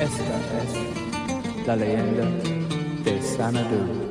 Esta es la leyenda de Sanadu.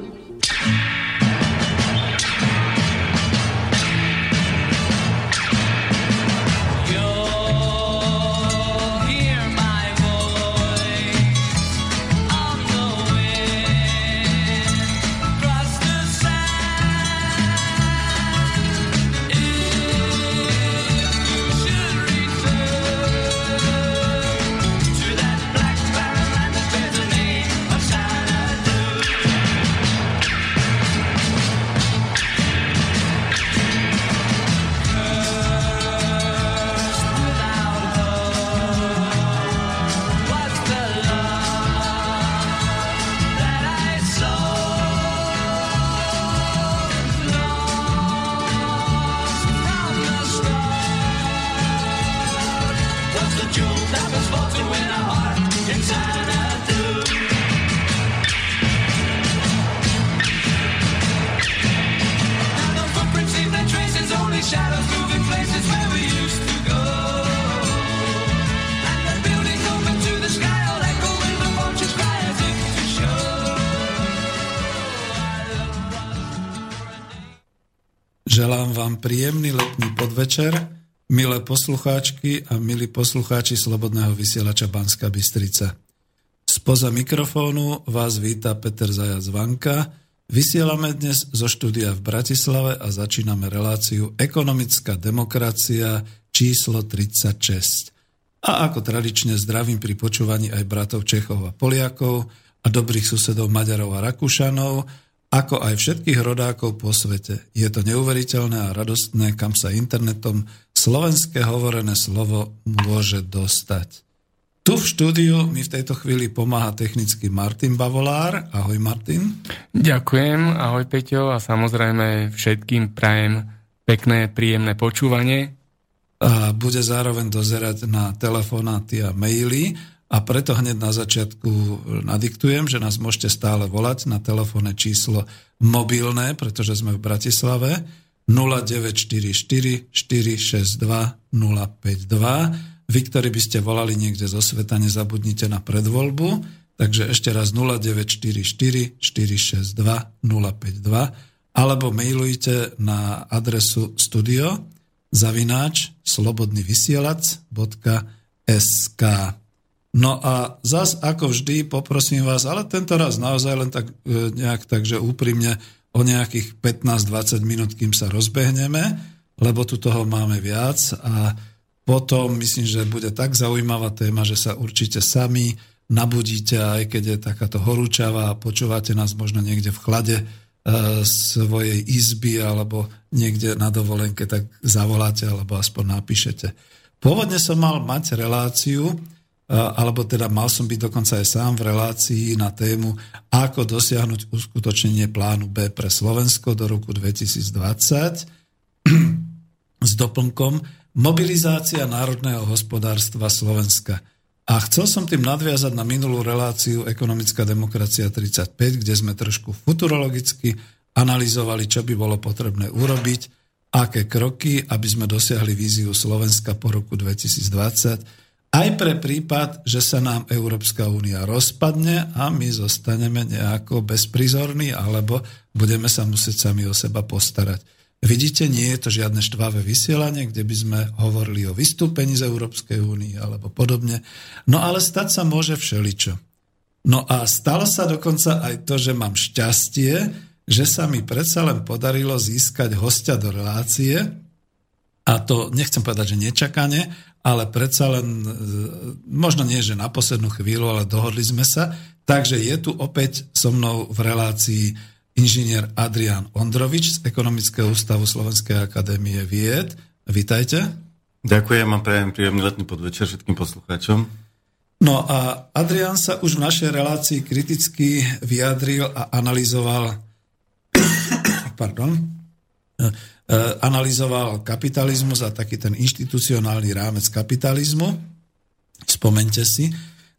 Vám príjemný letný podvečer, milé poslucháčky a milí poslucháči Slobodného vysielača Banska Bystrica. Spoza mikrofónu vás víta Peter Zajac Vanka. Vysielame dnes zo štúdia v Bratislave a začíname reláciu Ekonomická demokracia číslo 36. A ako tradične zdravím pri počúvaní aj bratov Čechov a Poliakov a dobrých susedov Maďarov a Rakúšanov, ako aj všetkých rodákov po svete. Je to neuveriteľné a radostné, kam sa internetom slovenské hovorené slovo môže dostať. Tu v štúdiu mi v tejto chvíli pomáha technicky Martin Bavolár. Ahoj Martin. Ďakujem, ahoj Peťo a samozrejme všetkým prajem pekné, príjemné počúvanie. A bude zároveň dozerať na telefonáty a maily a preto hneď na začiatku nadiktujem, že nás môžete stále volať na telefónne číslo mobilné, pretože sme v Bratislave 0944 462 052. Vy, ktorí by ste volali niekde zo sveta, nezabudnite na predvoľbu. Takže ešte raz 0944 462 052 alebo mailujte na adresu studio zavináč slobodnyvysielac.sk No a zas ako vždy poprosím vás, ale tento raz naozaj len tak e, nejak takže úprimne o nejakých 15-20 minút, kým sa rozbehneme, lebo tu toho máme viac a potom myslím, že bude tak zaujímavá téma, že sa určite sami nabudíte, aj keď je takáto horúčava a počúvate nás možno niekde v chlade e, svojej izby alebo niekde na dovolenke, tak zavoláte alebo aspoň napíšete. Pôvodne som mal mať reláciu, alebo teda mal som byť dokonca aj sám v relácii na tému, ako dosiahnuť uskutočnenie plánu B pre Slovensko do roku 2020 s doplnkom mobilizácia národného hospodárstva Slovenska. A chcel som tým nadviazať na minulú reláciu Ekonomická demokracia 35, kde sme trošku futurologicky analyzovali, čo by bolo potrebné urobiť, aké kroky, aby sme dosiahli víziu Slovenska po roku 2020 aj pre prípad, že sa nám Európska únia rozpadne a my zostaneme nejako bezprizorní, alebo budeme sa musieť sami o seba postarať. Vidíte, nie je to žiadne štvavé vysielanie, kde by sme hovorili o vystúpení z Európskej únie alebo podobne. No ale stať sa môže všeličo. No a stalo sa dokonca aj to, že mám šťastie, že sa mi predsa len podarilo získať hostia do relácie, a to nechcem povedať, že nečakane, ale predsa len, e, možno nie, že na poslednú chvíľu, ale dohodli sme sa. Takže je tu opäť so mnou v relácii inžinier Adrian Ondrovič z Ekonomického ústavu Slovenskej akadémie vied. Vítajte. Ďakujem a prajem príjemný letný podvečer všetkým poslucháčom. No a Adrian sa už v našej relácii kriticky vyjadril a analyzoval pardon, analyzoval kapitalizmus a taký ten inštitucionálny rámec kapitalizmu. Spomente si,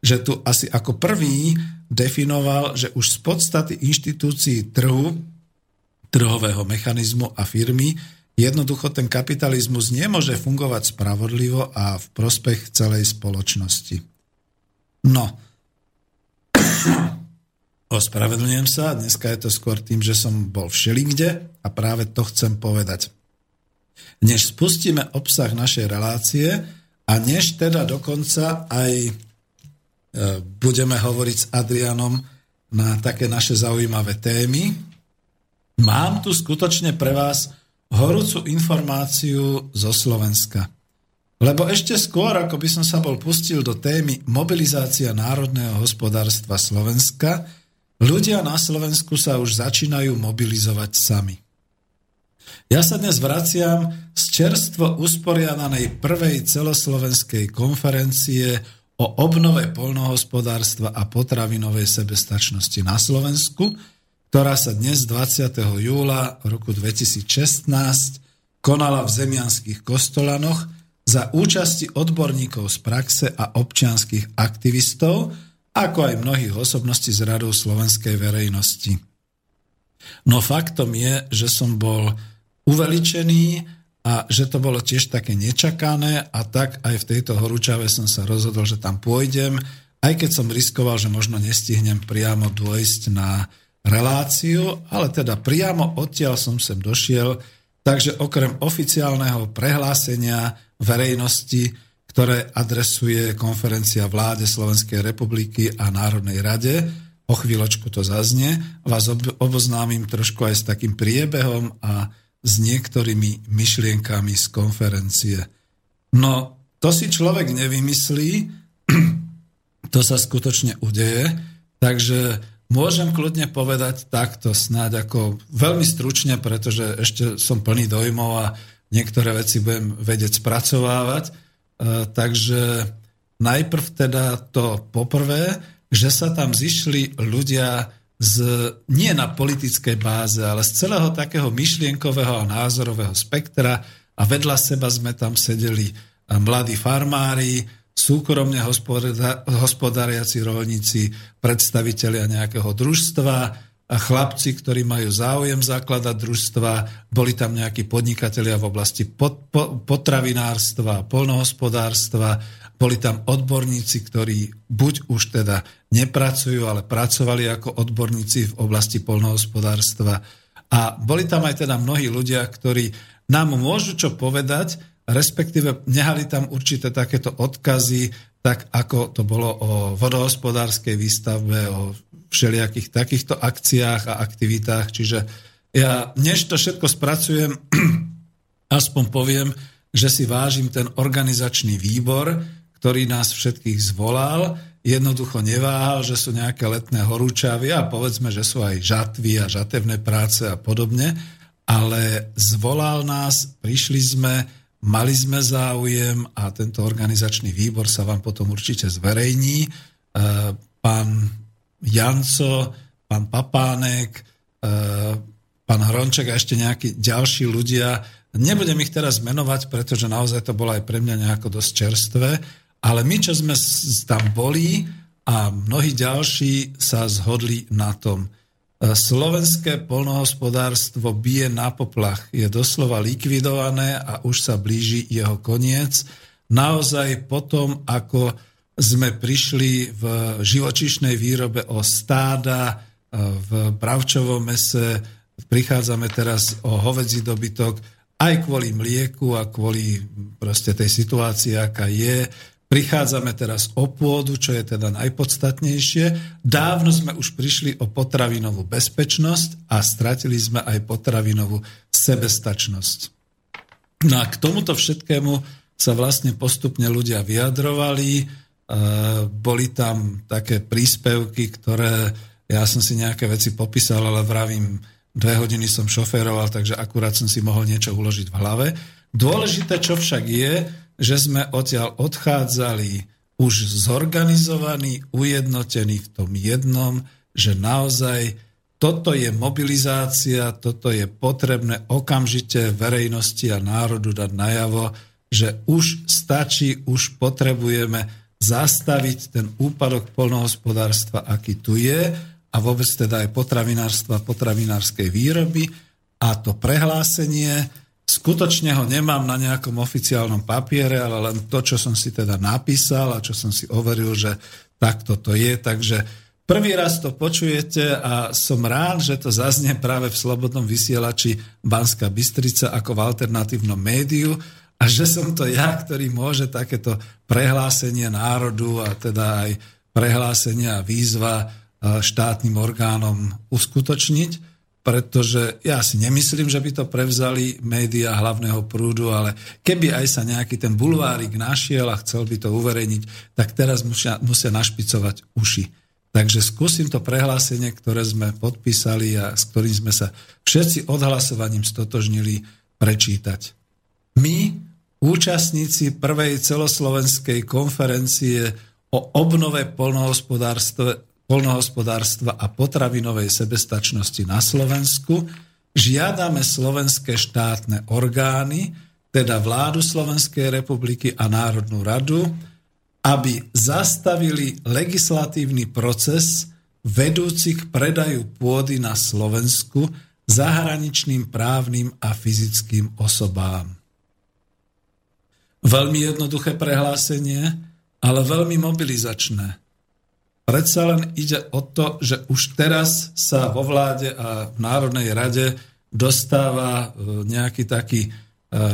že tu asi ako prvý definoval, že už z podstaty inštitúcií trhu, trhového mechanizmu a firmy jednoducho ten kapitalizmus nemôže fungovať spravodlivo a v prospech celej spoločnosti. No, Ospravedlňujem sa, dneska je to skôr tým, že som bol všelikde a práve to chcem povedať. Než spustíme obsah našej relácie a než teda dokonca aj e, budeme hovoriť s Adrianom na také naše zaujímavé témy, mám tu skutočne pre vás horúcu informáciu zo Slovenska. Lebo ešte skôr, ako by som sa bol pustil do témy mobilizácia národného hospodárstva Slovenska, Ľudia na Slovensku sa už začínajú mobilizovať sami. Ja sa dnes vraciam z čerstvo usporiadanej prvej celoslovenskej konferencie o obnove polnohospodárstva a potravinovej sebestačnosti na Slovensku, ktorá sa dnes 20. júla roku 2016 konala v zemianských kostolanoch za účasti odborníkov z praxe a občianských aktivistov, ako aj mnohých osobností z radou slovenskej verejnosti. No faktom je, že som bol uveličený a že to bolo tiež také nečakané a tak aj v tejto horúčave som sa rozhodol, že tam pôjdem, aj keď som riskoval, že možno nestihnem priamo dôjsť na reláciu, ale teda priamo odtiaľ som sem došiel, takže okrem oficiálneho prehlásenia verejnosti ktoré adresuje konferencia vláde Slovenskej republiky a Národnej rade. O chvíľočku to zaznie. Vás oboznámim trošku aj s takým priebehom a s niektorými myšlienkami z konferencie. No, to si človek nevymyslí, to sa skutočne udeje, takže môžem kľudne povedať takto snáď ako veľmi stručne, pretože ešte som plný dojmov a niektoré veci budem vedieť spracovávať. E, takže najprv teda to poprvé, že sa tam zišli ľudia z, nie na politickej báze, ale z celého takého myšlienkového a názorového spektra a vedľa seba sme tam sedeli mladí farmári, súkromne hospodáriaci rolníci, predstavitelia nejakého družstva, chlapci, ktorí majú záujem zakladať družstva, boli tam nejakí podnikatelia v oblasti pot, po, potravinárstva, polnohospodárstva, boli tam odborníci, ktorí buď už teda nepracujú, ale pracovali ako odborníci v oblasti polnohospodárstva. A boli tam aj teda mnohí ľudia, ktorí nám môžu čo povedať, respektíve nehali tam určité takéto odkazy, tak ako to bolo o vodohospodárskej výstavbe, o všelijakých takýchto akciách a aktivitách. Čiže ja, než to všetko spracujem, aspoň poviem, že si vážim ten organizačný výbor, ktorý nás všetkých zvolal, jednoducho neváhal, že sú nejaké letné horúčavy a povedzme, že sú aj žatvy a žatevné práce a podobne, ale zvolal nás, prišli sme, mali sme záujem a tento organizačný výbor sa vám potom určite zverejní. E, pán Janco, pán Papánek, e, pán Hronček a ešte nejakí ďalší ľudia. Nebudem ich teraz menovať, pretože naozaj to bolo aj pre mňa nejako dosť čerstvé, ale my, čo sme tam boli a mnohí ďalší sa zhodli na tom. E, slovenské polnohospodárstvo bije na poplach, je doslova likvidované a už sa blíži jeho koniec. Naozaj potom, ako sme prišli v živočišnej výrobe o stáda, e, v bravčovom mese, prichádzame teraz o hovedzí dobytok, aj kvôli mlieku a kvôli proste tej situácii, aká je. Prichádzame teraz o pôdu, čo je teda najpodstatnejšie. Dávno sme už prišli o potravinovú bezpečnosť a stratili sme aj potravinovú sebestačnosť. No a k tomuto všetkému sa vlastne postupne ľudia vyjadrovali, boli tam také príspevky, ktoré ja som si nejaké veci popísal, ale vravím, dve hodiny som šoféroval, takže akurát som si mohol niečo uložiť v hlave. Dôležité, čo však je, že sme odtiaľ odchádzali už zorganizovaní, ujednotení v tom jednom, že naozaj toto je mobilizácia, toto je potrebné okamžite verejnosti a národu dať najavo, že už stačí, už potrebujeme zastaviť ten úpadok polnohospodárstva, aký tu je a vôbec teda aj potravinárstva, potravinárskej výroby a to prehlásenie, skutočne ho nemám na nejakom oficiálnom papiere, ale len to, čo som si teda napísal a čo som si overil, že takto to je. Takže prvý raz to počujete a som rád, že to zaznie práve v Slobodnom vysielači Banská Bystrica ako v alternatívnom médiu a že som to ja, ktorý môže takéto prehlásenie národu a teda aj prehlásenia a výzva e, štátnym orgánom uskutočniť pretože ja si nemyslím, že by to prevzali médiá hlavného prúdu, ale keby aj sa nejaký ten bulvárik našiel a chcel by to uverejniť, tak teraz musia, musia našpicovať uši. Takže skúsim to prehlásenie, ktoré sme podpísali a s ktorým sme sa všetci odhlasovaním stotožnili prečítať. My, účastníci prvej celoslovenskej konferencie o obnove polnohospodárstva a potravinovej sebestačnosti na Slovensku, žiadame slovenské štátne orgány, teda vládu Slovenskej republiky a Národnú radu, aby zastavili legislatívny proces vedúci k predaju pôdy na Slovensku zahraničným právnym a fyzickým osobám. Veľmi jednoduché prehlásenie, ale veľmi mobilizačné. Predsa len ide o to, že už teraz sa vo vláde a v Národnej rade dostáva e, nejaký taký e,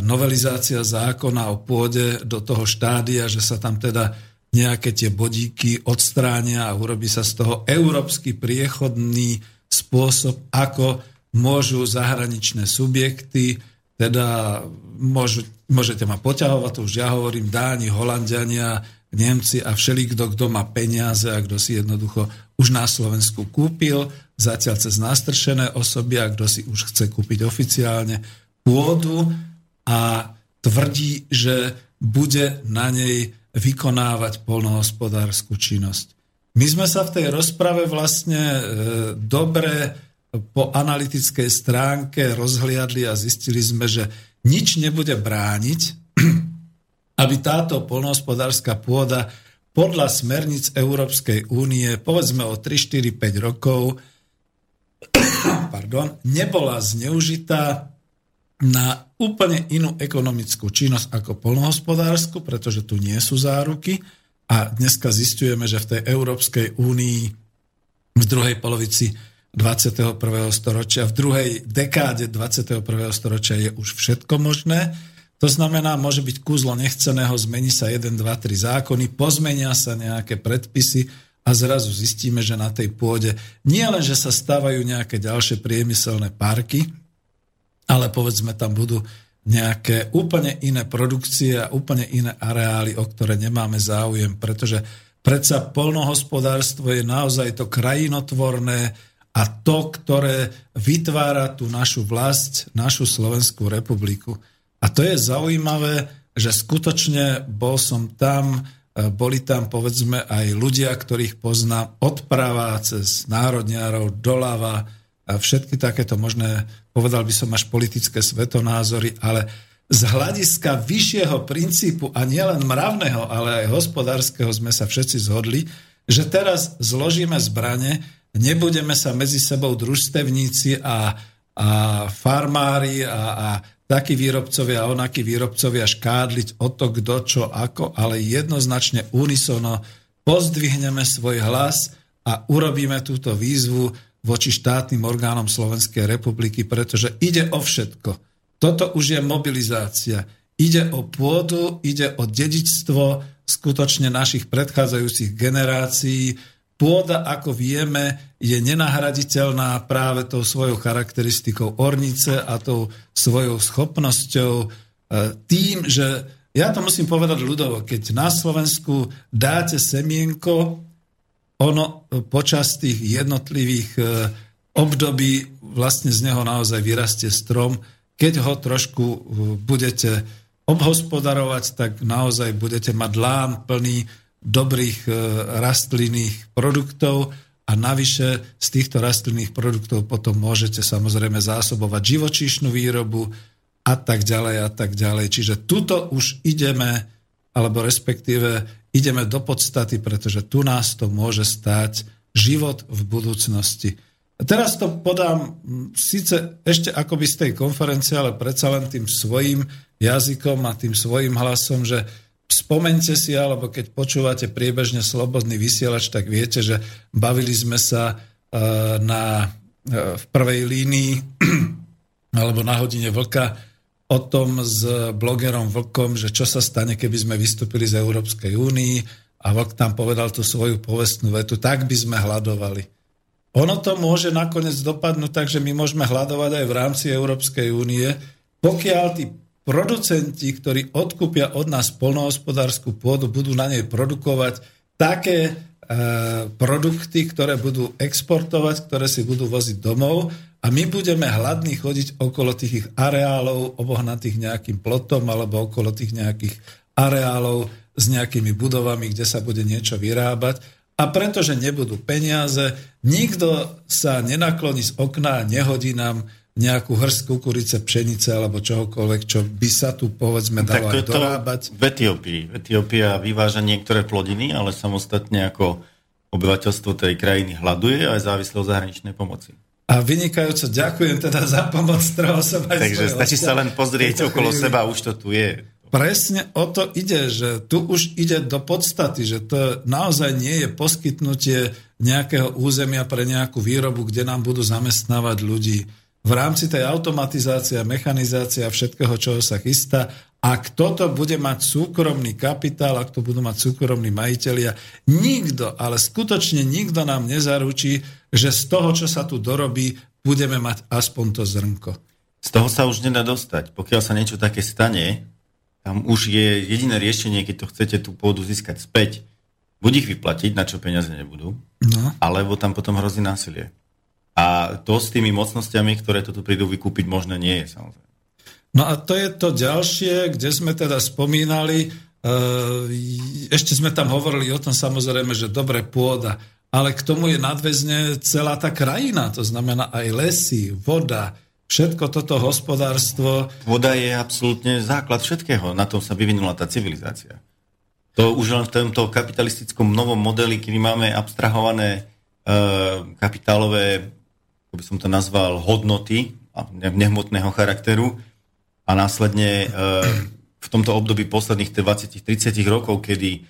novelizácia zákona o pôde do toho štádia, že sa tam teda nejaké tie bodíky odstránia a urobí sa z toho európsky priechodný spôsob, ako môžu zahraničné subjekty, teda môžu, môžete ma poťahovať, to už ja hovorím, Dáni, Holandiania, Nemci a všelikto, kto má peniaze a kto si jednoducho už na Slovensku kúpil, zatiaľ cez nastršené osoby a kto si už chce kúpiť oficiálne pôdu a tvrdí, že bude na nej vykonávať polnohospodárskú činnosť. My sme sa v tej rozprave vlastne e, dobre po analytickej stránke rozhliadli a zistili sme, že nič nebude brániť aby táto polnohospodárska pôda podľa smerníc Európskej únie, povedzme o 3, 4, 5 rokov, pardon, nebola zneužitá na úplne inú ekonomickú činnosť ako polnohospodárskú, pretože tu nie sú záruky. A dneska zistujeme, že v tej Európskej únii v druhej polovici 21. storočia, v druhej dekáde 21. storočia je už všetko možné to znamená, môže byť kúzlo nechceného, zmení sa 1, 2, 3 zákony, pozmenia sa nejaké predpisy a zrazu zistíme, že na tej pôde nie len, že sa stávajú nejaké ďalšie priemyselné parky, ale povedzme tam budú nejaké úplne iné produkcie a úplne iné areály, o ktoré nemáme záujem, pretože predsa polnohospodárstvo je naozaj to krajinotvorné a to, ktoré vytvára tú našu vlast, našu Slovenskú republiku. A to je zaujímavé, že skutočne bol som tam, e, boli tam povedzme aj ľudia, ktorých poznám od prava cez národniarov, doľava a všetky takéto možné, povedal by som až politické svetonázory, ale z hľadiska vyššieho princípu a nielen mravného, ale aj hospodárskeho sme sa všetci zhodli, že teraz zložíme zbrane, nebudeme sa medzi sebou družstevníci a, a farmári a, a takí výrobcovia a onakí výrobcovia škádliť o to, kto čo ako, ale jednoznačne unisono pozdvihneme svoj hlas a urobíme túto výzvu voči štátnym orgánom Slovenskej republiky, pretože ide o všetko. Toto už je mobilizácia. Ide o pôdu, ide o dedičstvo skutočne našich predchádzajúcich generácií, Pôda, ako vieme, je nenahraditeľná práve tou svojou charakteristikou ornice a tou svojou schopnosťou e, tým, že ja to musím povedať ľudovo, keď na Slovensku dáte semienko, ono počas tých jednotlivých e, období vlastne z neho naozaj vyrastie strom. Keď ho trošku e, budete obhospodarovať, tak naozaj budete mať lán plný dobrých e, rastlinných produktov a navyše z týchto rastlinných produktov potom môžete samozrejme zásobovať živočíšnu výrobu a tak ďalej a tak ďalej. Čiže tuto už ideme, alebo respektíve ideme do podstaty, pretože tu nás to môže stať život v budúcnosti. A teraz to podám síce ešte akoby z tej konferencie, ale predsa len tým svojim jazykom a tým svojim hlasom, že spomente si, alebo keď počúvate priebežne slobodný vysielač, tak viete, že bavili sme sa na, v prvej línii alebo na hodine vlka o tom s blogerom Vlkom, že čo sa stane, keby sme vystúpili z Európskej únii a Vlk tam povedal tú svoju povestnú vetu, tak by sme hľadovali. Ono to môže nakoniec dopadnúť tak, že my môžeme hľadovať aj v rámci Európskej únie, pokiaľ tí producenti, ktorí odkúpia od nás polnohospodárskú pôdu, budú na nej produkovať také e, produkty, ktoré budú exportovať, ktoré si budú voziť domov a my budeme hladní chodiť okolo tých areálov obohnatých nejakým plotom alebo okolo tých nejakých areálov s nejakými budovami, kde sa bude niečo vyrábať. A pretože nebudú peniaze, nikto sa nenakloní z okna a nehodí nám nejakú hrst kukurice, pšenice alebo čohokoľvek, čo by sa tu povedzme dalo tak aj dorábať. v Etiópii. Etiópia vyváža niektoré plodiny, ale samostatne ako obyvateľstvo tej krajiny hľaduje a je závislé od zahraničnej pomoci. A vynikajúco ďakujem teda za pomoc, ktorého som aj Takže stačí sa len pozrieť okolo seba, už to tu je. Presne o to ide, že tu už ide do podstaty, že to naozaj nie je poskytnutie nejakého územia pre nejakú výrobu, kde nám budú zamestnávať ľudí v rámci tej automatizácie a mechanizácie a všetkého, čoho sa chystá, ak toto bude mať súkromný kapitál, ak to budú mať súkromní majiteľia, nikto, ale skutočne nikto nám nezaručí, že z toho, čo sa tu dorobí, budeme mať aspoň to zrnko. Z toho sa už nedá dostať. Pokiaľ sa niečo také stane, tam už je jediné riešenie, keď to chcete tú pôdu získať späť, buď ich vyplatiť, na čo peniaze nebudú, no. alebo tam potom hrozí násilie. A to s tými mocnosťami, ktoré to tu prídu vykúpiť, možno nie je samozrejme. No a to je to ďalšie, kde sme teda spomínali, e, ešte sme tam hovorili o tom samozrejme, že dobre pôda, ale k tomu je nadväzne celá tá krajina, to znamená aj lesy, voda, všetko toto hospodárstvo. Voda je absolútne základ všetkého, na tom sa vyvinula tá civilizácia. To už len v tomto kapitalistickom novom modeli, kedy máme abstrahované e, kapitálové by som to nazval, hodnoty nehmotného charakteru a následne e, v tomto období posledných 20-30 rokov, kedy e,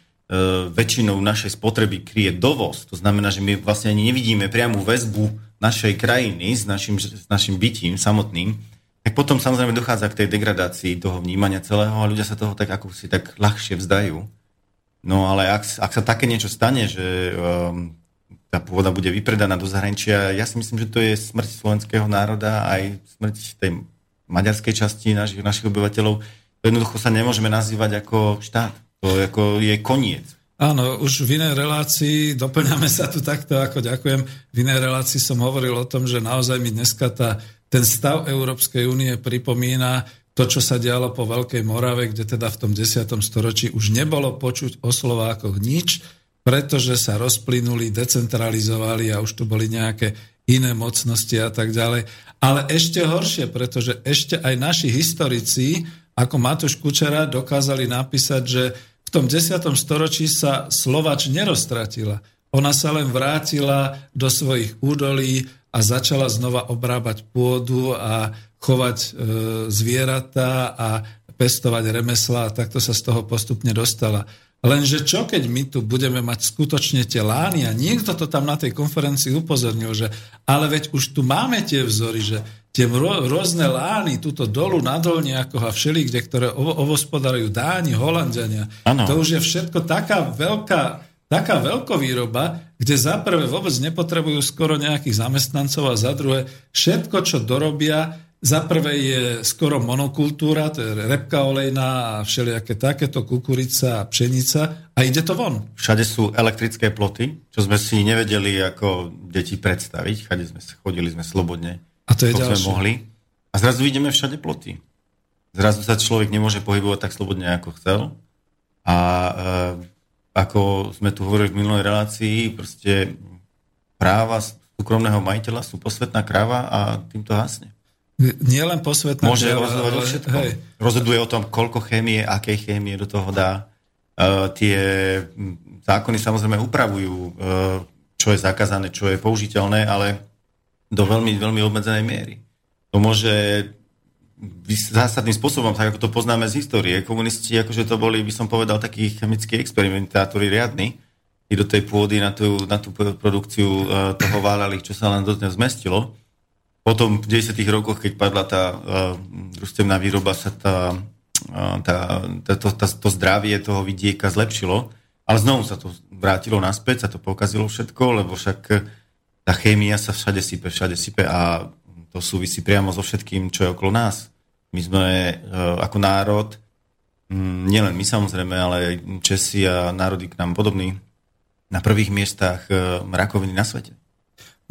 väčšinou našej spotreby kryje dovoz, to znamená, že my vlastne ani nevidíme priamu väzbu našej krajiny s našim, s našim bytím samotným, tak potom samozrejme dochádza k tej degradácii toho vnímania celého a ľudia sa toho tak ako si tak ľahšie vzdajú. No ale ak, ak sa také niečo stane, že um, tá pôda bude vypredaná do zahraničia. Ja si myslím, že to je smrť slovenského národa aj smrť tej maďarskej časti našich, našich obyvateľov. Jednoducho sa nemôžeme nazývať ako štát. To ako je koniec. Áno, už v inej relácii, doplňame sa tu takto, ako ďakujem, v inej relácii som hovoril o tom, že naozaj mi dneska tá, ten stav Európskej únie pripomína to, čo sa dialo po Veľkej Morave, kde teda v tom 10. storočí už nebolo počuť o Slovákoch nič, pretože sa rozplynuli, decentralizovali a už tu boli nejaké iné mocnosti a tak ďalej. Ale ešte horšie, pretože ešte aj naši historici, ako Matúš Kučera, dokázali napísať, že v tom 10. storočí sa Slovač neroztratila. Ona sa len vrátila do svojich údolí a začala znova obrábať pôdu a chovať e, zvieratá a pestovať remesla a takto sa z toho postupne dostala. Lenže čo keď my tu budeme mať skutočne tie lány a niekto to tam na tej konferencii upozornil, že ale veď už tu máme tie vzory, že tie rôzne lány tuto dolu na dolniakoch a všelikde, ktoré ovospodarujú Dáni, Holandiania, ano. to už je všetko taká veľká, taká veľkovýroba, kde za prvé vôbec nepotrebujú skoro nejakých zamestnancov a za druhé všetko, čo dorobia, za prvé je skoro monokultúra, to je repka olejná a všelijaké takéto, kukurica a pšenica a ide to von. Všade sú elektrické ploty, čo sme si nevedeli ako deti predstaviť. Všade sme chodili sme slobodne, a to je ďalšie. sme mohli. A zrazu vidíme všade ploty. Zrazu sa človek nemôže pohybovať tak slobodne, ako chcel. A e, ako sme tu hovorili v minulej relácii, proste práva súkromného majiteľa sú posvetná kráva a týmto hasne. Nie len posvetná Môže rozhodovať ale, o všetkom. Hej. Rozhoduje o tom, koľko chémie, akej chémie do toho dá. Uh, tie zákony samozrejme upravujú, uh, čo je zakázané, čo je použiteľné, ale do veľmi, veľmi obmedzenej miery. To môže zásadným spôsobom, tak ako to poznáme z histórie. Komunisti, akože to boli, by som povedal, takí chemickí experimentátori riadni, i do tej pôdy na tú, na tú produkciu uh, toho váľali, čo sa len dosť zmestilo. Potom v 10 rokoch, keď padla tá uh, družstevná výroba, sa tá, uh, tá, tá, to, tá, to zdravie toho vidieka zlepšilo, ale znovu sa to vrátilo naspäť, sa to pokazilo všetko, lebo však tá chémia sa všade sype, všade sype a to súvisí priamo so všetkým, čo je okolo nás. My sme e, ako národ, nielen my samozrejme, ale aj Česi a národy k nám podobní, na prvých miestach e, rakoviny na svete.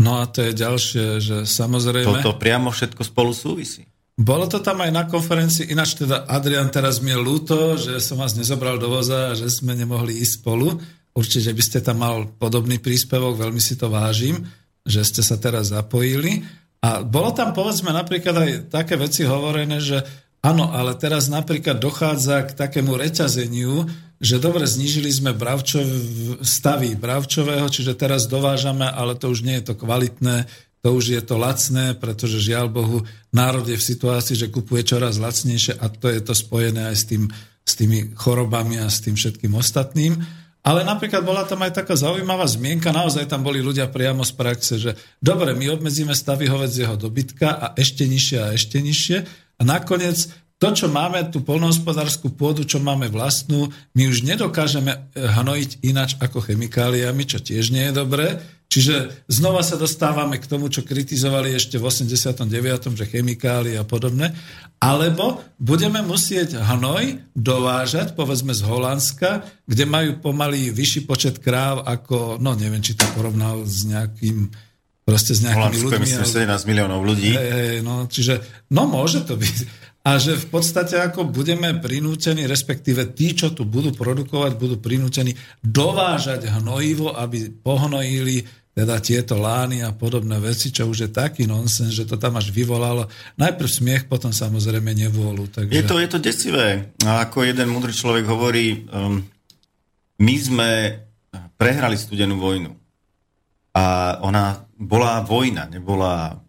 No a to je ďalšie, že samozrejme... Toto priamo všetko spolu súvisí. Bolo to tam aj na konferencii, ináč teda Adrian teraz mi je ľúto, že som vás nezobral do voza a že sme nemohli ísť spolu. Určite by ste tam mal podobný príspevok, veľmi si to vážim, že ste sa teraz zapojili. A bolo tam povedzme napríklad aj také veci hovorené, že áno, ale teraz napríklad dochádza k takému reťazeniu, že dobre, znížili sme bravčov, stavy bravčového, čiže teraz dovážame, ale to už nie je to kvalitné, to už je to lacné, pretože žiaľ Bohu, národ je v situácii, že kupuje čoraz lacnejšie a to je to spojené aj s, tým, s tými chorobami a s tým všetkým ostatným. Ale napríklad bola tam aj taká zaujímavá zmienka, naozaj tam boli ľudia priamo z praxe, že dobre, my obmedzíme stavy hovedzieho dobytka a ešte nižšie a ešte nižšie a nakoniec to, čo máme, tú polnohospodárskú pôdu, čo máme vlastnú, my už nedokážeme eh, hnojiť inač ako chemikáliami, čo tiež nie je dobré. Čiže znova sa dostávame k tomu, čo kritizovali ešte v 89., že chemikálie a podobné. Alebo budeme musieť hnoj dovážať, povedzme z Holandska, kde majú pomaly vyšší počet kráv ako, no neviem, či to porovnal s nejakým proste s nejakými Holandsko ľuďmi. myslím, 17 miliónov ľudí. Hej, hej, no, čiže, no môže to byť. A že v podstate ako budeme prinútení, respektíve tí, čo tu budú produkovať, budú prinútení dovážať hnojivo, aby pohnojili teda tieto lány a podobné veci, čo už je taký nonsens, že to tam až vyvolalo najprv smiech, potom samozrejme nevôľu. Takže... Je, to, je to desivé. A ako jeden múdry človek hovorí, um, my sme prehrali studenú vojnu. A ona bola vojna, nebola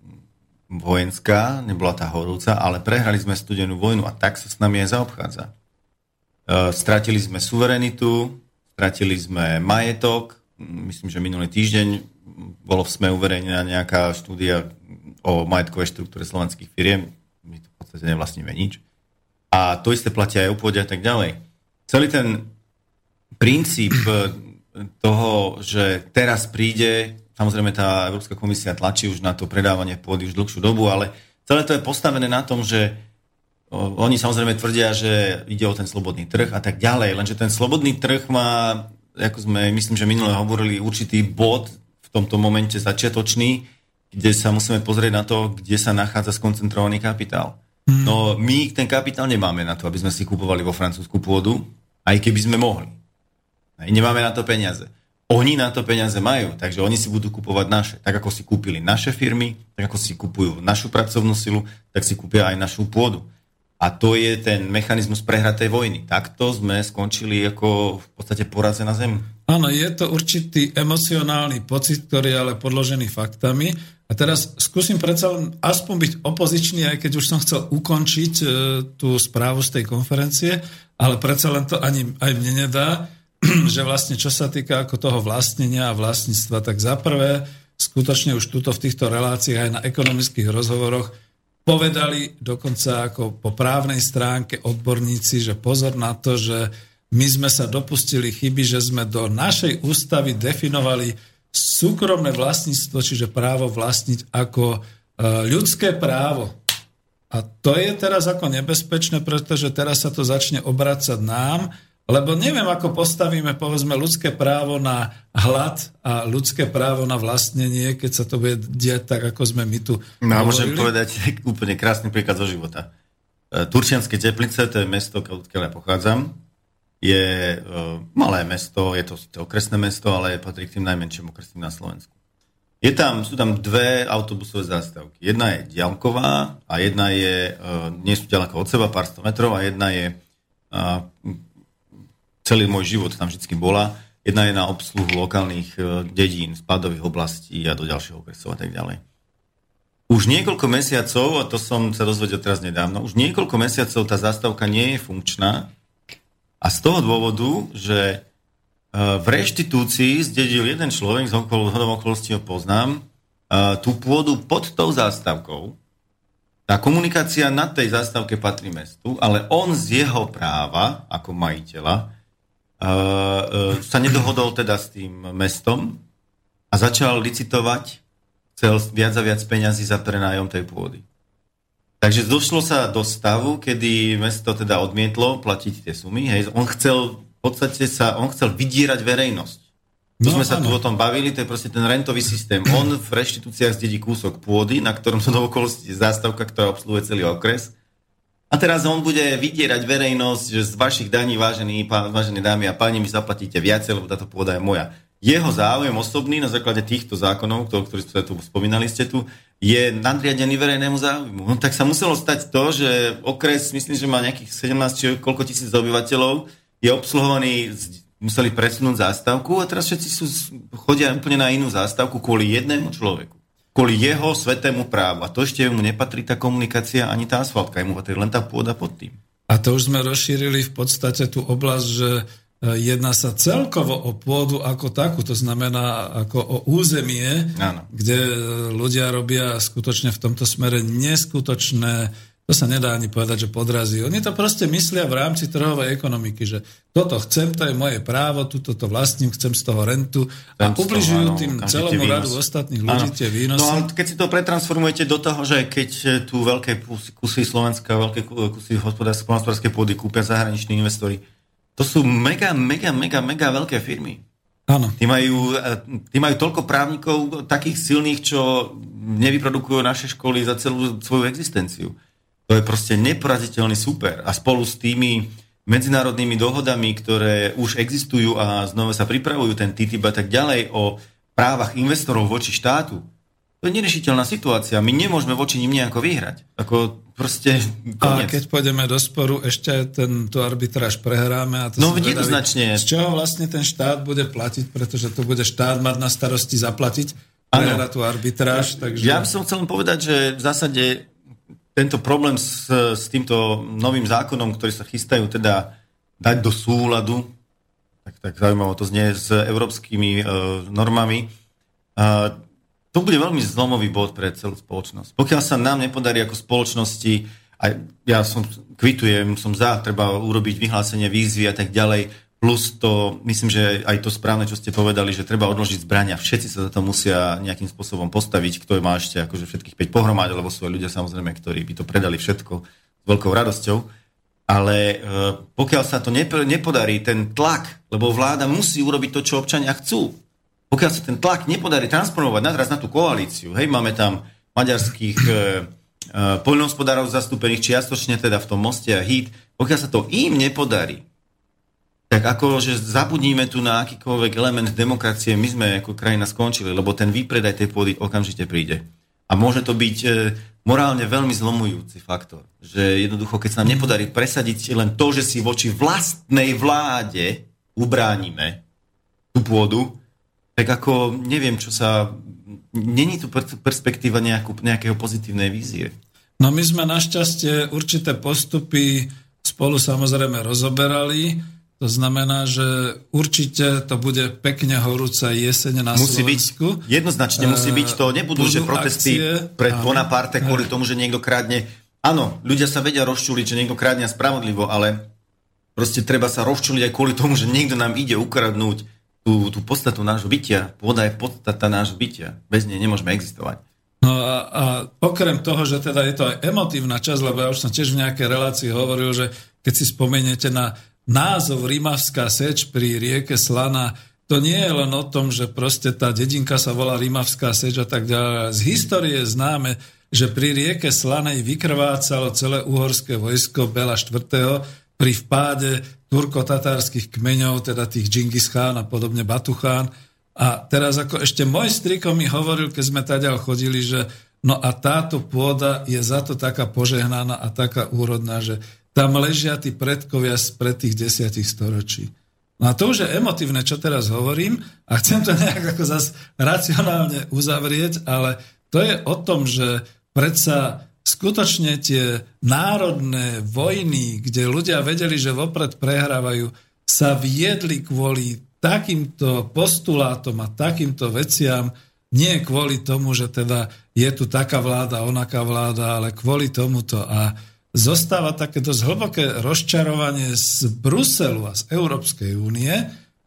vojenská, nebola tá horúca, ale prehrali sme studenú vojnu a tak sa s nami aj zaobchádza. Uh, stratili sme suverenitu, stratili sme majetok, myslím, že minulý týždeň bolo v SME uverejnená nejaká štúdia o majetkovej štruktúre slovenských firiem. My to v podstate nevlastníme nič. A to isté platia aj o pôde a tak ďalej. Celý ten princíp toho, že teraz príde, samozrejme tá Európska komisia tlačí už na to predávanie pôdy už dlhšiu dobu, ale celé to je postavené na tom, že oni samozrejme tvrdia, že ide o ten slobodný trh a tak ďalej, lenže ten slobodný trh má, ako sme myslím, že minule hovorili, určitý bod, tomto momente začiatočný, kde sa musíme pozrieť na to, kde sa nachádza skoncentrovaný kapitál. Mm. No my ten kapitál nemáme na to, aby sme si kupovali vo Francúzsku pôdu, aj keby sme mohli. Aj nemáme na to peniaze. Oni na to peniaze majú, takže oni si budú kupovať naše. Tak ako si kúpili naše firmy, tak ako si kupujú našu pracovnú silu, tak si kúpia aj našu pôdu. A to je ten mechanizmus prehratej vojny. Takto sme skončili ako v podstate poraze na zemi. Áno, je to určitý emocionálny pocit, ktorý je ale podložený faktami. A teraz skúsim predsa len aspoň byť opozičný, aj keď už som chcel ukončiť e, tú správu z tej konferencie, ale predsa len to ani aj mne nedá, že vlastne čo sa týka ako toho vlastnenia a vlastníctva, tak za prvé, skutočne už tuto v týchto reláciách aj na ekonomických rozhovoroch povedali dokonca ako po právnej stránke odborníci, že pozor na to, že my sme sa dopustili chyby, že sme do našej ústavy definovali súkromné vlastníctvo, čiže právo vlastniť ako e, ľudské právo. A to je teraz ako nebezpečné, pretože teraz sa to začne obracať nám lebo neviem, ako postavíme, povedzme, ľudské právo na hlad a ľudské právo na vlastnenie, keď sa to bude diať tak, ako sme my tu No a môžem povedať úplne krásny príklad zo života. E, Turčianske teplice, to je mesto, odkiaľ ja pochádzam, je uh, malé mesto, je to, to okresné mesto, ale patrí k tým najmenším okresným na Slovensku. Je tam, sú tam dve autobusové zástavky. Jedna je diálková a jedna je, uh, nie sú ďaleko od seba, pár sto metrov, a jedna je celý môj život tam vždy bola. Jedna je na obsluhu lokálnych e, dedín, spadových oblastí a do ďalšieho okresov a tak ďalej. už niekoľko mesiacov, a to som sa dozvedel teraz nedávno, už niekoľko mesiacov tá zastávka nie je funkčná a z toho dôvodu, že e, v reštitúcii zdedil jeden človek, z hodom okolností ho poznám, e, tú pôdu pod tou zástavkou. Tá komunikácia na tej zástavke patrí mestu, ale on z jeho práva, ako majiteľa, sa nedohodol teda s tým mestom a začal licitovať chcel viac a viac peňazí za prenájom tej pôdy. Takže došlo sa do stavu, kedy mesto teda odmietlo platiť tie sumy. Hej. On chcel v podstate sa, on chcel vydírať verejnosť. No, sme sa áno. tu o tom bavili, to je proste ten rentový systém. On v reštitúciách zdedí kúsok pôdy, na ktorom sú do okolosti zástavka, ktorá obsluhuje celý okres. A teraz on bude vydierať verejnosť, že z vašich daní, vážení, vážené dámy a páni, mi zaplatíte viac, lebo táto pôda je moja jeho záujem osobný na základe týchto zákonov, ktorí ste tu spomínali ste tu, je nadriadený verejnému záujmu. No, tak sa muselo stať to, že okres, myslím, že má nejakých 17 či koľko tisíc obyvateľov, je obsluhovaný, museli presunúť zástavku a teraz všetci sú, chodia úplne na inú zástavku kvôli jednému človeku. Kvôli jeho svetému právu. A to ešte mu nepatrí tá komunikácia ani tá asfaltka, mu patrí len tá pôda pod tým. A to už sme rozšírili v podstate tú oblasť, že Jedná sa celkovo o pôdu ako takú, to znamená ako o územie, ano. kde ľudia robia skutočne v tomto smere neskutočné, to sa nedá ani povedať, že podrazí. Oni to proste myslia v rámci trhovej ekonomiky, že toto chcem, to je moje právo, tuto to vlastním, chcem z toho rentu a ubližujú tým celomu radu ostatných ľudí ano. tie výnosy. No ale keď si to pretransformujete do toho, že keď tu veľké kusy Slovenska, veľké kusy hospodárskej pôdy kúpia zahraniční investori, to sú mega, mega, mega, mega veľké firmy. Áno. Tí majú, e, tí majú toľko právnikov, takých silných, čo nevyprodukujú naše školy za celú svoju existenciu. To je proste neporaziteľný super. A spolu s tými medzinárodnými dohodami, ktoré už existujú a znova sa pripravujú, ten TTIP a tak ďalej, o právach investorov voči štátu, to je nerešiteľná situácia. My nemôžeme voči nim nejako vyhrať. Ako proste koniec. A keď pôjdeme do sporu, ešte ten, tú arbitráž prehráme. A to no jednoznačne. Z čoho vlastne ten štát bude platiť, pretože to bude štát mať na starosti zaplatiť prehrať tú arbitráž. Takže... Ja by som chcel povedať, že v zásade tento problém s, s týmto novým zákonom, ktorý sa chystajú teda dať do súladu, tak, tak zaujímavé to znie, s európskymi e, normami, e, to bude veľmi zlomový bod pre celú spoločnosť. Pokiaľ sa nám nepodarí ako spoločnosti, a ja som kvitujem, som za, treba urobiť vyhlásenie výzvy a tak ďalej, plus to, myslím, že aj to správne, čo ste povedali, že treba odložiť zbrania. Všetci sa za to musia nejakým spôsobom postaviť, kto má ešte akože všetkých 5 pohromade, lebo sú aj ľudia samozrejme, ktorí by to predali všetko s veľkou radosťou. Ale e, pokiaľ sa to nepodarí, ten tlak, lebo vláda musí urobiť to, čo občania chcú pokiaľ sa ten tlak nepodarí transformovať nadraz na tú koalíciu, hej, máme tam maďarských e, e, poľnohospodárov zastúpených čiastočne teda v tom moste a hit, pokiaľ sa to im nepodarí, tak ako, že zabudníme tu na akýkoľvek element demokracie, my sme ako krajina skončili, lebo ten výpredaj tej pôdy okamžite príde. A môže to byť e, morálne veľmi zlomujúci faktor. Že jednoducho, keď sa nám nepodarí presadiť len to, že si voči vlastnej vláde ubránime tú pôdu, tak ako neviem, čo sa... Není tu perspektíva nejakú, nejakého pozitívnej vízie. No my sme našťastie určité postupy spolu samozrejme rozoberali. To znamená, že určite to bude pekne horúca jeseň na musí Slovensku. Byť, jednoznačne musí byť to. Nebudú, že protesty akcie, pred Bonaparte kvôli tomu, že niekto krádne. Áno, ľudia sa vedia rozčuliť, že niekto krádne spravodlivo, ale proste treba sa rozčuliť aj kvôli tomu, že niekto nám ide ukradnúť tú, tú podstatu nášho bytia. Pôda je podstata nášho bytia. Bez nej nemôžeme existovať. No a, a okrem toho, že teda je to aj emotívna časť, lebo ja už som tiež v nejakej relácii hovoril, že keď si spomeniete na názov Rimavská seč pri rieke Slana, to nie je len o tom, že proste tá dedinka sa volá Rimavská seč a tak ďalej. Z histórie známe, že pri rieke Slanej vykrvácalo celé uhorské vojsko Bela IV. pri vpáde turko-tatárskych kmeňov, teda tých Džingis Khan a podobne Batuchán. A teraz ako ešte môj striko mi hovoril, keď sme taďal chodili, že no a táto pôda je za to taká požehnaná a taká úrodná, že tam ležia tí predkovia spred tých desiatich storočí. No a to už je emotívne, čo teraz hovorím a chcem to nejak ako zase racionálne uzavrieť, ale to je o tom, že predsa skutočne tie národné vojny, kde ľudia vedeli, že vopred prehrávajú, sa viedli kvôli takýmto postulátom a takýmto veciam, nie kvôli tomu, že teda je tu taká vláda, onaká vláda, ale kvôli tomuto. A zostáva také dosť hlboké rozčarovanie z Bruselu a z Európskej únie,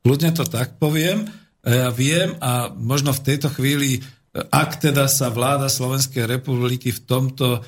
ľudne to tak poviem, ja viem a možno v tejto chvíli ak teda sa vláda Slovenskej republiky v tomto e,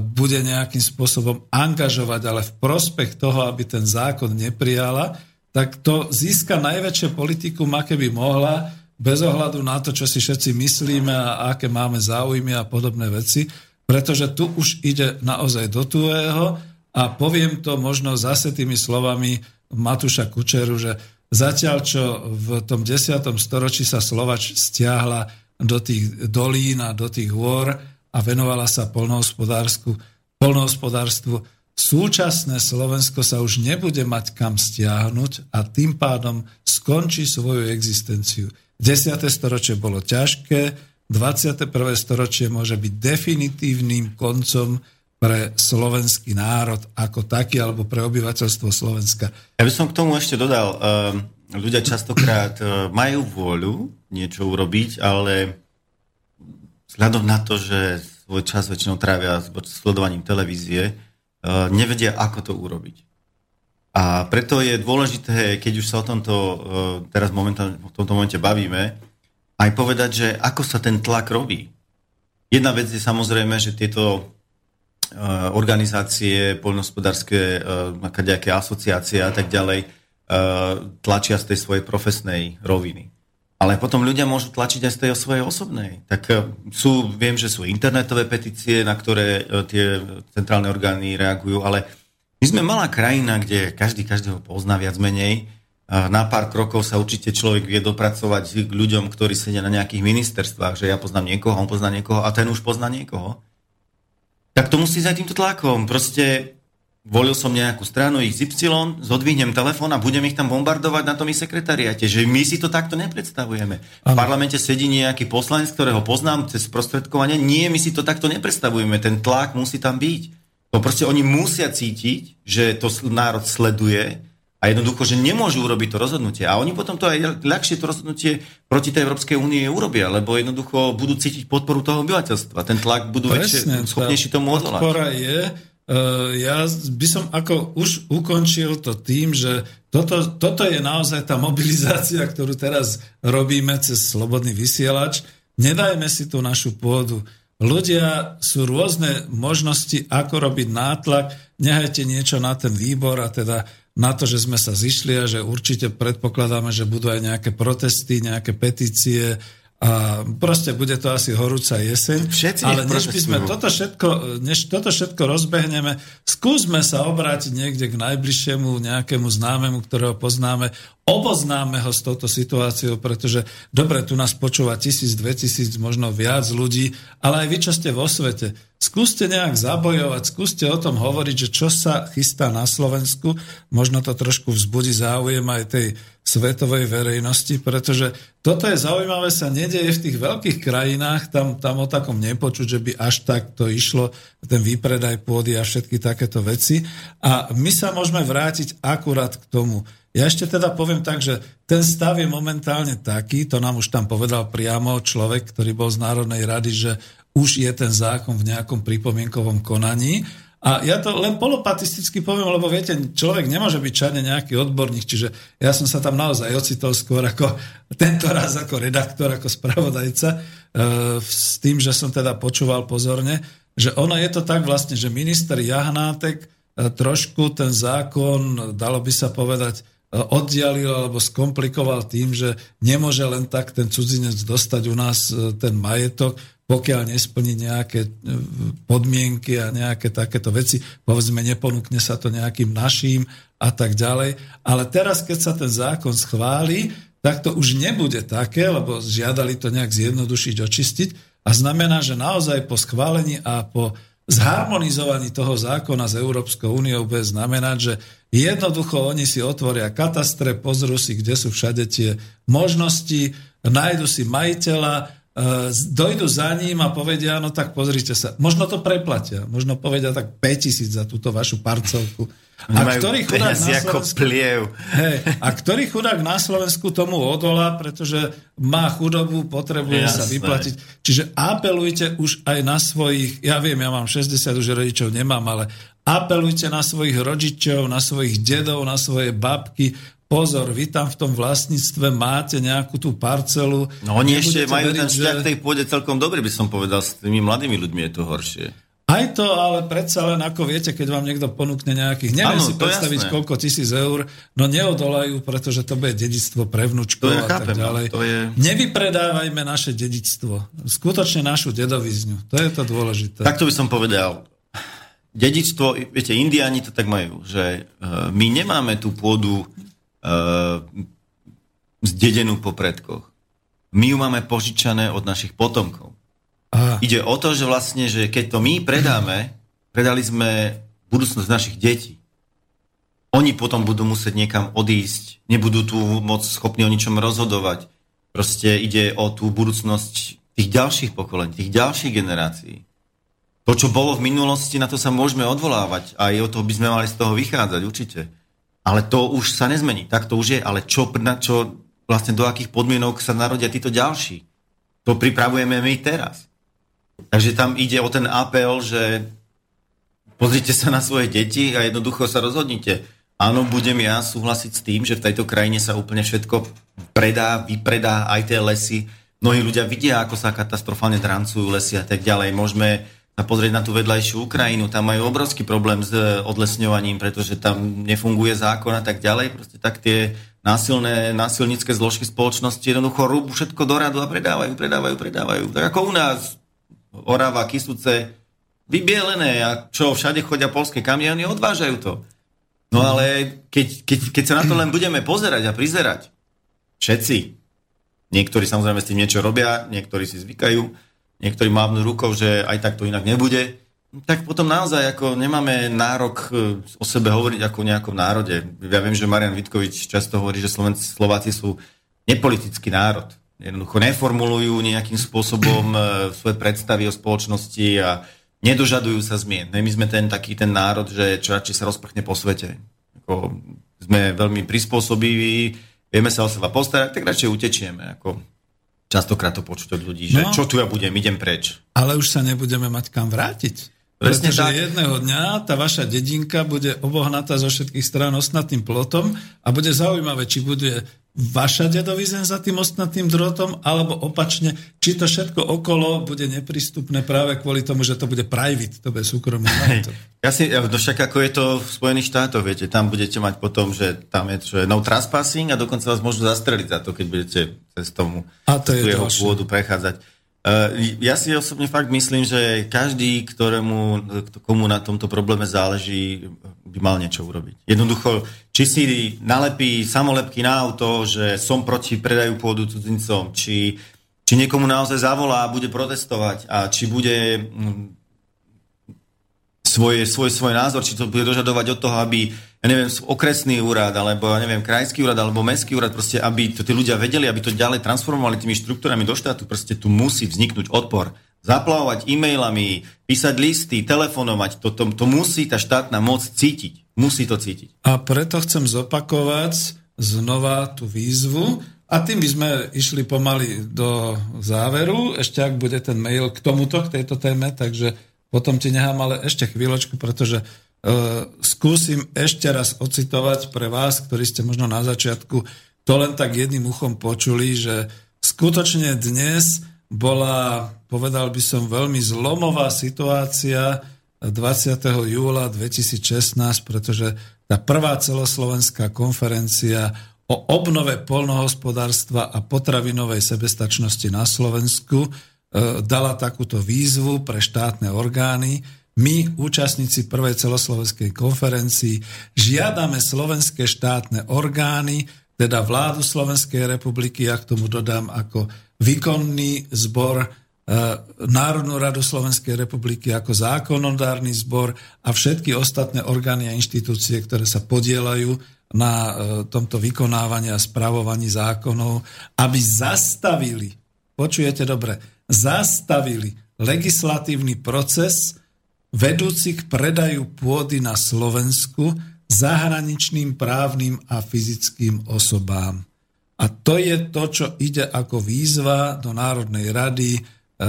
bude nejakým spôsobom angažovať, ale v prospech toho, aby ten zákon neprijala, tak to získa najväčšie politikum, aké by mohla, bez ohľadu na to, čo si všetci myslíme a aké máme záujmy a podobné veci, pretože tu už ide naozaj do tuého a poviem to možno zase tými slovami Matúša Kučeru, že zatiaľ, čo v tom 10. storočí sa Slovač stiahla do tých dolín a do tých hôr a venovala sa polnohospodárstvu. Súčasné Slovensko sa už nebude mať kam stiahnuť a tým pádom skončí svoju existenciu. 10. storočie bolo ťažké, 21. storočie môže byť definitívnym koncom pre slovenský národ ako taký, alebo pre obyvateľstvo Slovenska. Ja by som k tomu ešte dodal, ehm, ľudia častokrát e, majú vôľu niečo urobiť, ale vzhľadom na to, že svoj čas väčšinou trávia s sledovaním televízie, e, nevedia, ako to urobiť. A preto je dôležité, keď už sa o tomto teraz momentálne, v tomto momente bavíme, aj povedať, že ako sa ten tlak robí. Jedna vec je samozrejme, že tieto organizácie, poľnohospodárske, nejaké asociácie a tak ďalej, Eh, tlačia z tej svojej profesnej roviny. Ale potom ľudia môžu tlačiť aj z tej svojej osobnej. Tak sú, viem, že sú internetové petície, na ktoré tie centrálne orgány reagujú, ale my sme malá krajina, kde každý každého pozná viac menej. Na pár krokov sa určite človek vie dopracovať k ľuďom, ktorí sedia na nejakých ministerstvách, že ja poznám niekoho, on pozná niekoho a ten už pozná niekoho. Tak to musí za týmto tlakom. Proste volil som nejakú stranu XY, zodvihnem telefón a budem ich tam bombardovať na tom ich sekretariate. Že my si to takto nepredstavujeme. V parlamente sedí nejaký poslanec, ktorého poznám cez prostredkovanie. Nie, my si to takto nepredstavujeme. Ten tlak musí tam byť. To proste oni musia cítiť, že to národ sleduje a jednoducho, že nemôžu urobiť to rozhodnutie. A oni potom to aj ľahšie to rozhodnutie proti tej Európskej únie urobia, lebo jednoducho budú cítiť podporu toho obyvateľstva. Ten tlak budú väčšie, schopnejší tomu odolať. Podpora je, Eh, ja by som ako už ukončil to tým, že toto, toto je naozaj tá mobilizácia, ktorú teraz robíme cez Slobodný vysielač. Nedajme si tú našu pôdu. Ľudia sú rôzne možnosti, ako robiť nátlak. Nehajte niečo na ten výbor a teda na to, že sme sa zišli a že určite predpokladáme, že budú aj nejaké protesty, nejaké petície, a proste bude to asi horúca jeseň. Všetci ale než by sme toto všetko, než toto všetko rozbehneme, skúsme sa obrátiť niekde k najbližšiemu nejakému známemu, ktorého poznáme, oboznáme ho s touto situáciou, pretože dobre, tu nás počúva tisíc, dve tisíc, možno viac ľudí, ale aj vy, čo ste vo svete, skúste nejak zabojovať, skúste o tom hovoriť, že čo sa chystá na Slovensku, možno to trošku vzbudí záujem aj tej svetovej verejnosti, pretože toto je zaujímavé, sa nedieje v tých veľkých krajinách, tam, tam o takom nepočuť, že by až tak to išlo, ten výpredaj pôdy a všetky takéto veci. A my sa môžeme vrátiť akurát k tomu. Ja ešte teda poviem tak, že ten stav je momentálne taký, to nám už tam povedal priamo človek, ktorý bol z Národnej rady, že už je ten zákon v nejakom pripomienkovom konaní a ja to len polopatisticky poviem, lebo viete, človek nemôže byť čane nejaký odborník, čiže ja som sa tam naozaj ocitol skôr ako tento raz ako redaktor, ako spravodajca, e, s tým, že som teda počúval pozorne, že ono je to tak vlastne, že minister Jahnátek e, trošku ten zákon, dalo by sa povedať, e, oddialil alebo skomplikoval tým, že nemôže len tak ten cudzinec dostať u nás ten majetok, pokiaľ nesplní nejaké e, podmienky a nejaké takéto veci, povedzme, neponúkne sa to nejakým naším a tak ďalej. Ale teraz, keď sa ten zákon schváli, tak to už nebude také, lebo žiadali to nejak zjednodušiť, očistiť a znamená, že naozaj po schválení a po zharmonizovaní toho zákona s Európskou úniou bude znamenať, že jednoducho oni si otvoria katastre, pozrú si, kde sú všade tie možnosti, nájdu si majiteľa, dojdu za ním a povedia, no tak pozrite sa, možno to preplatia, možno povedia tak 5000 za túto vašu parcelku. A ktorý chudák na Slovensku, hej, a ktorý chudák na Slovensku tomu odolá, pretože má chudobu, potrebuje Jasné. sa vyplatiť. Čiže apelujte už aj na svojich, ja viem, ja mám 60, už rodičov nemám, ale apelujte na svojich rodičov, na svojich dedov, na svoje babky, pozor, vy tam v tom vlastníctve máte nejakú tú parcelu. No oni ešte majú veriť, ten vzťah že... tej pôde celkom dobrý, by som povedal, s tými mladými ľuďmi je to horšie. Aj to, ale predsa len ako viete, keď vám niekto ponúkne nejakých, neviem ano, si predstaviť jasné. koľko tisíc eur, no neodolajú, pretože to bude dedictvo pre vnúčkov a chápem, tak ďalej. To je... Nevypredávajme naše dedictvo, skutočne našu dedovizňu, to je to dôležité. Takto by som povedal, dedictvo, viete, indiáni to tak majú, že uh, my nemáme tú pôdu zdedenú po predkoch. My ju máme požičané od našich potomkov. Aha. Ide o to, že vlastne, že keď to my predáme, predali sme budúcnosť našich detí. Oni potom budú musieť niekam odísť, nebudú tu moc schopní o ničom rozhodovať. Proste ide o tú budúcnosť tých ďalších pokolení, tých ďalších generácií. To, čo bolo v minulosti, na to sa môžeme odvolávať a aj o to by sme mali z toho vychádzať, určite. Ale to už sa nezmení, tak to už je. Ale čo, čo, vlastne do akých podmienok sa narodia títo ďalší? To pripravujeme my teraz. Takže tam ide o ten apel, že pozrite sa na svoje deti a jednoducho sa rozhodnite. Áno, budem ja súhlasiť s tým, že v tejto krajine sa úplne všetko predá, vypredá, aj tie lesy. Mnohí ľudia vidia, ako sa katastrofálne drancujú lesy a tak ďalej. Môžeme a pozrieť na tú vedľajšiu Ukrajinu, tam majú obrovský problém s e, odlesňovaním, pretože tam nefunguje zákon a tak ďalej. Proste tak tie násilné, násilnícke zložky spoločnosti jednoducho rúbu všetko do radu a predávajú, predávajú, predávajú. Tak ako u nás Orava, Kisuce, vybielené a čo, všade chodia polské kamiony, odvážajú to. No ale keď, keď, keď sa na to len budeme pozerať a prizerať, všetci, niektorí samozrejme s tým niečo robia, niektorí si zvykajú, niektorí mávnu rukou, že aj tak to inak nebude, tak potom naozaj ako nemáme nárok e, o sebe hovoriť ako o nejakom národe. Ja viem, že Marian Vitkovič často hovorí, že Slovenci, Slováci sú nepolitický národ. Jednoducho neformulujú nejakým spôsobom e, svoje predstavy o spoločnosti a nedožadujú sa zmien. My sme ten taký ten národ, že čo radšej sa rozprchne po svete. Ako sme veľmi prispôsobiví, vieme sa o seba postarať, tak radšej utečieme. Ako Častokrát to počuť od ľudí, že no, čo tu ja budem, idem preč. Ale už sa nebudeme mať kam vrátiť. Presne Pretože tak. jedného dňa tá vaša dedinka bude obohnatá zo všetkých strán osnatým plotom a bude zaujímavé, či bude vaša dedovizen za tým ostnatým drotom, alebo opačne, či to všetko okolo bude neprístupné práve kvôli tomu, že to bude private, to bude súkromný majetok. Ja si, no však ako je to v Spojených štátoch, viete, tam budete mať potom, že tam je že no trespassing a dokonca vás môžu zastreliť za to, keď budete cez tomu a to je jeho pôdu prechádzať. Eh, ja si osobne fakt myslím, že každý, ktorému, komu na tomto probléme záleží, by mal niečo urobiť. Jednoducho, či si nalepí samolepky na auto, že som proti predaju pôdu cudzincom, či, či niekomu naozaj zavolá a bude protestovať a či bude mm, svoj, svoj, svoj názor, či to bude dožadovať od toho, aby ja neviem, okresný úrad, alebo ja neviem, krajský úrad, alebo mestský úrad, proste, aby to tí ľudia vedeli, aby to ďalej transformovali tými štruktúrami do štátu, proste tu musí vzniknúť odpor. Zaplavovať e-mailami, písať listy, telefonovať, to, to, to musí tá štátna moc cítiť. Musí to cítiť. A preto chcem zopakovať znova tú výzvu, a tým by sme išli pomaly do záveru, ešte ak bude ten mail k tomuto, k tejto téme, takže potom ti nechám ale ešte chvíľočku, pretože E, skúsim ešte raz ocitovať pre vás, ktorí ste možno na začiatku to len tak jedným uchom počuli, že skutočne dnes bola, povedal by som, veľmi zlomová situácia 20. júla 2016, pretože tá prvá celoslovenská konferencia o obnove polnohospodárstva a potravinovej sebestačnosti na Slovensku dala takúto výzvu pre štátne orgány, my, účastníci prvej celoslovenskej konferencii, žiadame slovenské štátne orgány, teda vládu Slovenskej republiky, ja k tomu dodám ako výkonný zbor, e, Národnú radu Slovenskej republiky ako zákonodárny zbor a všetky ostatné orgány a inštitúcie, ktoré sa podielajú na e, tomto vykonávaní a spravovaní zákonov, aby zastavili počujete dobre, zastavili legislatívny proces vedúci k predaju pôdy na Slovensku zahraničným právnym a fyzickým osobám. A to je to, čo ide ako výzva do Národnej rady, e,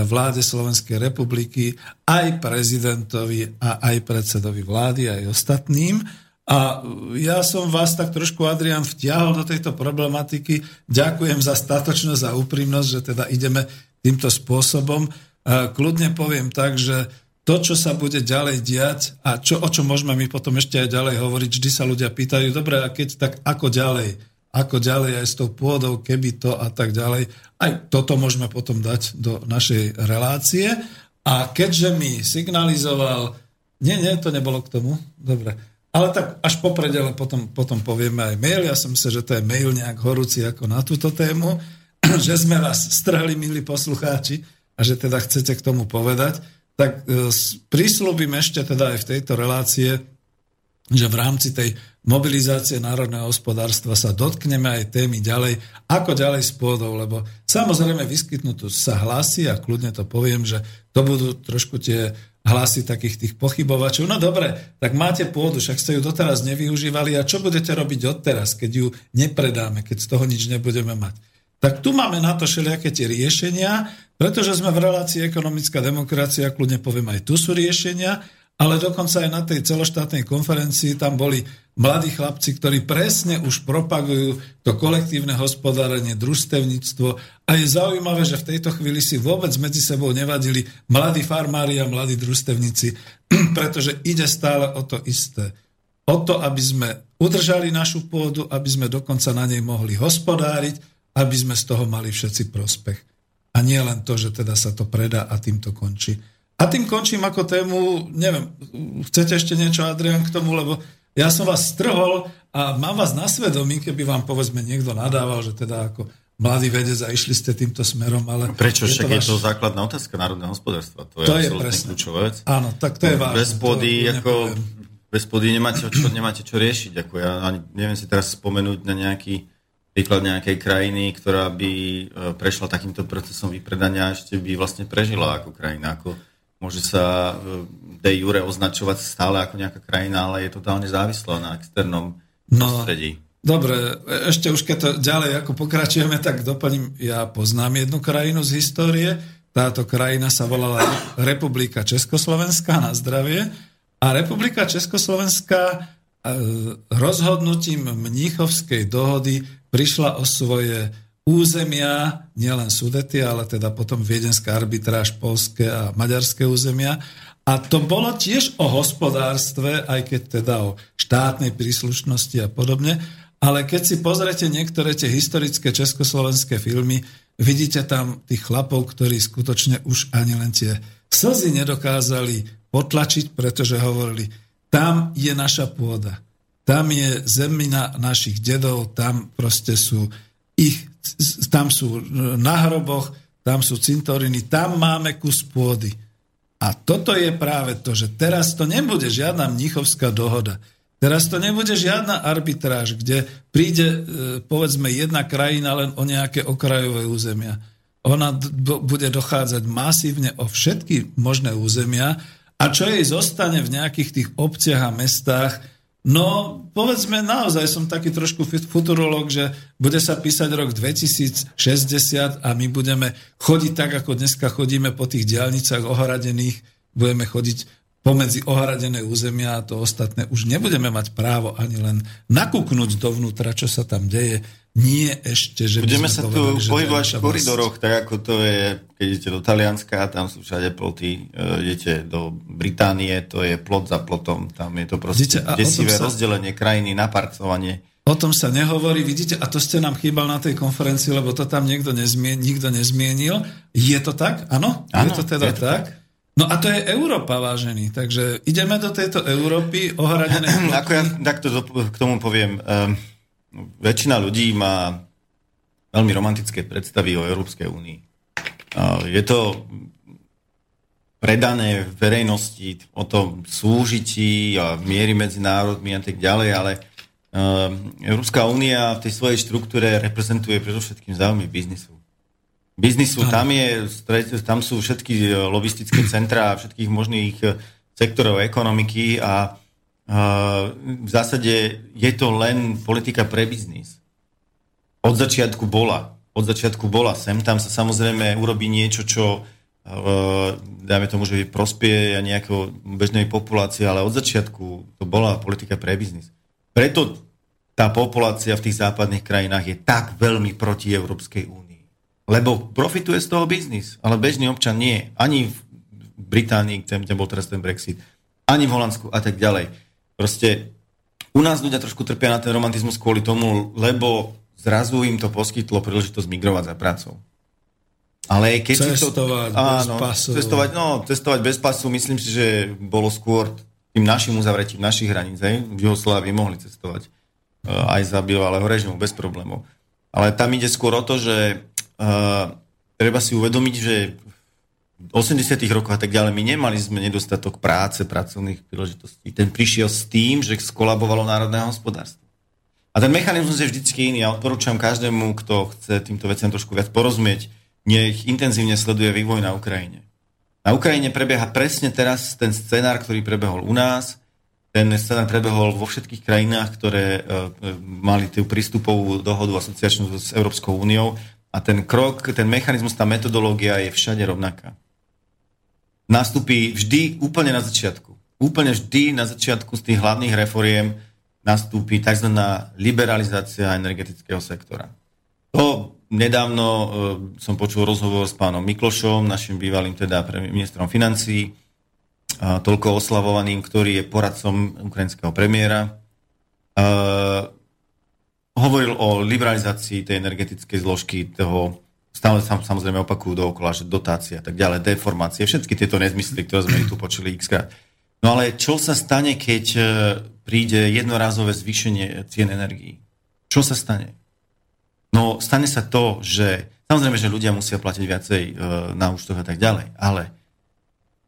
vláde Slovenskej republiky, aj prezidentovi a aj predsedovi vlády, aj ostatným. A ja som vás tak trošku, Adrian, vtiahol do tejto problematiky. Ďakujem za statočnosť a úprimnosť, že teda ideme týmto spôsobom. Kľudne poviem tak, že to, čo sa bude ďalej diať a čo, o čo môžeme my potom ešte aj ďalej hovoriť, vždy sa ľudia pýtajú, dobre, a keď tak ako ďalej? ako ďalej aj s tou pôdou, keby to a tak ďalej. Aj toto môžeme potom dať do našej relácie. A keďže mi signalizoval, nie, nie, to nebolo k tomu, dobre, ale tak až po predele potom, potom povieme aj mail. Ja som myslel, že to je mail nejak horúci ako na túto tému, že sme vás strhli, milí poslucháči, a že teda chcete k tomu povedať. Tak e, prislúbim ešte teda aj v tejto relácie, že v rámci tej mobilizácie národného hospodárstva sa dotkneme aj témy ďalej, ako ďalej s pôdou, lebo samozrejme vyskytnú tu sa hlasy a kľudne to poviem, že to budú trošku tie hlasy takých tých pochybovačov. No dobre, tak máte pôdu, však ste ju doteraz nevyužívali a čo budete robiť odteraz, keď ju nepredáme, keď z toho nič nebudeme mať. Tak tu máme na to všelijaké tie riešenia, pretože sme v relácii ekonomická demokracia, kľudne poviem aj tu sú riešenia, ale dokonca aj na tej celoštátnej konferencii tam boli mladí chlapci, ktorí presne už propagujú to kolektívne hospodárenie, družstevníctvo a je zaujímavé, že v tejto chvíli si vôbec medzi sebou nevadili mladí farmári a mladí družstevníci, pretože ide stále o to isté. O to, aby sme udržali našu pôdu, aby sme dokonca na nej mohli hospodáriť, aby sme z toho mali všetci prospech. A nie len to, že teda sa to predá a tým to končí. A tým končím ako tému, neviem, chcete ešte niečo, Adrian, k tomu, lebo ja som vás strhol a mám vás na svedomí, keby vám povedzme niekto nadával, že teda ako mladý vedec a išli ste týmto smerom, ale... Prečo? Však je to, vaš... je to základná otázka národného hospodárstva. To je, to je presne. kľúčová vec. Áno, tak to je vážne. Bez pôdy, ako, bez pôdy nemáte, čo, nemáte čo riešiť. Ako ja ani neviem si teraz spomenúť na nejaký príklad nejakej krajiny, ktorá by e, prešla takýmto procesom vypredania a ešte by vlastne prežila ako krajina. Ako môže sa e, de jure označovať stále ako nejaká krajina, ale je totálne závislá na externom no, prostredí. Dobre, ešte už keď to ďalej ako pokračujeme, tak doplním, ja poznám jednu krajinu z histórie, táto krajina sa volala Republika Československá na zdravie a Republika Československá e, rozhodnutím Mníchovskej dohody prišla o svoje územia, nielen Sudety, ale teda potom viedenská arbitráž, polské a maďarské územia. A to bolo tiež o hospodárstve, aj keď teda o štátnej príslušnosti a podobne. Ale keď si pozrete niektoré tie historické československé filmy, vidíte tam tých chlapov, ktorí skutočne už ani len tie slzy nedokázali potlačiť, pretože hovorili, tam je naša pôda, tam je zemina našich dedov, tam proste sú ich tam sú na hroboch, tam sú cintoriny, tam máme kus pôdy. A toto je práve to, že teraz to nebude žiadna mnichovská dohoda. Teraz to nebude žiadna arbitráž, kde príde, e, povedzme, jedna krajina len o nejaké okrajové územia. Ona bude dochádzať masívne o všetky možné územia a čo jej zostane v nejakých tých obciach a mestách, No, povedzme, naozaj som taký trošku futurolog, že bude sa písať rok 2060 a my budeme chodiť tak, ako dneska chodíme po tých diálnicách ohradených, budeme chodiť pomedzi ohradené územia a to ostatné. Už nebudeme mať právo ani len nakúknúť dovnútra, čo sa tam deje. Nie ešte, že Budeme sa tu pohybovať v koridoroch, tak ako to je, keď idete do Talianska, tam sú všade ploty, e, idete do Británie, to je plot za plotom, tam je to proste Vidíte, desivé sa... rozdelenie krajiny na parkovanie. O tom sa nehovorí, vidíte, a to ste nám chýbal na tej konferencii, lebo to tam niekto nezmien, nikto nezmienil. Je to tak? Áno? Je to teda je to tak? tak? No a to je Európa, vážený. Takže ideme do tejto Európy ohradené. Ako ja takto k tomu poviem. Um, väčšina ľudí má veľmi romantické predstavy o Európskej únii. Je to predané verejnosti o tom súžití a miery medzi národmi a tak ďalej, ale uh, Európska únia v tej svojej štruktúre reprezentuje predovšetkým záujmy biznisu. biznisu. Tam, je, tam sú všetky lobistické centra všetkých možných sektorov ekonomiky a v zásade je to len politika pre biznis. Od začiatku bola. Od začiatku bola. Sem tam sa samozrejme urobí niečo, čo dajme tomu, že prospie nejakého bežnej populácie, ale od začiatku to bola politika pre biznis. Preto tá populácia v tých západných krajinách je tak veľmi proti Európskej únii. Lebo profituje z toho biznis, ale bežný občan nie. Ani v Británii, kde bol teraz ten Brexit, ani v Holandsku a tak ďalej. Proste u nás ľudia trošku trpia na ten romantizmus kvôli tomu, lebo zrazu im to poskytlo príležitosť migrovať za prácou. Ale keď cestovať si to... Áno, bez pasu. Cestovať, no, cestovať bez pasu, myslím si, že bolo skôr tým našim uzavretím našich hraníc. Hej? V Jugoslávii mohli cestovať uh, aj za bývalého režimu bez problémov. Ale tam ide skôr o to, že uh, treba si uvedomiť, že 80 rokoch a tak ďalej my nemali sme nedostatok práce, pracovných príležitostí. Ten prišiel s tým, že skolabovalo národné hospodárstvo. A ten mechanizmus je vždycky iný. Ja odporúčam každému, kto chce týmto veciam trošku viac porozumieť, nech intenzívne sleduje vývoj na Ukrajine. Na Ukrajine prebieha presne teraz ten scenár, ktorý prebehol u nás. Ten scenár prebehol vo všetkých krajinách, ktoré uh, mali tú prístupovú dohodu asociačnú s Európskou úniou. A ten krok, ten mechanizmus, tá metodológia je všade rovnaká. Nastupí vždy úplne na začiatku. Úplne vždy na začiatku z tých hlavných reforiem nastúpi tzv. liberalizácia energetického sektora. To Nedávno uh, som počul rozhovor s pánom Miklošom, našim bývalým teda ministrom financí, uh, toľko oslavovaným, ktorý je poradcom ukrajinského premiéra. Uh, hovoril o liberalizácii tej energetickej zložky toho, stále sa samozrejme opakujú dookola, že dotácie a tak ďalej, deformácie, všetky tieto nezmysly, ktoré sme tu počuli x. No ale čo sa stane, keď príde jednorázové zvýšenie cien energií? Čo sa stane? No stane sa to, že samozrejme, že ľudia musia platiť viacej e, na účtoch a tak ďalej, ale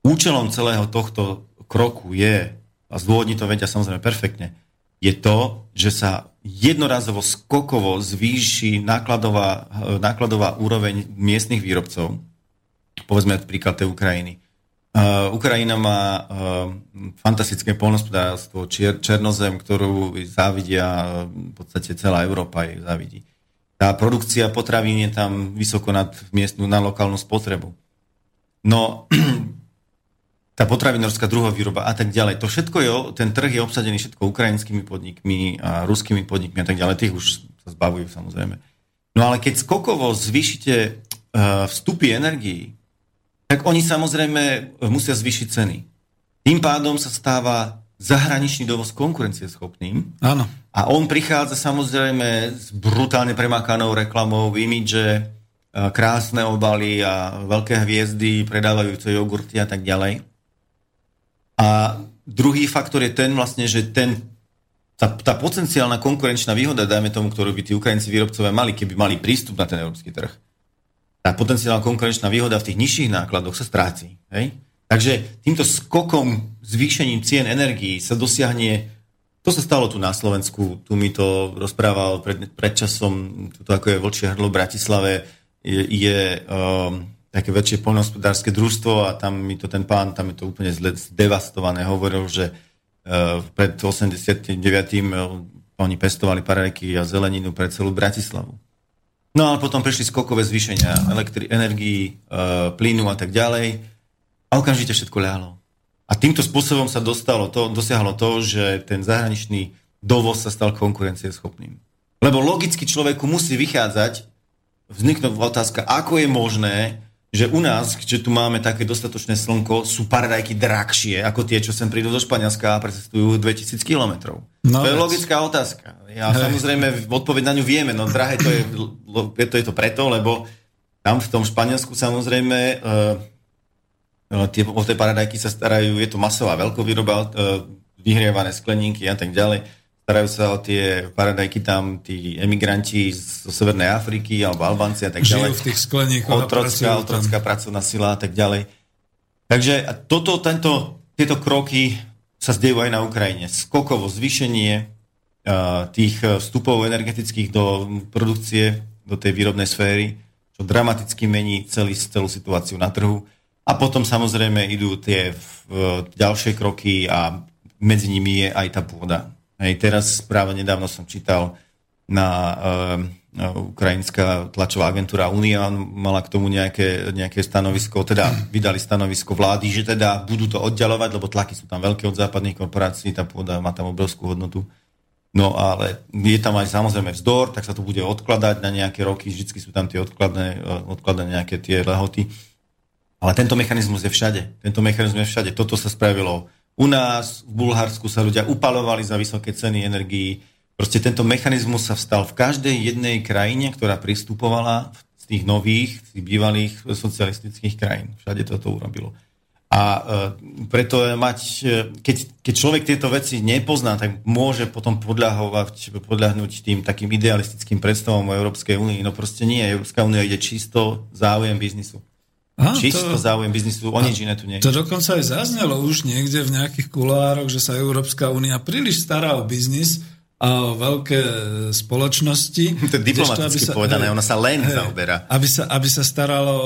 účelom celého tohto kroku je, a zdôvodní to vedia samozrejme perfektne, je to, že sa jednorazovo skokovo zvýši nákladová, nákladová úroveň miestnych výrobcov. Povedzme príklad tej Ukrajiny. Uh, Ukrajina má uh, fantastické polnospodárstvo, čier, černozem, ktorú závidia v podstate celá Európa jej závidí. Tá produkcia potravín je tam vysoko nad miestnu, na lokálnu spotrebu. No, tá potravinárska druhá výroba a tak ďalej. To všetko je, ten trh je obsadený všetko ukrajinskými podnikmi a ruskými podnikmi a tak ďalej. Tých už sa zbavujú samozrejme. No ale keď skokovo zvýšite uh, vstupy energií, tak oni samozrejme musia zvýšiť ceny. Tým pádom sa stáva zahraničný dovoz konkurencieschopným. Áno. A on prichádza samozrejme s brutálne premakanou reklamou, imidže, krásne obaly a veľké hviezdy, predávajúce jogurty a tak ďalej. A druhý faktor je ten vlastne, že ten, tá, tá potenciálna konkurenčná výhoda, dajme tomu, ktorú by tí Ukrajinci výrobcovia mali, keby mali prístup na ten európsky trh, tá potenciálna konkurenčná výhoda v tých nižších nákladoch sa stráci. Hej? Takže týmto skokom, zvýšením cien energií sa dosiahne, to sa stalo tu na Slovensku, tu mi to rozprával pred, pred časom, to ako je Vlčie hrdlo v Bratislave, je, je um, také väčšie poľnohospodárske družstvo a tam mi to ten pán, tam je to úplne zle, zdevastované, hovoril, že uh, pred 89. Uh, oni pestovali paradajky a zeleninu pre celú Bratislavu. No a potom prišli skokové zvýšenia elektri- energií, uh, plynu a tak ďalej a okamžite všetko ľahlo. A týmto spôsobom sa dostalo to, dosiahlo to, že ten zahraničný dovoz sa stal konkurencieschopným. Lebo logicky človeku musí vychádzať, vzniknúť otázka, ako je možné, že u nás, že tu máme také dostatočné slnko, sú paradajky drahšie ako tie, čo sem prídu do Španielska a precestujú 2000 kilometrov. No, to je logická otázka. Ja Hej. samozrejme odpoveď na ňu vieme, no drahé to je, to je to preto, lebo tam v tom Španielsku samozrejme No, tie, o tie paradajky sa starajú, je to masová veľkovýroba, e, vyhrievané skleníky a tak ďalej. Starajú sa o tie paradajky tam tí emigranti zo Severnej Afriky alebo Albánci a tak ďalej. Žijú v tých skleníkoch. Otrocká, otrocká pracovná sila a tak ďalej. Takže toto, tento, tieto kroky sa zdejú aj na Ukrajine. Skokovo zvýšenie uh, tých vstupov energetických do produkcie, do tej výrobnej sféry, čo dramaticky mení celý, celú situáciu na trhu. A potom samozrejme idú tie v, ďalšie kroky a medzi nimi je aj tá pôda. Hej, teraz práve nedávno som čítal na e, ukrajinská tlačová agentúra Unia mala k tomu nejaké, nejaké stanovisko, teda vydali stanovisko vlády, že teda budú to oddialovať, lebo tlaky sú tam veľké od západných korporácií, tá pôda má tam obrovskú hodnotu. No ale je tam aj samozrejme vzdor, tak sa to bude odkladať na nejaké roky, vždy sú tam tie odkladné, odkladné nejaké tie lehoty. Ale tento mechanizmus je všade. Tento mechanizmus je všade. Toto sa spravilo u nás, v Bulharsku sa ľudia upalovali za vysoké ceny energií. Proste tento mechanizmus sa vstal v každej jednej krajine, ktorá pristupovala z tých nových, z tých bývalých socialistických krajín. Všade toto urobilo. A e, preto mať, e, keď, keď človek tieto veci nepozná, tak môže potom podľahovať, podľahnúť tým takým idealistickým predstavom o Európskej únii. No proste nie, Európska únia ide čisto záujem biznisu. A, čisto to, záujem biznisu, o nič iné tu nie. To dokonca aj zaznelo už niekde v nejakých kulároch, že sa Európska únia príliš stará o biznis a o veľké spoločnosti. To je diplomaticky sa, povedané, ona sa len hej, zaoberá. Aby sa, aby sa staralo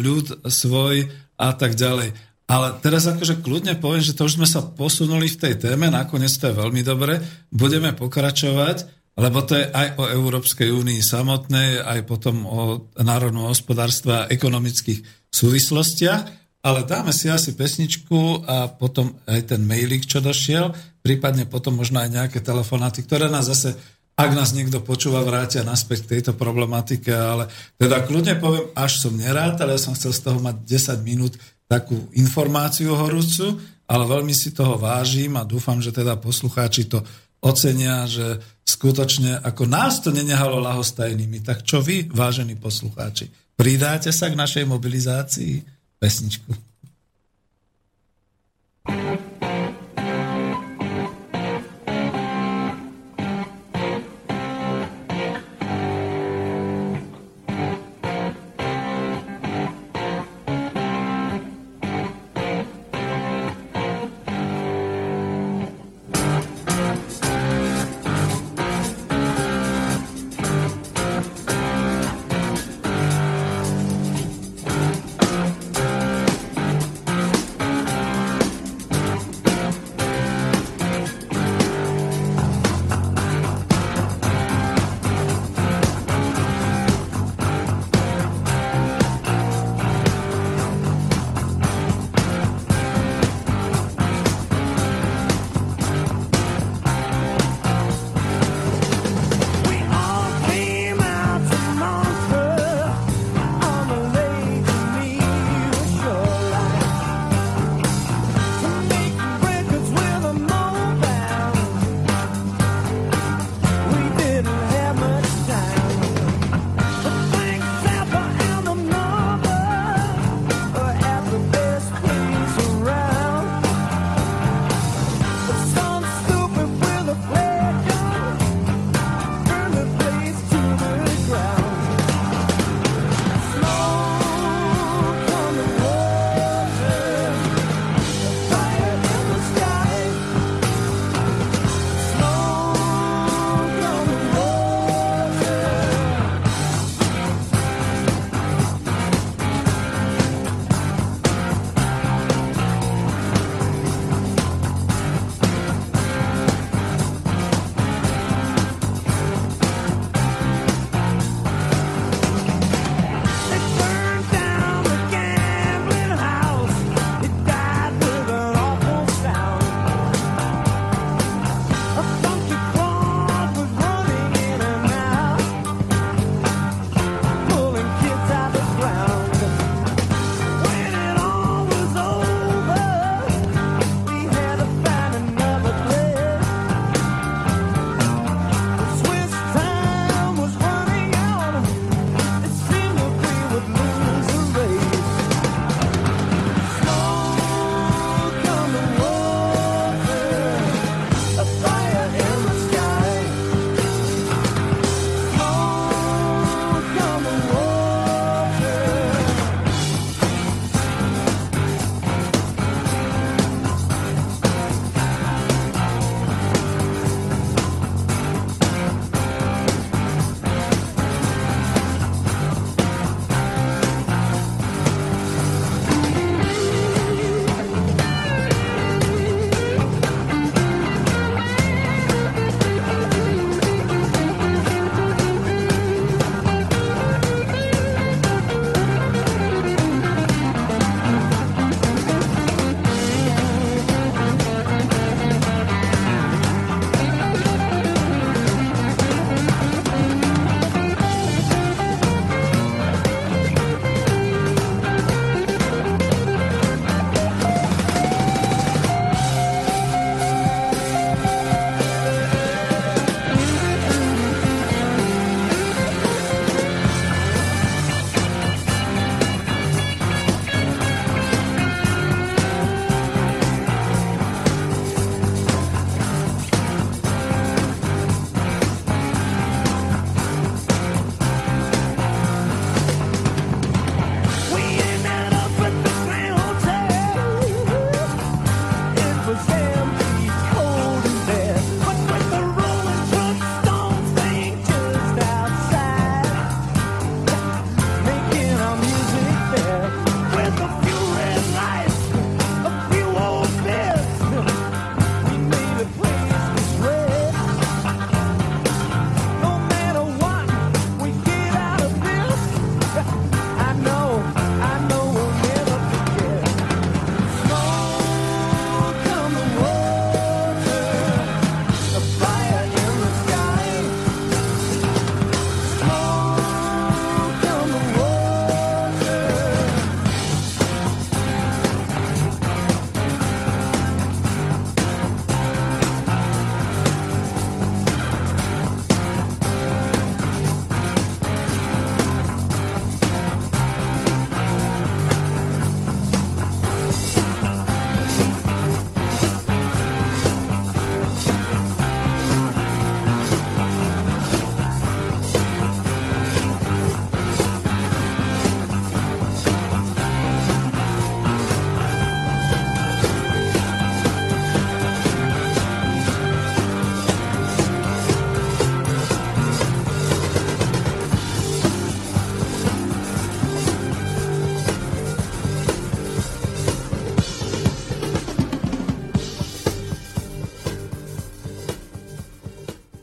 ľud svoj a tak ďalej. Ale teraz akože kľudne poviem, že to už sme sa posunuli v tej téme, nakoniec to je veľmi dobre, budeme pokračovať, lebo to je aj o Európskej únii samotnej, aj potom o národnom hospodárstve a ekonomických súvislostiach, ale dáme si asi pesničku a potom aj ten mailik, čo došiel, prípadne potom možno aj nejaké telefonáty, ktoré nás zase ak nás niekto počúva, vrátia naspäť k tejto problematike, ale teda kľudne poviem, až som nerád, ale ja som chcel z toho mať 10 minút takú informáciu horúcu, ale veľmi si toho vážim a dúfam, že teda poslucháči to ocenia, že skutočne ako nás to nenehalo lahostajnými, tak čo vy, vážení poslucháči, pridáte sa k našej mobilizácii pesničku?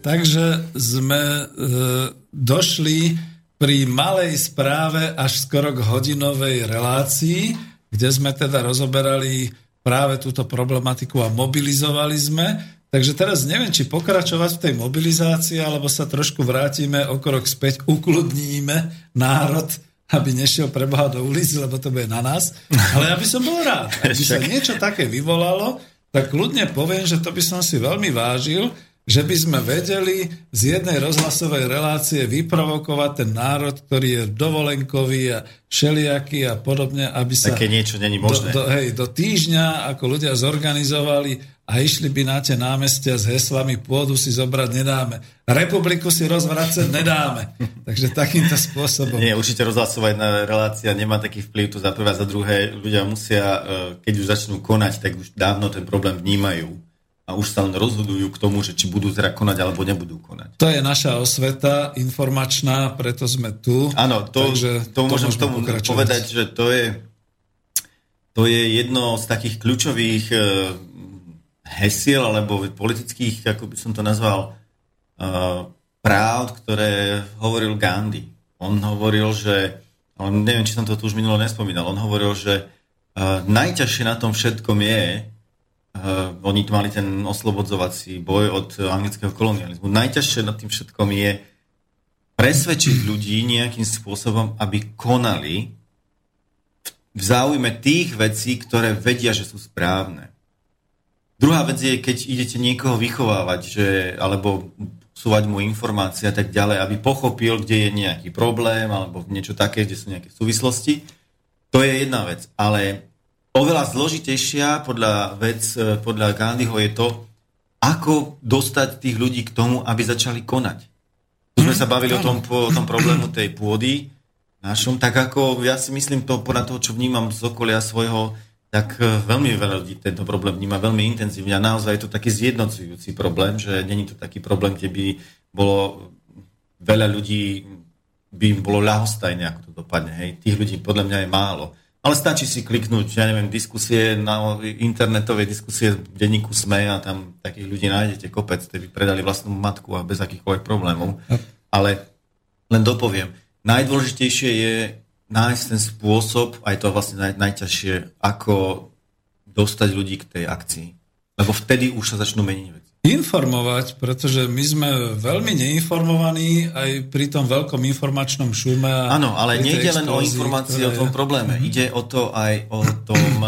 Takže sme e, došli pri malej správe až skoro k hodinovej relácii, kde sme teda rozoberali práve túto problematiku a mobilizovali sme. Takže teraz neviem, či pokračovať v tej mobilizácii, alebo sa trošku vrátime o krok späť, ukludníme národ, aby nešiel preboha do ulic, lebo to bude na nás. Ale ja by som bol rád, aby sa niečo také vyvolalo, tak ľudne poviem, že to by som si veľmi vážil, že by sme vedeli z jednej rozhlasovej relácie vyprovokovať ten národ, ktorý je dovolenkový a všelijaký a podobne, aby sa... Také niečo není možné. Do, do, hej, do týždňa, ako ľudia zorganizovali a išli by na tie námestia s heslami pôdu si zobrať nedáme. Republiku si rozvracať nedáme. Takže takýmto spôsobom. Nie, určite rozhlasová jedna relácia nemá taký vplyv, to za prvé, za druhé. Ľudia musia, e, keď už začnú konať, tak už dávno ten problém vnímajú a už sa len rozhodujú k tomu, že či budú zra konať alebo nebudú konať. To je naša osveta informačná, preto sme tu. Áno, to, takže to, to môžem tomu povedať, že to je, to je jedno z takých kľúčových uh, hesiel alebo politických, ako by som to nazval, uh, práv, ktoré hovoril Gandhi. On hovoril, že, ale neviem, či som to tu už minulo nespomínal, on hovoril, že uh, najťažšie na tom všetkom je, oni tu mali ten oslobodzovací boj od anglického kolonializmu. Najťažšie nad tým všetkom je presvedčiť ľudí nejakým spôsobom, aby konali v záujme tých vecí, ktoré vedia, že sú správne. Druhá vec je, keď idete niekoho vychovávať, že, alebo súvať mu informácie a tak ďalej, aby pochopil, kde je nejaký problém, alebo niečo také, kde sú nejaké súvislosti. To je jedna vec. Ale Oveľa zložitejšia podľa vec, e, podľa Gandhiho je to, ako dostať tých ľudí k tomu, aby začali konať. Tu sme sa bavili o tom, o tom problému tej pôdy našom, tak ako ja si myslím to podľa toho, čo vnímam z okolia svojho, tak e, veľmi veľa ľudí tento problém vníma veľmi intenzívne a naozaj je to taký zjednocujúci problém, že není to taký problém, kde by bolo veľa ľudí, by im bolo ľahostajné, ako to dopadne. Hej. Tých ľudí podľa mňa je málo. Ale stačí si kliknúť, ja neviem, diskusie na internetové diskusie v denníku SME a tam takých ľudí nájdete kopec, ktorí predali vlastnú matku a bez akýchkoľvek problémov. Ale len dopoviem, najdôležitejšie je nájsť ten spôsob, aj to vlastne naj, najťažšie, ako dostať ľudí k tej akcii. Lebo vtedy už sa začnú meniť veci. Informovať, pretože my sme veľmi neinformovaní aj pri tom veľkom informačnom šume. Áno, ale nejde len o informácie o tom probléme. Mm-hmm. Ide o to aj o tom,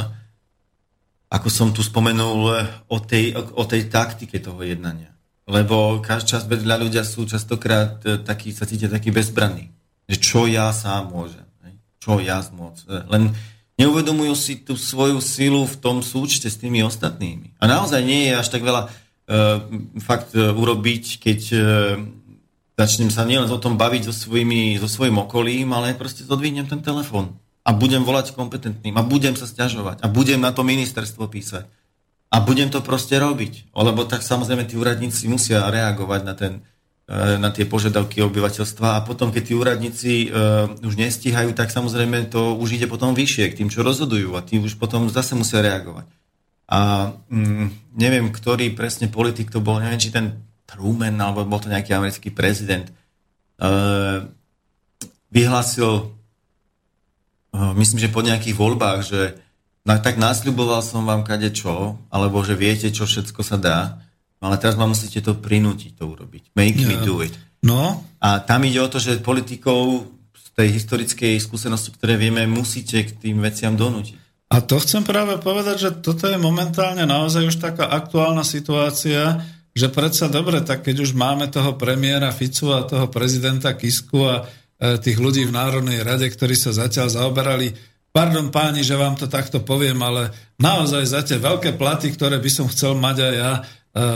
ako som tu spomenul, o tej, o, o tej taktike toho jednania. Lebo čas vedľa ľudia sú častokrát e, takí, sa cítia takí bezbranní. Že čo ja sám môžem. Čo ja môcť. E, len neuvedomujú si tú svoju silu v tom súčte s tými ostatnými. A naozaj nie je až tak veľa fakt uh, urobiť, keď uh, začnem sa nielen o tom baviť so, svojimi, so svojim okolím, ale proste zodvihnem ten telefón a budem volať kompetentným a budem sa stiažovať a budem na to ministerstvo písať a budem to proste robiť. Lebo tak samozrejme tí úradníci musia reagovať na, ten, na tie požiadavky obyvateľstva a potom, keď tí úradníci už nestíhajú, tak samozrejme to už ide potom vyššie k tým, čo rozhodujú a tí už potom zase musia reagovať. A mm, neviem, ktorý presne politik to bol, neviem, či ten Truman, alebo bol to nejaký americký prezident, uh, vyhlásil, uh, myslím, že po nejakých voľbách, že no, tak nasľuboval som vám kade čo, alebo že viete, čo všetko sa dá, ale teraz ma musíte to prinútiť to urobiť. Make yeah. me do it. No. A tam ide o to, že politikov z tej historickej skúsenosti, ktoré vieme, musíte k tým veciam donútiť. A to chcem práve povedať, že toto je momentálne naozaj už taká aktuálna situácia, že predsa dobre, tak keď už máme toho premiéra Ficu a toho prezidenta Kisku a e, tých ľudí v Národnej rade, ktorí sa zatiaľ zaoberali, pardon páni, že vám to takto poviem, ale naozaj za tie veľké platy, ktoré by som chcel mať aj ja,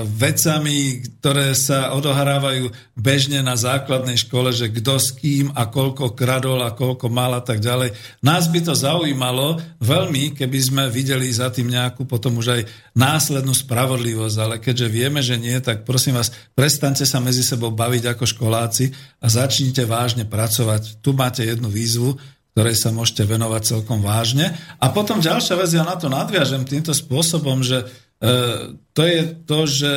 vecami, ktoré sa odohrávajú bežne na základnej škole, že kto s kým a koľko kradol a koľko mal a tak ďalej. Nás by to zaujímalo veľmi, keby sme videli za tým nejakú potom už aj následnú spravodlivosť, ale keďže vieme, že nie, tak prosím vás, prestante sa medzi sebou baviť ako školáci a začnite vážne pracovať. Tu máte jednu výzvu, ktorej sa môžete venovať celkom vážne. A potom ďalšia vec, ja na to nadviažem týmto spôsobom, že E, to je to, že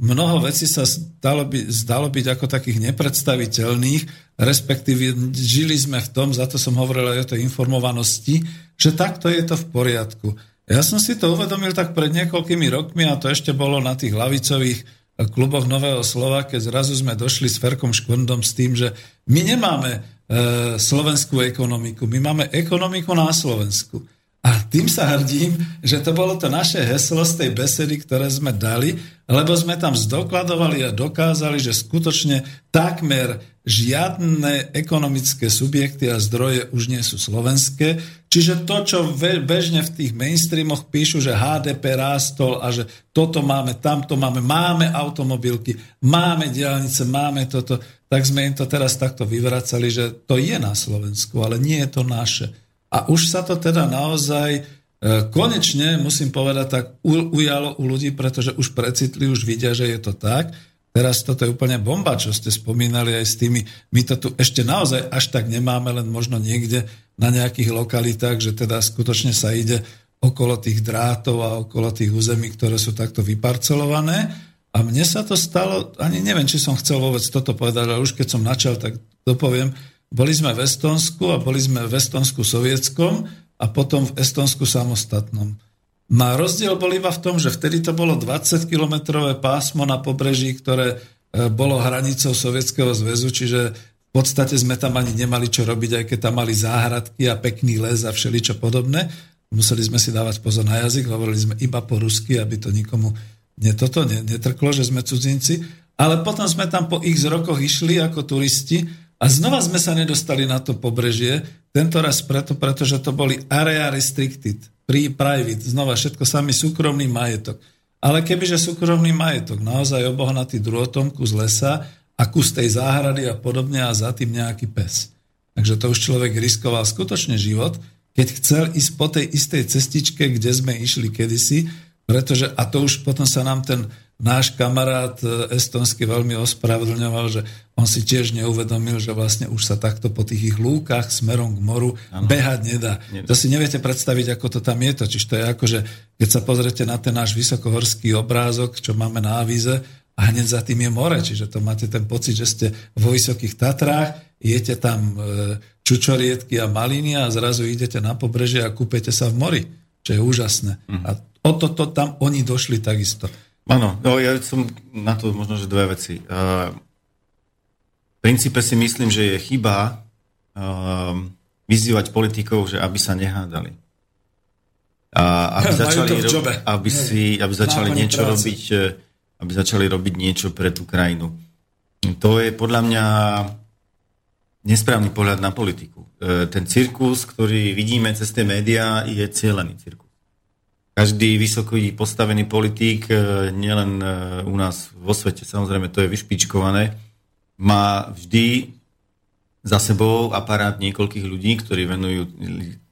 mnoho vecí sa zdalo, by, zdalo byť ako takých nepredstaviteľných, respektíve žili sme v tom, za to som hovoril aj o tej informovanosti, že takto je to v poriadku. Ja som si to uvedomil tak pred niekoľkými rokmi a to ešte bolo na tých lavicových kluboch Nového slova, keď zrazu sme došli s Ferkom Škvondom s tým, že my nemáme e, slovenskú ekonomiku, my máme ekonomiku na Slovensku. A tým sa hrdím, že to bolo to naše heslo z tej besedy, ktoré sme dali, lebo sme tam zdokladovali a dokázali, že skutočne takmer žiadne ekonomické subjekty a zdroje už nie sú slovenské. Čiže to, čo bežne v tých mainstreamoch píšu, že HDP rástol a že toto máme, tamto máme, máme automobilky, máme diálnice, máme toto, tak sme im to teraz takto vyvracali, že to je na Slovensku, ale nie je to naše. A už sa to teda naozaj e, konečne, musím povedať, tak ujalo u ľudí, pretože už precitli, už vidia, že je to tak. Teraz toto je úplne bomba, čo ste spomínali aj s tými. My to tu ešte naozaj až tak nemáme, len možno niekde na nejakých lokalitách, že teda skutočne sa ide okolo tých drátov a okolo tých území, ktoré sú takto vyparcelované. A mne sa to stalo, ani neviem, či som chcel vôbec toto povedať, ale už keď som načal, tak to poviem. Boli sme v Estonsku a boli sme v Estonsku sovietskom a potom v Estonsku samostatnom. No a rozdiel bol iba v tom, že vtedy to bolo 20-kilometrové pásmo na pobreží, ktoré e, bolo hranicou Sovietskeho zväzu, čiže v podstate sme tam ani nemali čo robiť, aj keď tam mali záhradky a pekný les a všeličo podobné. Museli sme si dávať pozor na jazyk, hovorili sme iba po rusky, aby to nikomu ne, toto netrklo, že sme cudzinci. Ale potom sme tam po x rokoch išli ako turisti a znova sme sa nedostali na to pobrežie, tento raz preto, pretože to boli area restricted, pre private, znova všetko sami súkromný majetok. Ale kebyže súkromný majetok, naozaj obohnatý druhotomku z lesa a kus tej záhrady a podobne a za tým nejaký pes. Takže to už človek riskoval skutočne život, keď chcel ísť po tej istej cestičke, kde sme išli kedysi, pretože, a to už potom sa nám ten náš kamarát e, estonský veľmi ospravedlňoval, že on si tiež neuvedomil, že vlastne už sa takto po tých ich lúkach smerom k moru ano. behať nedá. nedá. To si neviete predstaviť, ako to tam je. Totiž to je ako, že keď sa pozrete na ten náš vysokohorský obrázok, čo máme na avíze, a hneď za tým je more, čiže to máte ten pocit, že ste vo vysokých Tatrách, jete tam e, čučorietky a maliny a zrazu idete na pobrežie a kúpete sa v mori, čo je úžasné. Uh-huh. A o toto tam oni došli takisto. Áno, no, ja som na to možno, že dve veci. Uh, v princípe si myslím, že je chyba uh, vyzývať politikov, že aby sa nehádali. A aby začali, ro- aby si, aby začali niečo práci. robiť, e, aby začali robiť niečo pre tú krajinu. To je podľa mňa nesprávny pohľad na politiku. Ten cirkus, ktorý vidíme cez tie médiá, je cieľený cirkus každý vysoký postavený politík, e, nielen e, u nás vo svete, samozrejme to je vyšpičkované, má vždy za sebou aparát niekoľkých ľudí, ktorí venujú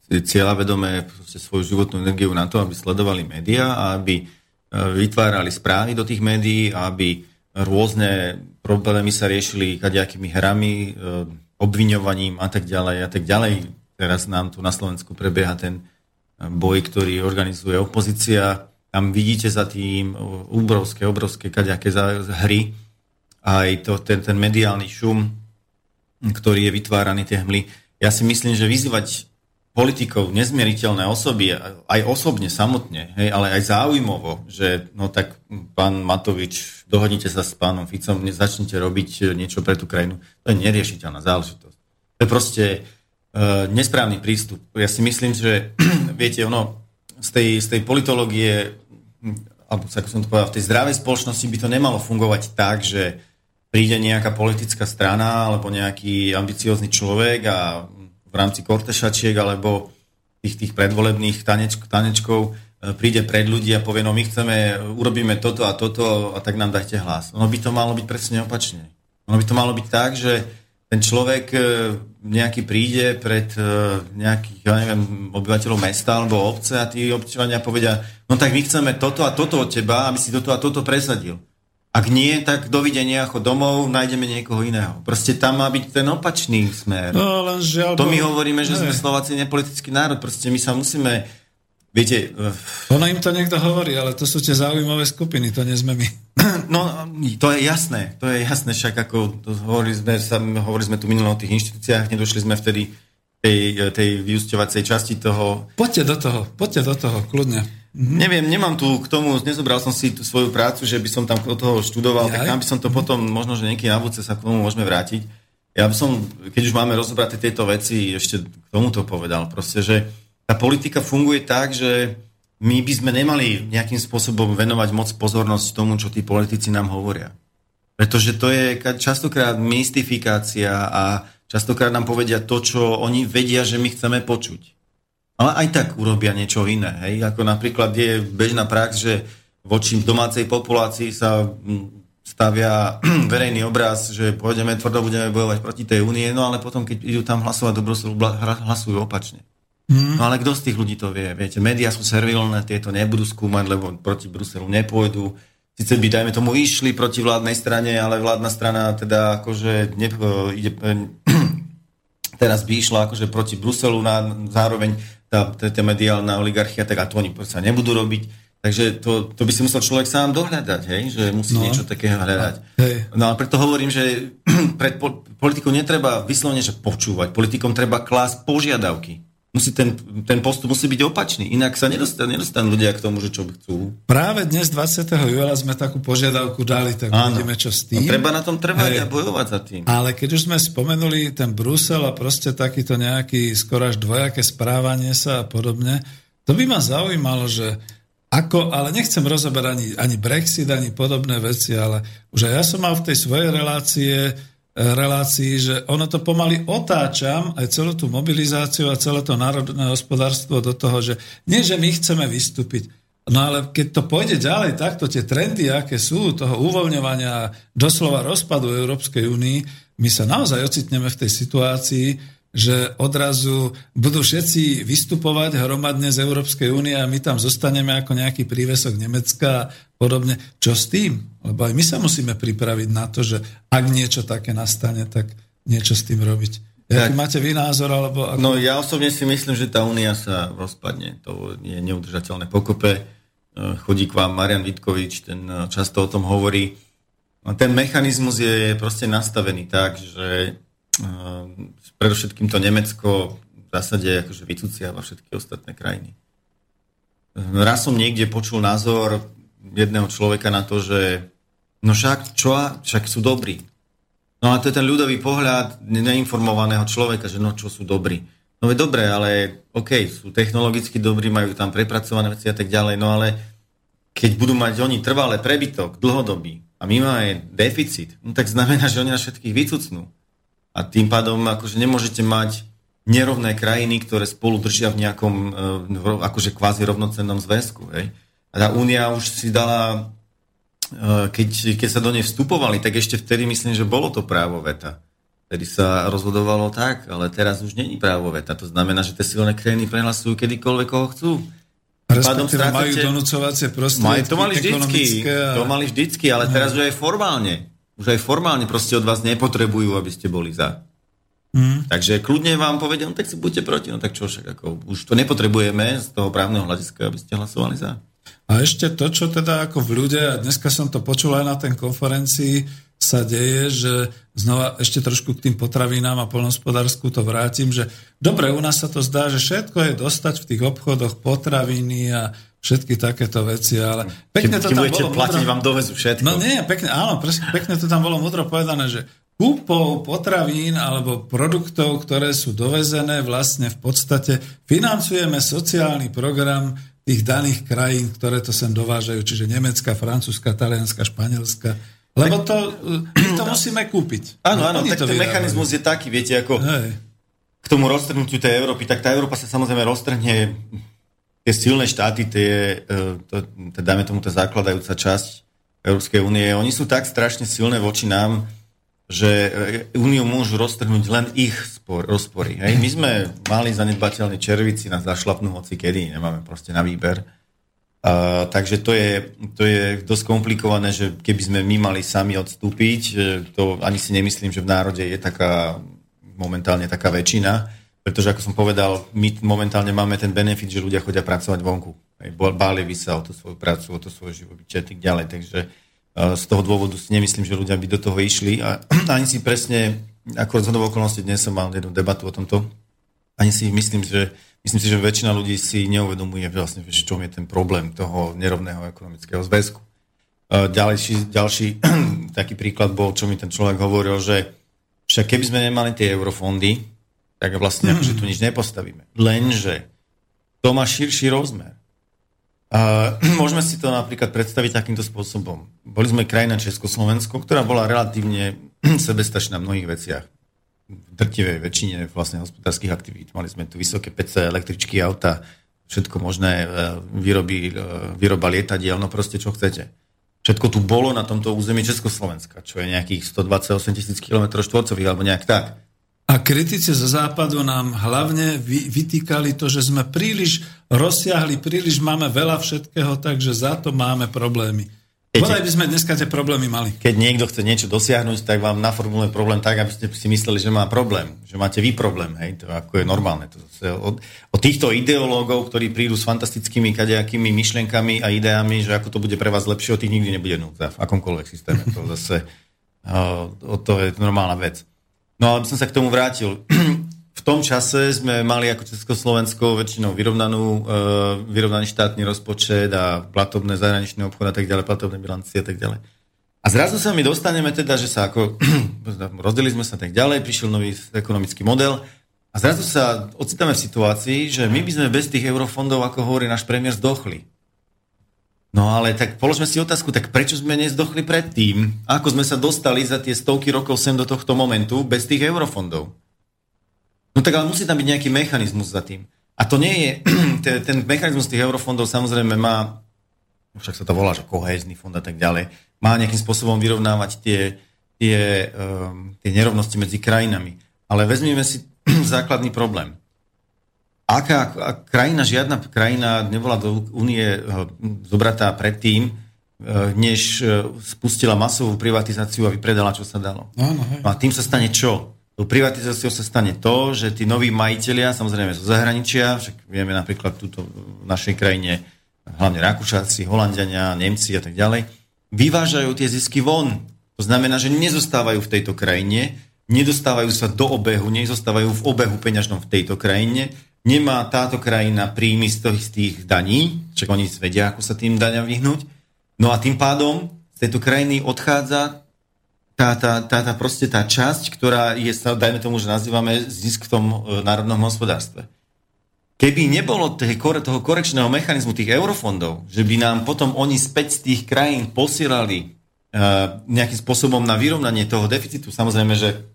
cieľavedomé svoju životnú energiu na to, aby sledovali médiá a aby e, vytvárali správy do tých médií aby rôzne problémy sa riešili kadejakými hrami, obviňovaním a tak ďalej a tak ďalej. Teraz nám tu na Slovensku prebieha ten boj, ktorý organizuje opozícia. Tam vidíte za tým obrovské, obrovské kaďaké hry. Aj to, ten, ten mediálny šum, ktorý je vytváraný, tie hmly. Ja si myslím, že vyzývať politikov, nezmieriteľné osoby, aj osobne, samotne, hej, ale aj záujmovo, že no tak pán Matovič, dohodnite sa s pánom Ficom, začnite robiť niečo pre tú krajinu. To je neriešiteľná záležitosť. To je proste nesprávny prístup. Ja si myslím, že viete, ono z tej, z tej politológie, alebo ako som to povedal, v tej zdravej spoločnosti by to nemalo fungovať tak, že príde nejaká politická strana alebo nejaký ambiciózny človek a v rámci kortešačiek alebo tých, tých predvolebných taneč, tanečkov e, príde pred ľudí a povie, no my chceme, urobíme toto a toto a tak nám dajte hlas. Ono by to malo byť presne opačne. Ono by to malo byť tak, že ten človek e, nejaký príde pred e, nejakých, ja neviem, obyvateľov mesta alebo obce a tí občania povedia, no tak my chceme toto a toto od teba, aby si toto a toto presadil. Ak nie, tak dovidenia, chod domov, nájdeme niekoho iného. Proste tam má byť ten opačný smer. No, len žiaľ, to my hovoríme, že ne. sme Slováci nepolitický národ. Proste my sa musíme viete... Ono im to niekto hovorí, ale to sú tie zaujímavé skupiny, to nie sme my. No, to je jasné, to je jasné, však ako hovorili sme, sa, hovorili sme tu minulé o tých inštitúciách, nedošli sme vtedy tej, tej vyúsťovacej časti toho. Poďte do toho, poďte do toho, kľudne. Mhm. Neviem, nemám tu k tomu, nezobral som si tú svoju prácu, že by som tam do toho študoval, Jaj. tak tam by som to potom, možno, že nejaký na sa k tomu môžeme vrátiť. Ja by som, keď už máme rozobrať tieto veci, ešte k tomuto povedal. Proste, že tá politika funguje tak, že my by sme nemali nejakým spôsobom venovať moc pozornosť tomu, čo tí politici nám hovoria. Pretože to je častokrát mystifikácia a častokrát nám povedia to, čo oni vedia, že my chceme počuť. Ale aj tak urobia niečo iné. Hej? Ako napríklad je bežná prax, že voči domácej populácii sa mm, stavia verejný obraz, že pôjdeme tvrdo, budeme bojovať proti tej únie, no ale potom, keď idú tam hlasovať do Bruselu, hlasujú opačne. Mm. No ale kto z tých ľudí to vie? Viete, médiá sú servilné, tieto nebudú skúmať, lebo proti Bruselu nepôjdu. Sice by, dajme tomu, išli proti vládnej strane, ale vládna strana teda akože ne, e, ide, e, teraz by išla akože proti Bruselu na, zároveň tá, tá, tá mediálna oligarchia, tak a to oni sa nebudú robiť. Takže to, to by si musel človek sám dohľadať, hej? že musí no. niečo takého hľadať. Hej. No a preto hovorím, že pred politikou netreba vyslovene, že počúvať. Politikom treba klásť požiadavky musí ten, ten postup musí byť opačný, inak sa nedostanú, nedostanú ľudia k tomu, že čo chcú. Práve dnes 20. júla sme takú požiadavku dali, tak Áno. uvidíme, čo s tým. No, treba na tom trvať Hej. a bojovať za tým. Ale keď už sme spomenuli ten Brusel a proste takýto nejaký skoro až dvojaké správanie sa a podobne, to by ma zaujímalo, že ako, ale nechcem rozoberať ani, ani Brexit, ani podobné veci, ale už aj ja som mal v tej svojej relácie relácii, že ono to pomaly otáčam, aj celú tú mobilizáciu a celé to národné hospodárstvo do toho, že nie, že my chceme vystúpiť, no ale keď to pôjde ďalej takto, tie trendy, aké sú, toho uvoľňovania doslova rozpadu Európskej únii, my sa naozaj ocitneme v tej situácii, že odrazu budú všetci vystupovať hromadne z Európskej únie a my tam zostaneme ako nejaký prívesok Nemecka podobne. Čo s tým? Lebo aj my sa musíme pripraviť na to, že ak niečo také nastane, tak niečo s tým robiť. Jaký máte vy názor? Alebo ako... No ja osobne si myslím, že tá únia sa rozpadne. To je neudržateľné pokope. E, chodí k vám Marian Vitkovič, ten e, často o tom hovorí. Ten mechanizmus je proste nastavený tak, že Ehm, predovšetkým to Nemecko v zásade akože vycúciava všetky ostatné krajiny. Raz som niekde počul názor jedného človeka na to, že no však čo, však sú dobrí. No a to je ten ľudový pohľad neinformovaného človeka, že no čo sú dobrí. No je dobré, ale OK, sú technologicky dobrí, majú tam prepracované veci a tak ďalej, no ale keď budú mať oni trvalé prebytok, dlhodobý, a my máme deficit, no tak znamená, že oni nás všetkých vycucnú. A tým pádom akože nemôžete mať nerovné krajiny, ktoré spolu držia v nejakom e, akože kvázi rovnocennom zväzku. Hej. Tá únia už si dala, e, keď, keď sa do nej vstupovali, tak ešte vtedy myslím, že bolo to právo veta. Vtedy sa rozhodovalo tak, ale teraz už není právo veta. To znamená, že tie silné krajiny prehlasujú kedykoľvek, koho chcú. Respektíve majú donúcovacie prostriedky to mali vždycky, a... to mali vždycky, ale teraz už aj formálne už aj formálne proste od vás nepotrebujú, aby ste boli za. Mm. Takže kľudne vám povedia, no tak si buďte proti, no tak čo však, ako, už to nepotrebujeme z toho právneho hľadiska, aby ste hlasovali za. A ešte to, čo teda ako v ľude, a dneska som to počul aj na ten konferencii, sa deje, že znova ešte trošku k tým potravinám a polnospodársku to vrátim, že dobre, u nás sa to zdá, že všetko je dostať v tých obchodoch potraviny a všetky takéto veci, ale pekne to tam bolo... platiť, mudro... vám dovezu všetko. No nie, pekne, áno, pekne to tam bolo mudro povedané, že kúpou potravín alebo produktov, ktoré sú dovezené, vlastne v podstate financujeme sociálny program tých daných krajín, ktoré to sem dovážajú, čiže Nemecka, Francúzska, Talianska, Španielska. Lebo to, my to musíme kúpiť. Áno, áno, tak ten mechanizmus je taký, viete, ako Hej. k tomu roztrhnutiu tej Európy, tak tá Európa sa samozrejme roztrhne tie silné štáty, tie, e, to, to, dajme tomu tá zakladajúca časť Európskej únie, oni sú tak strašne silné voči nám, že e, úniu môžu roztrhnúť len ich spor, rozpory. Hej? My sme mali zanedbateľné červici na zašlapnú hoci kedy, nemáme proste na výber. Uh, takže to je, to je dosť komplikované, že keby sme my mali sami odstúpiť, to ani si nemyslím, že v národe je taká momentálne taká väčšina, Pretože, ako som povedal, my momentálne máme ten benefit, že ľudia chodia pracovať vonku. Báli by sa o tú svoju prácu, o to svoje živobytie a tak ďalej. Takže z toho dôvodu si nemyslím, že ľudia by do toho išli. A ani si presne, ako z okolností dnes som mal jednu debatu o tomto, ani si myslím, že myslím si, že väčšina ľudí si neuvedomuje vlastne, že čom je ten problém toho nerovného ekonomického zväzku. Ďalší, ďalší taký príklad bol, čo mi ten človek hovoril, že však keby sme nemali tie eurofondy, tak vlastne akože tu nič nepostavíme. Lenže to má širší rozmer. Môžeme si to napríklad predstaviť takýmto spôsobom. Boli sme krajina Československo, ktorá bola relatívne sebestačná v mnohých veciach. V drtivej väčšine vlastne hospodárskych aktivít. Mali sme tu vysoké PC, električky, auta, všetko možné, e, výroby, e, výroba lietadiel, no proste čo chcete. Všetko tu bolo na tomto území Československa, čo je nejakých 128 tisíc km štvorcových, alebo nejak tak. A kritici zo západu nám hlavne vytýkali to, že sme príliš rozsiahli, príliš máme veľa všetkého, takže za to máme problémy. Bodaj by sme dneska tie problémy mali. Keď niekto chce niečo dosiahnuť, tak vám naformuluje problém tak, aby ste si mysleli, že má problém. Že máte vy problém. Hej? To ako je normálne. To zase od, od týchto ideológov, ktorí prídu s fantastickými kadejakými myšlienkami a ideami, že ako to bude pre vás lepšie, od tých nikdy nebude núdza v akomkoľvek systéme. To zase uh, to je normálna vec. No aby som sa k tomu vrátil. v tom čase sme mali ako Československo väčšinou vyrovnanú, e, vyrovnaný štátny rozpočet a platobné zahraničné obchod a tak ďalej, platobné bilancie a tak ďalej. A zrazu sa my dostaneme teda, že sa ako, rozdeli sme sa tak ďalej, prišiel nový ekonomický model a zrazu sa ocitáme v situácii, že my by sme bez tých eurofondov, ako hovorí náš premiér, zdochli. No ale tak položme si otázku, tak prečo sme nezdochli predtým? Ako sme sa dostali za tie stovky rokov sem do tohto momentu bez tých eurofondov? No tak ale musí tam byť nejaký mechanizmus za tým. A to nie je, ten mechanizmus tých eurofondov samozrejme má, však sa to volá, že kohézny fond a tak ďalej, má nejakým spôsobom vyrovnávať tie, tie, um, tie nerovnosti medzi krajinami. Ale vezmeme si základný problém aká krajina, žiadna krajina nebola do únie eh, zobratá predtým, eh, než eh, spustila masovú privatizáciu a vypredala, čo sa dalo. Áno, no a tým sa stane čo? Do privatizáciou sa stane to, že tí noví majiteľia, samozrejme zo zahraničia, však vieme napríklad túto v našej krajine, hlavne Rakúšáci, Holandiania, Nemci a tak ďalej, vyvážajú tie zisky von. To znamená, že nezostávajú v tejto krajine, nedostávajú sa do obehu, nezostávajú v obehu peňažnom v tejto krajine, nemá táto krajina príjmy z tých, z tých daní, čak oni vedia, ako sa tým daňam vyhnúť. No a tým pádom z tejto krajiny odchádza tá, tá, tá, tá, proste tá časť, ktorá je, dajme tomu, že nazývame zisk v tom e, národnom hospodárstve. Keby nebolo toho korekčného mechanizmu tých eurofondov, že by nám potom oni späť z tých krajín posielali uh, nejakým spôsobom na vyrovnanie toho deficitu, samozrejme, že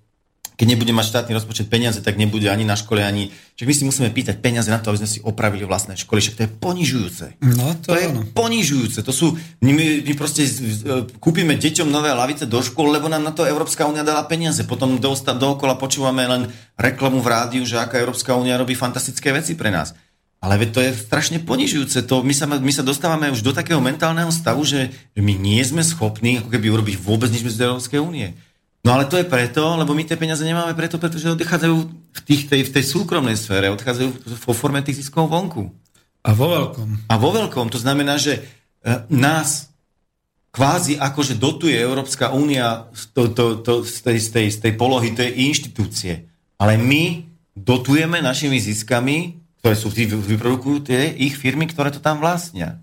keď nebude mať štátny rozpočet peniaze, tak nebude ani na škole, ani... Čiže my si musíme pýtať peniaze na to, aby sme si opravili vlastné školy. Však to je ponižujúce. No, to, to je ponižujúce. To sú... My, my proste kúpime deťom nové lavice do škôl, lebo nám na to Európska únia dala peniaze. Potom do, dookola počúvame len reklamu v rádiu, že aká Európska únia robí fantastické veci pre nás. Ale to je strašne ponižujúce. To, my, sa, my sa dostávame už do takého mentálneho stavu, že, že my nie sme schopní ako keby urobiť vôbec nič bez Európskej únie. No ale to je preto, lebo my tie peniaze nemáme preto, pretože odchádzajú v, tých, tej, v tej súkromnej sfére, odchádzajú vo forme tých ziskov vonku. A vo veľkom. A vo veľkom. To znamená, že e, nás kvázi akože dotuje Európska únia to, to, to, z, tej, z, tej, z tej polohy tej inštitúcie. Ale my dotujeme našimi ziskami, ktoré sú vyprodukujú tie ich firmy, ktoré to tam vlastnia.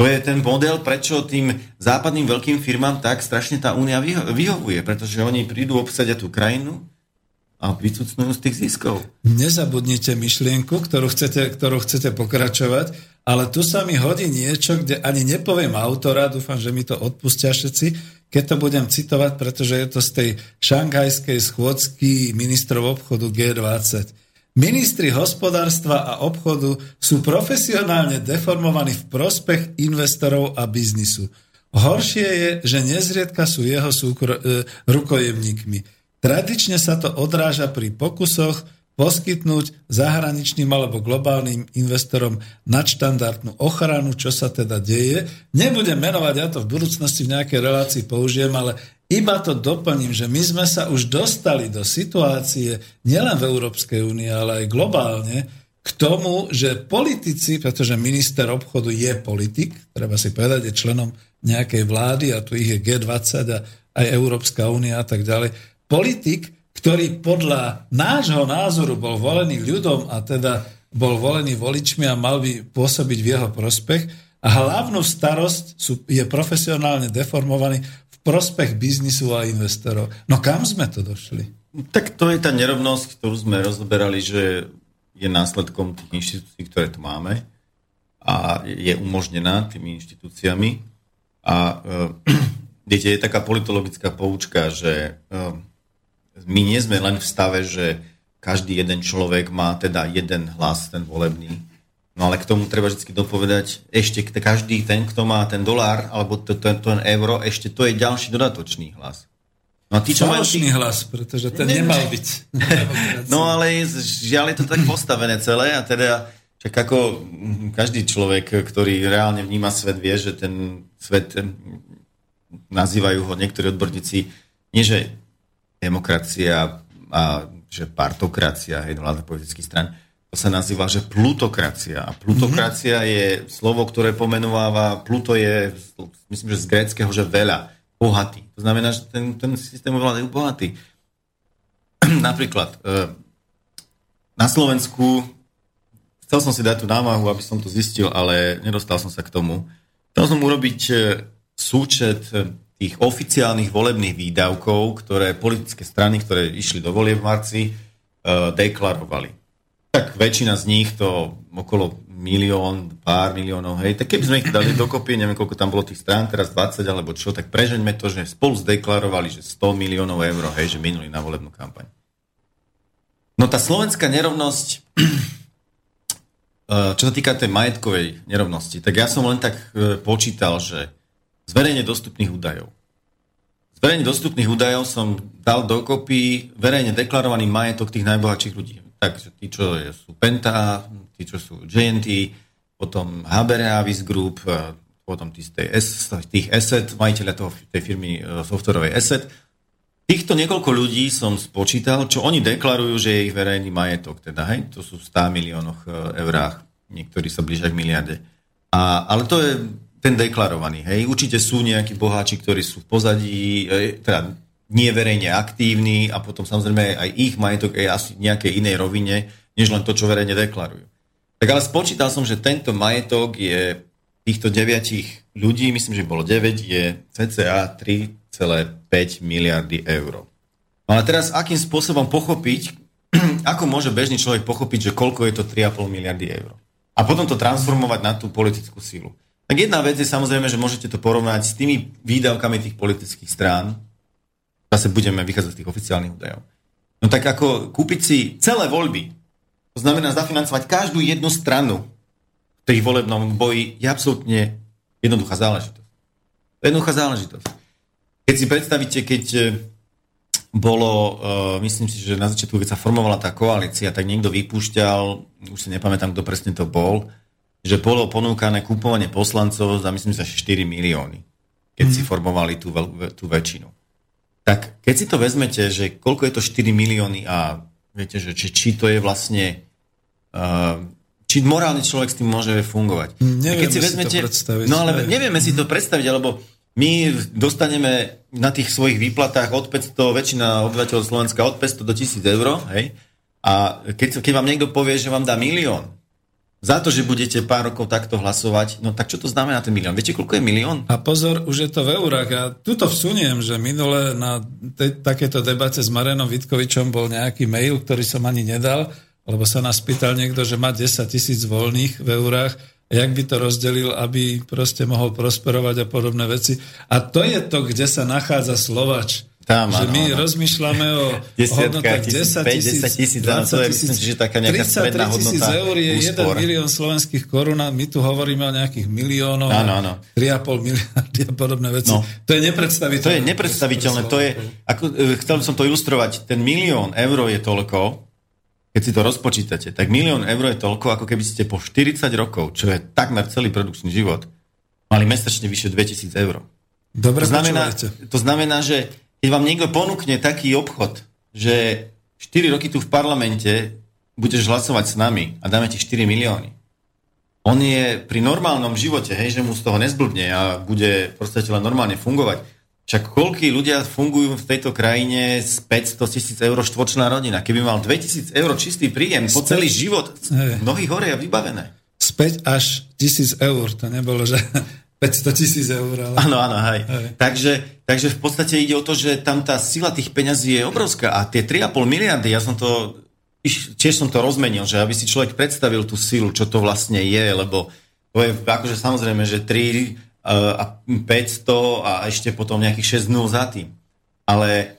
To je ten model, prečo tým západným veľkým firmám tak strašne tá únia vyhovuje, pretože oni prídu obsadia tú krajinu a vycucnú z tých ziskov. Nezabudnite myšlienku, ktorú chcete, ktorú chcete pokračovať, ale tu sa mi hodí niečo, kde ani nepoviem autora, dúfam, že mi to odpustia všetci, keď to budem citovať, pretože je to z tej šanghajskej schôdzky ministrov obchodu G20. Ministri hospodárstva a obchodu sú profesionálne deformovaní v prospech investorov a biznisu. Horšie je, že nezriedka sú jeho súkro- e, rukojemníkmi. Tradične sa to odráža pri pokusoch poskytnúť zahraničným alebo globálnym investorom nadštandardnú ochranu, čo sa teda deje. Nebudem menovať, ja to v budúcnosti v nejakej relácii použijem, ale iba to doplním, že my sme sa už dostali do situácie nielen v Európskej únii, ale aj globálne, k tomu, že politici, pretože minister obchodu je politik, treba si povedať, je členom nejakej vlády a tu ich je G20 a aj Európska únia a tak ďalej. Politik, ktorý podľa nášho názoru bol volený ľudom a teda bol volený voličmi a mal by pôsobiť v jeho prospech a hlavnú starosť sú, je profesionálne deformovaný v prospech biznisu a investorov. No kam sme to došli? Tak to je tá nerovnosť, ktorú sme rozoberali, že je následkom tých inštitúcií, ktoré tu máme a je umožnená tými inštitúciami. A e, viete, je taká politologická poučka, že e, my nie sme len v stave, že každý jeden človek má teda jeden hlas, ten volebný. No ale k tomu treba vždy dopovedať, ešte každý ten, kto má ten dolár alebo to, ten euro, ešte to je ďalší dodatočný hlas. No a tí, čo majú tých... hlas, pretože ten ne, nemal byť. no ale žiaľ je to tak postavené celé a teda čak ako každý človek, ktorý reálne vníma svet, vie, že ten svet nazývajú ho niektorí odborníci nie že demokracia a že partokracia, hej, vláda politických stran, to sa nazýva, že plutokracia. A plutokracia mm-hmm. je slovo, ktoré pomenováva, pluto je, myslím, že z gréckého, že veľa, bohatý. To znamená, že ten, ten systém vlády je bohatý. Napríklad, e, na Slovensku, chcel som si dať tú námahu, aby som to zistil, ale nedostal som sa k tomu. Chcel som urobiť e, súčet tých oficiálnych volebných výdavkov, ktoré politické strany, ktoré išli do volie v marci, uh, deklarovali. Tak väčšina z nich to okolo milión, pár miliónov, hej, tak keby sme ich dali dokopy, neviem, koľko tam bolo tých strán, teraz 20 alebo čo, tak prežeňme to, že spolu zdeklarovali, že 100 miliónov eur, hej, že minuli na volebnú kampaň. No tá slovenská nerovnosť, eh, čo sa týka tej majetkovej nerovnosti, tak ja som len tak eh, počítal, že z dostupných údajov. Z verejne dostupných údajov som dal dokopy verejne deklarovaný majetok tých najbohatších ľudí. Takže tí, čo sú Penta, tí, čo sú JNT, potom HBR Avis Group, potom tí z tej S, tých asset, majiteľa toho, tej firmy e, softwarovej asset. Týchto niekoľko ľudí som spočítal, čo oni deklarujú, že je ich verejný majetok. Teda, hej, to sú v 100 miliónoch e, eurách, niektorí sa blížia k miliarde. A, ale to je ten deklarovaný. Hej. Určite sú nejakí boháči, ktorí sú v pozadí, teda nie verejne aktívni a potom samozrejme aj ich majetok je asi v nejakej inej rovine, než len to, čo verejne deklarujú. Tak ale spočítal som, že tento majetok je týchto deviatich ľudí, myslím, že bolo 9, je cca 3,5 miliardy eur. No ale teraz akým spôsobom pochopiť, ako môže bežný človek pochopiť, že koľko je to 3,5 miliardy eur. A potom to transformovať na tú politickú sílu. Tak jedna vec je samozrejme, že môžete to porovnať s tými výdavkami tých politických strán. Zase budeme vychádzať z tých oficiálnych údajov. No tak ako kúpiť si celé voľby, to znamená zafinancovať každú jednu stranu v tej volebnom boji, je absolútne jednoduchá záležitosť. Jednoduchá záležitosť. Keď si predstavíte, keď e, bolo, uh, myslím si, že na začiatku, keď sa formovala tá koalícia, tak niekto vypúšťal, už si nepamätám, kto presne to bol, že bolo ponúkané kúpovanie poslancov za myslím sa 4 milióny, keď mm. si formovali tú, tú väčšinu. Tak keď si to vezmete, že koľko je to 4 milióny a viete, že či, či to je vlastne uh, či morálny človek s tým môže fungovať. Nevieme keď si, vezmete, si to predstaviť. No ale nevieme si to predstaviť, lebo my dostaneme na tých svojich výplatách od 500, väčšina obyvateľov Slovenska od 500 do 1000 eur, hej? A keď, keď vám niekto povie, že vám dá milión, za to, že budete pár rokov takto hlasovať, no tak čo to znamená ten milión? Viete, koľko je milión? A pozor, už je to v eurách. A tuto vsuniem, že minule na te, takéto debate s Marenom Vitkovičom bol nejaký mail, ktorý som ani nedal, lebo sa nás pýtal niekto, že má 10 tisíc voľných v eurách jak by to rozdelil, aby proste mohol prosperovať a podobné veci. A to je to, kde sa nachádza Slovač tam, že my áno. rozmýšľame o hodnotách 10 tisíc, 20 tisíc, 20 tisíc, že taká nejaká 33 tisíc eur je úspor. 1 milión slovenských korún a my tu hovoríme o nejakých miliónoch, áno, áno. 3,5 miliardy a podobné veci. No. To je nepredstaviteľné. To je nepredstaviteľné. To je, ako, e, chcel som to ilustrovať. Ten milión eur je toľko, keď si to rozpočítate, tak milión eur je toľko, ako keby ste po 40 rokov, čo je takmer celý produkčný život, mali mesačne vyše 2000 eur. Dobre, to znamená, počúvajte. to znamená, že keď vám niekto ponúkne taký obchod, že 4 roky tu v parlamente budeš hlasovať s nami a dáme ti 4 milióny. On je pri normálnom živote, hej, že mu z toho nezblbne a bude proste len normálne fungovať. Však koľkí ľudia fungujú v tejto krajine z 500 tisíc eur štvočná rodina. Keby mal 2000 eur čistý príjem po celý život, nohy hore a vybavené. Späť až tisíc eur, to nebolo, že 500 tisíc eur, ale... Áno, áno, hej. Hej. Takže, takže v podstate ide o to, že tam tá sila tých peňazí je obrovská a tie 3,5 miliardy, ja som to, tiež som to rozmenil, že aby si človek predstavil tú silu, čo to vlastne je, lebo to je akože samozrejme, že 3 uh, a 500 a ešte potom nejakých 6 dnú za tým. Ale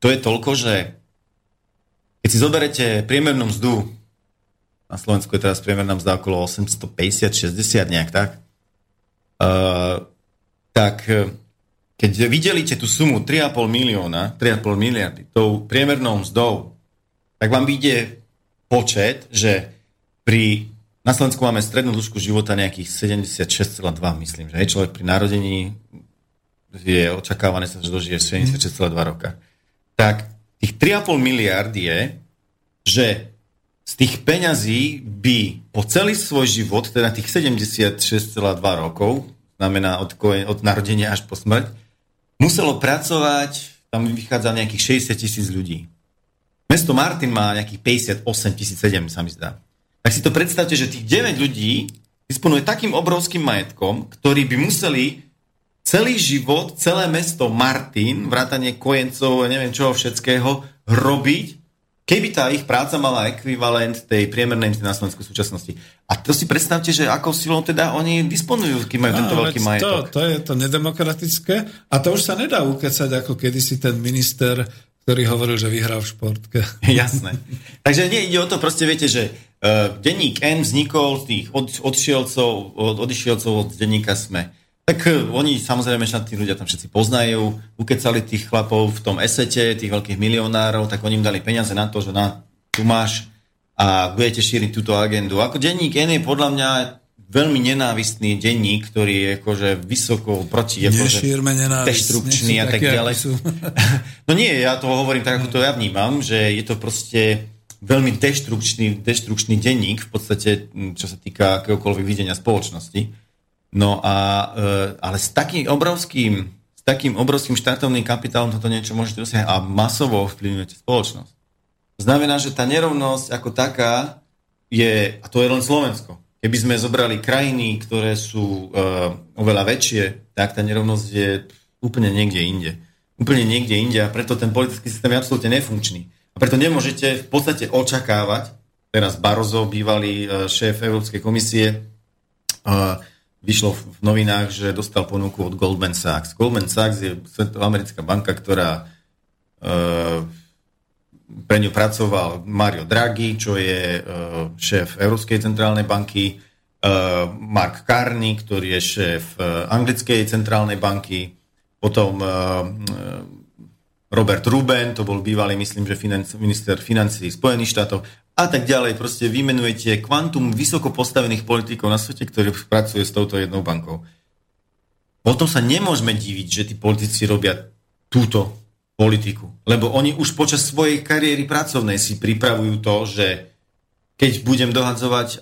to je toľko, že keď si zoberete priemernú mzdu, na Slovensku je teraz priemerná mzda okolo 850-60 nejak tak, tak eh, keď vydelíte tú sumu 3,5 milióna, 3,5 miliardy tou priemernou mzdou, tak vám vyjde počet, že pri, na Slovensku máme strednú dĺžku života nejakých 76,2, myslím, že hej, človek pri narodení je očakávané sa, že dožije 76,2 roka. Tak tých 3,5 miliard je, že z tých peňazí by po celý svoj život, teda tých 76,2 rokov, znamená od, od narodenia až po smrť, muselo pracovať, tam vychádza nejakých 60 tisíc ľudí. Mesto Martin má nejakých 58 tisíc 7, sa mi zdá. Tak si to predstavte, že tých 9 ľudí disponuje takým obrovským majetkom, ktorí by museli celý život, celé mesto Martin, vrátanie kojencov, neviem čoho všetkého, robiť, keby tá ich práca mala ekvivalent tej priemernej mzdy na Slovensku v súčasnosti. A to si predstavte, že akou silou teda oni disponujú, keď majú tento Áno, veľký veď to, majetok. to je to nedemokratické a to už sa nedá ukecať ako kedysi ten minister, ktorý hovoril, že vyhral v športke. Jasné. Takže nie ide o to, proste viete, že uh, denník N vznikol z tých od, odšielcov, od, odišielcov od denníka SME. Tak uh, oni samozrejme, že tí ľudia tam všetci poznajú, ukecali tých chlapov v tom esete, tých veľkých milionárov, tak oni im dali peniaze na to, že na, tu máš a budete šíriť túto agendu. Ako denník N je podľa mňa veľmi nenávistný denník, ktorý je akože vysoko proti akože deštrukčný a tak ďalej. No nie, ja to hovorím tak, ako to ja vnímam, že je to proste veľmi deštrukčný, deštrukčný denník, v podstate, čo sa týka akéhokoľvek videnia spoločnosti. No a, e, ale s takým obrovským, s takým obrovským štartovným kapitálom toto niečo môžete dosiahnuť a masovo ovplyvňujete spoločnosť. Znamená, že tá nerovnosť ako taká je, a to je len Slovensko. Keby sme zobrali krajiny, ktoré sú uh, oveľa väčšie, tak tá nerovnosť je úplne niekde inde. Úplne niekde inde a preto ten politický systém je absolútne nefunkčný. A preto nemôžete v podstate očakávať, teraz Barozo, bývalý uh, šéf Európskej komisie, uh, vyšlo v novinách, že dostal ponuku od Goldman Sachs. Goldman Sachs je svetoamerická banka, ktorá uh, pre ňu pracoval Mario Draghi, čo je uh, šéf Európskej centrálnej banky, uh, Mark Carney, ktorý je šéf uh, Anglickej centrálnej banky, potom uh, Robert Ruben, to bol bývalý, myslím, že financ, minister financí Spojených štátov a tak ďalej. Proste vymenujete kvantum vysoko postavených politikov na svete, ktorí pracuje s touto jednou bankou. Potom sa nemôžeme diviť, že tí politici robia túto politiku. Lebo oni už počas svojej kariéry pracovnej si pripravujú to, že keď budem dohadzovať e,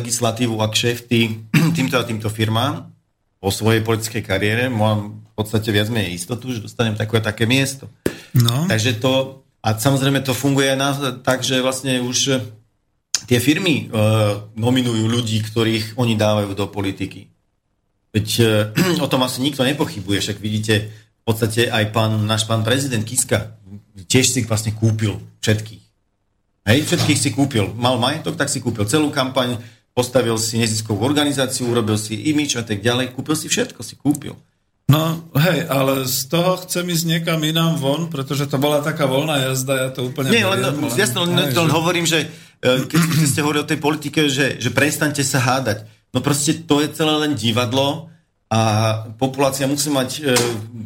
legislatívu a kšefty týmto a týmto firmám po svojej politickej kariére, mám v podstate viac menej istotu, že dostanem takové také miesto. No, Takže to, a samozrejme to funguje aj na, tak, že vlastne už e, tie firmy e, nominujú ľudí, ktorých oni dávajú do politiky. Veď e, o tom asi nikto nepochybuje, však vidíte, v podstate aj pán, náš pán prezident Kiska tiež si vlastne kúpil všetkých. Hej, všetkých si kúpil. Mal majetok, tak si kúpil celú kampaň, postavil si neziskovú organizáciu, urobil si imič a tak ďalej, kúpil si všetko, si kúpil. no hej, ale z toho chcem ísť niekam inám von, pretože to bola taká voľná jazda, ja to úplne Nie, len, len, to len že- hovorím, že e, keď, ste hovorili o tej politike, že, že prestaňte sa hádať. No proste to je celé len divadlo a populácia musí mať e,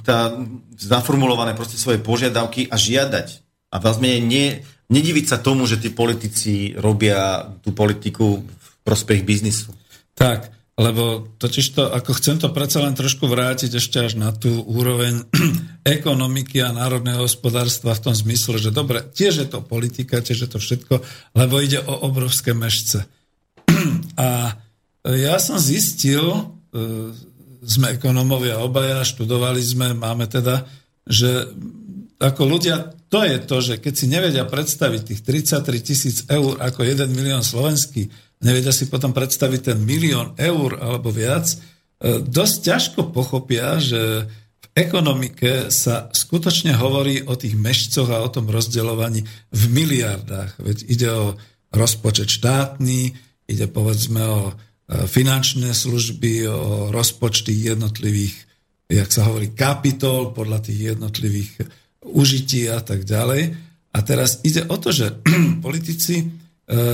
tá, zaformulované proste svoje požiadavky a žiadať. A vlastne nie, nediviť sa tomu, že tí politici robia tú politiku prospech biznisu. Tak, lebo totiž to, ako chcem to predsa len trošku vrátiť ešte až na tú úroveň ekonomiky a národného hospodárstva v tom zmysle, že dobre, tiež je to politika, tiež je to všetko, lebo ide o obrovské mešce. A ja som zistil, e, sme ekonomovia obaja, študovali sme, máme teda, že ako ľudia, to je to, že keď si nevedia predstaviť tých 33 tisíc eur ako 1 milión slovenský, nevedia si potom predstaviť ten milión eur alebo viac, e, dosť ťažko pochopia, že v ekonomike sa skutočne hovorí o tých mešcoch a o tom rozdeľovaní v miliardách. Veď ide o rozpočet štátny, ide povedzme o e, finančné služby, o rozpočty jednotlivých, jak sa hovorí, kapitol podľa tých jednotlivých užití a tak ďalej. A teraz ide o to, že politici e,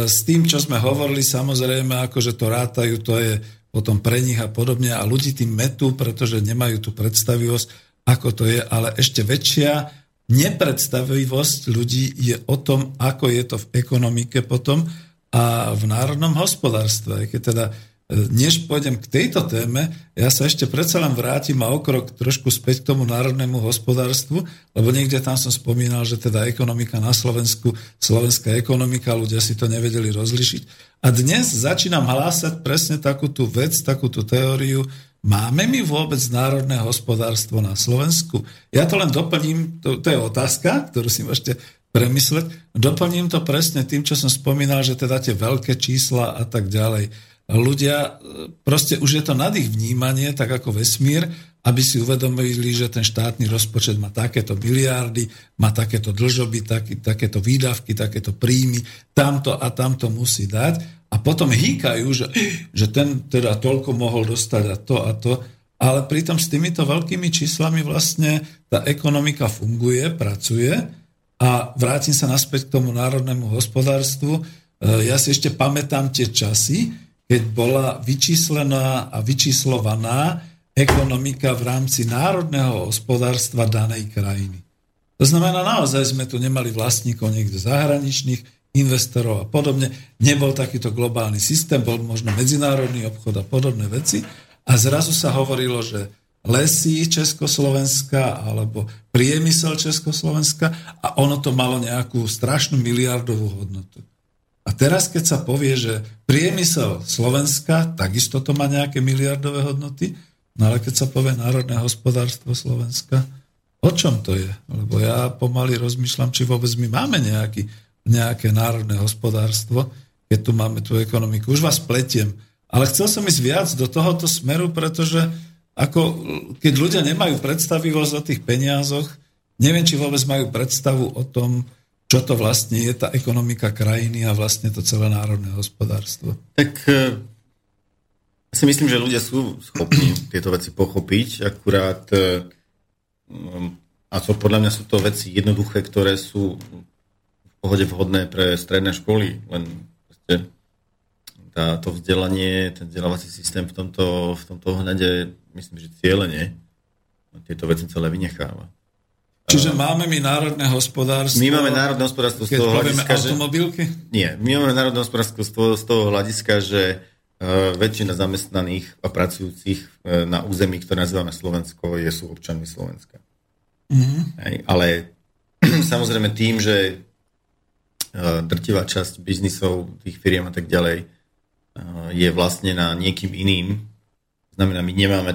s tým, čo sme hovorili, samozrejme, akože to rátajú, to je potom pre nich a podobne a ľudí tým metú, pretože nemajú tú predstavivosť, ako to je, ale ešte väčšia nepredstavivosť ľudí je o tom, ako je to v ekonomike potom a v národnom hospodárstve. Keď teda než pôjdem k tejto téme, ja sa ešte predsa len vrátim a okrok trošku späť k tomu národnému hospodárstvu, lebo niekde tam som spomínal, že teda ekonomika na Slovensku, slovenská ekonomika, ľudia si to nevedeli rozlišiť. A dnes začínam hlásať presne takú tú vec, takú tú teóriu, máme my vôbec národné hospodárstvo na Slovensku? Ja to len doplním, to, to je otázka, ktorú si môžete premysleť, doplním to presne tým, čo som spomínal, že teda tie veľké čísla a tak ďalej ľudia, proste už je to nad ich vnímanie, tak ako vesmír, aby si uvedomili, že ten štátny rozpočet má takéto miliardy, má takéto dlžoby, taký, takéto výdavky, takéto príjmy, tamto a tamto musí dať. A potom hýkajú, že, že ten teda toľko mohol dostať a to a to. Ale pritom s týmito veľkými číslami vlastne tá ekonomika funguje, pracuje a vrátim sa naspäť k tomu národnému hospodárstvu. E, ja si ešte pamätám tie časy, keď bola vyčíslená a vyčíslovaná ekonomika v rámci národného hospodárstva danej krajiny. To znamená, naozaj sme tu nemali vlastníkov niekde zahraničných, investorov a podobne. Nebol takýto globálny systém, bol možno medzinárodný obchod a podobné veci. A zrazu sa hovorilo, že lesy Československa alebo priemysel Československa a ono to malo nejakú strašnú miliardovú hodnotu. A teraz, keď sa povie, že priemysel Slovenska, takisto to má nejaké miliardové hodnoty, no ale keď sa povie národné hospodárstvo Slovenska, o čom to je? Lebo ja pomaly rozmýšľam, či vôbec my máme nejaký, nejaké národné hospodárstvo, keď tu máme tú ekonomiku. Už vás pletiem. Ale chcel som ísť viac do tohoto smeru, pretože ako, keď ľudia nemajú predstavivosť o tých peniazoch, neviem, či vôbec majú predstavu o tom, čo to vlastne je tá ekonomika krajiny a vlastne to celé národné hospodárstvo. Tak e, ja si myslím, že ľudia sú schopní tieto veci pochopiť, akurát e, a to podľa mňa sú to veci jednoduché, ktoré sú v pohode vhodné pre stredné školy, len proste tá, to vzdelanie, ten vzdelávací systém v tomto, v tomto ohľade, myslím, že cieľene tieto veci celé vynecháva. Čiže máme my národné hospodárstvo? My máme národné hospodárstvo z toho hľadiska, automobilky? Že, nie, my máme národné hospodárstvo z toho, z toho hľadiska, že uh, väčšina zamestnaných a pracujúcich uh, na území, ktoré nazývame Slovensko, je, sú občanmi Slovenska. Mm-hmm. Hej, ale samozrejme tým, že uh, drtivá časť biznisov, tých firiem a tak ďalej uh, je vlastne na niekým iným, znamená, my nemáme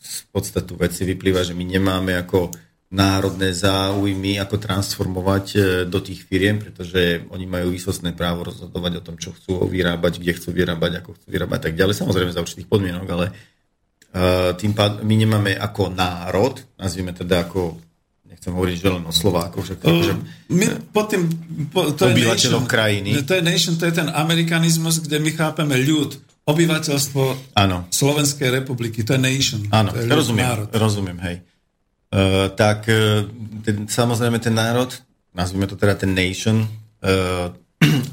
z podstatu veci vyplýva, že my nemáme ako národné záujmy, ako transformovať e, do tých firiem, pretože oni majú výsostné právo rozhodovať o tom, čo chcú vyrábať, kde chcú vyrábať, ako chcú vyrábať tak ďalej, samozrejme za určitých podmienok, ale uh, tým pád, my nemáme ako národ, nazvime teda ako nechcem hovoriť, že len o Slovákoch, však uh, že, my pod tým, po, to obyvateľom nation, krajiny. To je nation, to je ten amerikanizmus, kde my chápeme ľud, obyvateľstvo ano. Slovenskej republiky, to je nation. Áno, rozumiem, národ. rozumiem, hej. Uh, tak uh, ten, samozrejme ten národ, nazvime to teda ten nation, uh,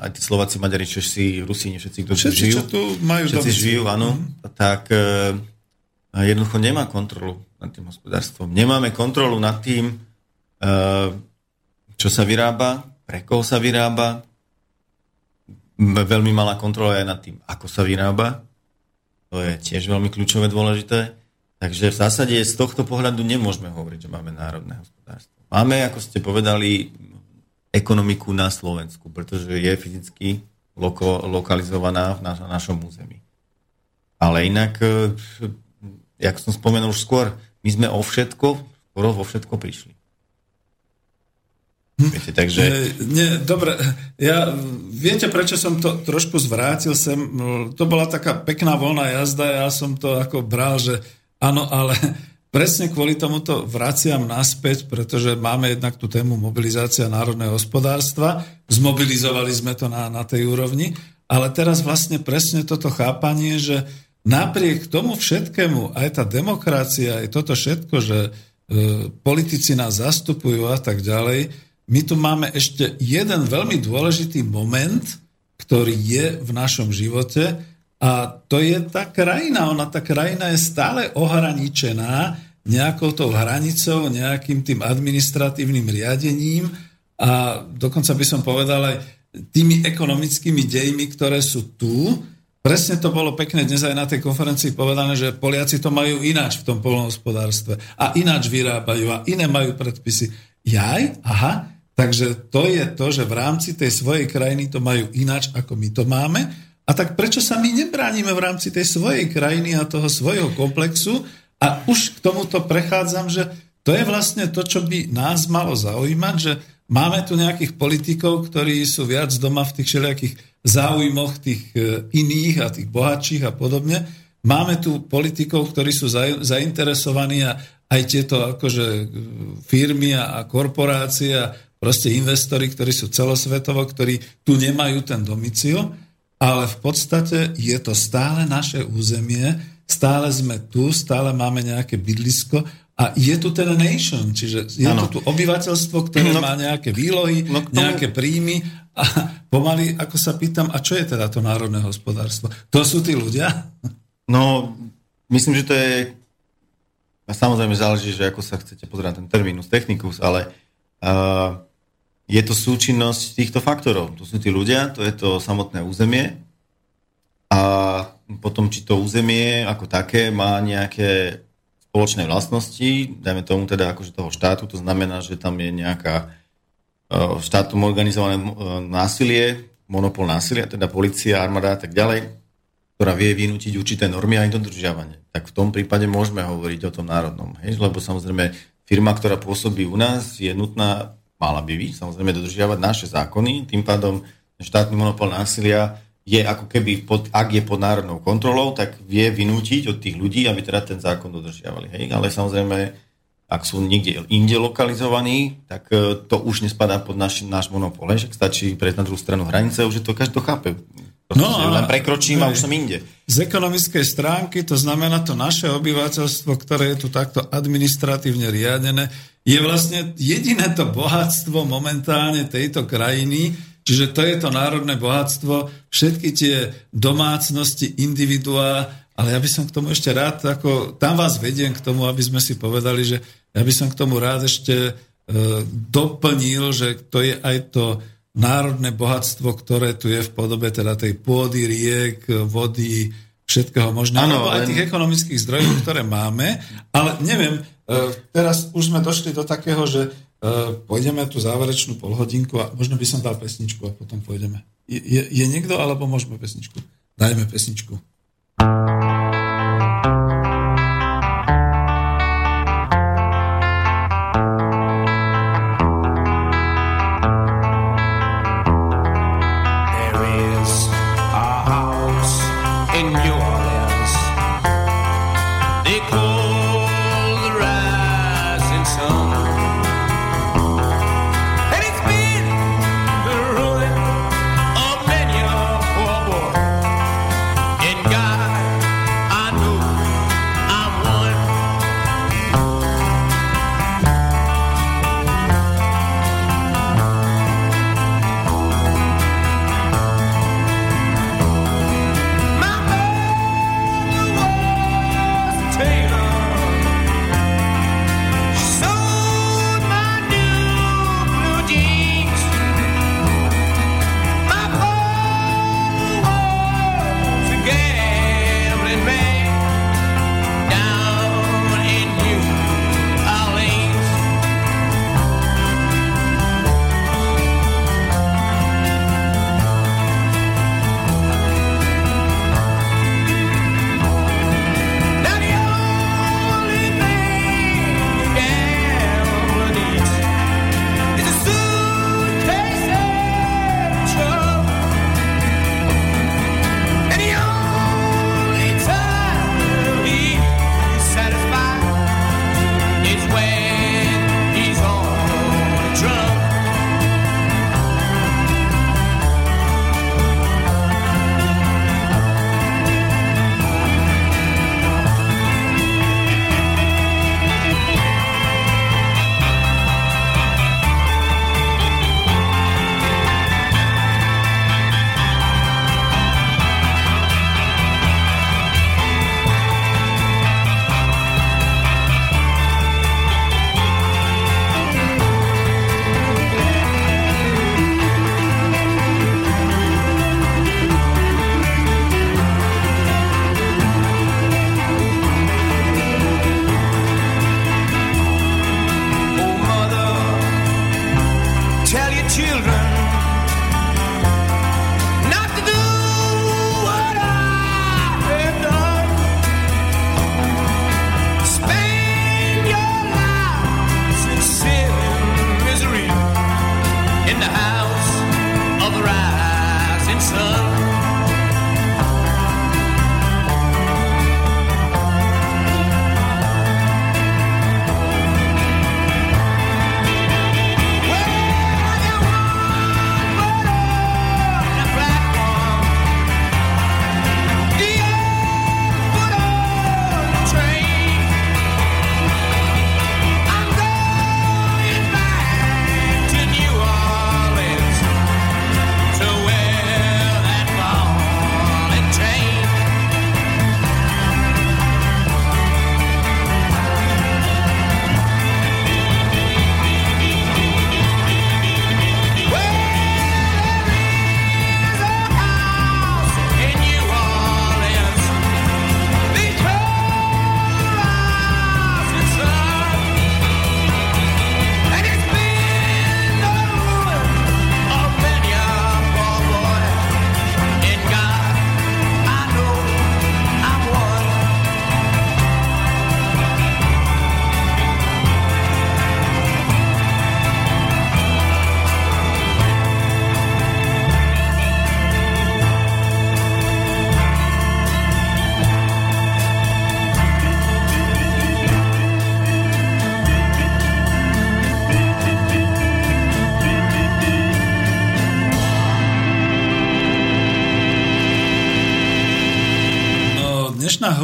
aj tí Slováci, Maďari, Češi, Rusíni, všetci, kto všetci, žijú, čo tu majú všetci žijú, áno, mm-hmm. tak uh, jednoducho nemá kontrolu nad tým hospodárstvom. Nemáme kontrolu nad tým, uh, čo sa vyrába, pre koho sa vyrába, veľmi malá kontrola je nad tým, ako sa vyrába. To je tiež veľmi kľúčové dôležité. Takže v zásade z tohto pohľadu nemôžeme hovoriť, že máme národné hospodárstvo. Máme, ako ste povedali, ekonomiku na Slovensku, pretože je fyzicky loko, lokalizovaná na, na našom území. Ale inak, e, jak som spomenul už skôr, my sme o všetko, skoro vo všetko prišli. Hm. Viete, takže... Nie, dobre, ja, viete, prečo som to trošku zvrátil sem? To bola taká pekná voľná jazda, ja som to ako bral, že áno, ale presne kvôli tomu to vraciam naspäť, pretože máme jednak tú tému mobilizácia národného hospodárstva, zmobilizovali sme to na, na tej úrovni, ale teraz vlastne presne toto chápanie, že napriek tomu všetkému, aj tá demokracia, aj toto všetko, že e, politici nás zastupujú a tak ďalej, my tu máme ešte jeden veľmi dôležitý moment, ktorý je v našom živote a to je tá krajina. Ona, tá krajina je stále ohraničená nejakou tou hranicou, nejakým tým administratívnym riadením a dokonca by som povedal aj tými ekonomickými dejmi, ktoré sú tu. Presne to bolo pekne dnes aj na tej konferencii povedané, že Poliaci to majú ináč v tom polnohospodárstve a ináč vyrábajú a iné majú predpisy. Jaj, aha, Takže to je to, že v rámci tej svojej krajiny to majú ináč, ako my to máme. A tak prečo sa my nebránime v rámci tej svojej krajiny a toho svojho komplexu? A už k tomuto prechádzam, že to je vlastne to, čo by nás malo zaujímať, že máme tu nejakých politikov, ktorí sú viac doma v tých všelijakých záujmoch tých e, iných a tých bohatších a podobne. Máme tu politikov, ktorí sú zainteresovaní a aj tieto akože e, firmy a korporácie a proste investori, ktorí sú celosvetovo, ktorí tu nemajú ten domicil, ale v podstate je to stále naše územie, stále sme tu, stále máme nejaké bydlisko a je tu ten nation, čiže je ano. tu tu obyvateľstvo, ktoré no, má nejaké výlohy, no, tomu... nejaké príjmy a pomaly, ako sa pýtam, a čo je teda to národné hospodárstvo? To sú tí ľudia? No, myslím, že to je a samozrejme záleží, že ako sa chcete pozerať ten terminus technicus, ale uh, je to súčinnosť týchto faktorov. To sú tí ľudia, to je to samotné územie a potom, či to územie ako také má nejaké spoločné vlastnosti, dajme tomu teda akože toho štátu, to znamená, že tam je nejaká e, štátom organizované e, násilie, monopol násilia, teda policia, armáda a tak ďalej, ktorá vie vynútiť určité normy a ich dodržiavanie. Tak v tom prípade môžeme hovoriť o tom národnom. Hej? Lebo samozrejme firma, ktorá pôsobí u nás, je nutná mala by byť, samozrejme dodržiavať naše zákony, tým pádom štátny monopol násilia je ako keby, pod, ak je pod národnou kontrolou, tak vie vynútiť od tých ľudí, aby teda ten zákon dodržiavali. Hej? Ale samozrejme, ak sú niekde inde lokalizovaní, tak e, to už nespadá pod náš, náš monopol. Že stačí prejsť na druhú stranu hranice, už to každý chápe. No, len prekročím a už som inde. Z ekonomickej stránky to znamená to naše obyvateľstvo, ktoré je tu takto administratívne riadené, je vlastne jediné to bohatstvo momentálne tejto krajiny, čiže to je to národné bohatstvo, všetky tie domácnosti, individuá, ale ja by som k tomu ešte rád, ako, tam vás vediem k tomu, aby sme si povedali, že ja by som k tomu rád ešte e, doplnil, že to je aj to národné bohatstvo, ktoré tu je v podobe teda tej pôdy, riek, vody, všetkého možného, ano, aj tých ekonomických zdrojov, ktoré máme, ale neviem, E, teraz už sme došli do takého, že e, pôjdeme tú záverečnú polhodinku a možno by som dal pesničku a potom pôjdeme. Je, je, je niekto, alebo môžeme pesničku? Dajme pesničku. dnešná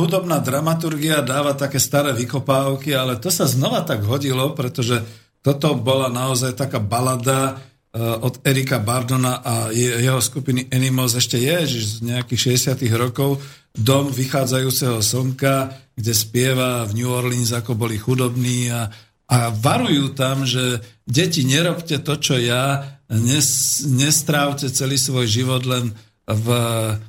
hudobná dramaturgia dáva také staré vykopávky, ale to sa znova tak hodilo, pretože toto bola naozaj taká balada eh, od Erika Bardona a jeho skupiny Animals. Ešte je, z nejakých 60 rokov, Dom vychádzajúceho slnka, kde spieva v New Orleans, ako boli chudobní a, a varujú tam, že deti, nerobte to, čo ja, nes, nestrávte celý svoj život len v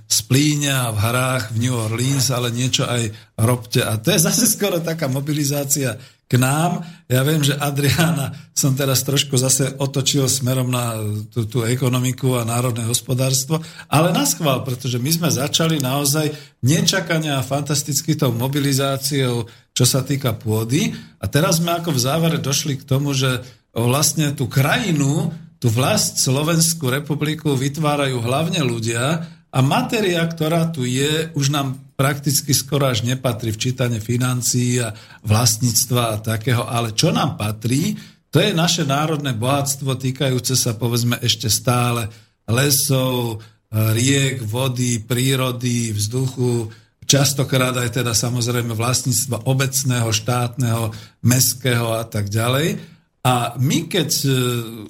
Splíne a v Harách v New Orleans, ale niečo aj robte. A to je zase skoro taká mobilizácia k nám. Ja viem, že Adriána som teraz trošku zase otočil smerom na tú, tú ekonomiku a národné hospodárstvo, ale nás chval, pretože my sme začali naozaj nečakania a fantasticky tou mobilizáciou, čo sa týka pôdy. A teraz sme ako v závere došli k tomu, že vlastne tú krajinu, tú vlast Slovenskú republiku vytvárajú hlavne ľudia a matéria, ktorá tu je, už nám prakticky skoro až nepatrí v čítane financií a vlastníctva a takého, ale čo nám patrí, to je naše národné bohatstvo týkajúce sa povedzme ešte stále lesov, riek, vody, prírody, vzduchu, častokrát aj teda samozrejme vlastníctva obecného, štátneho, mestského a tak ďalej. A my keď, e,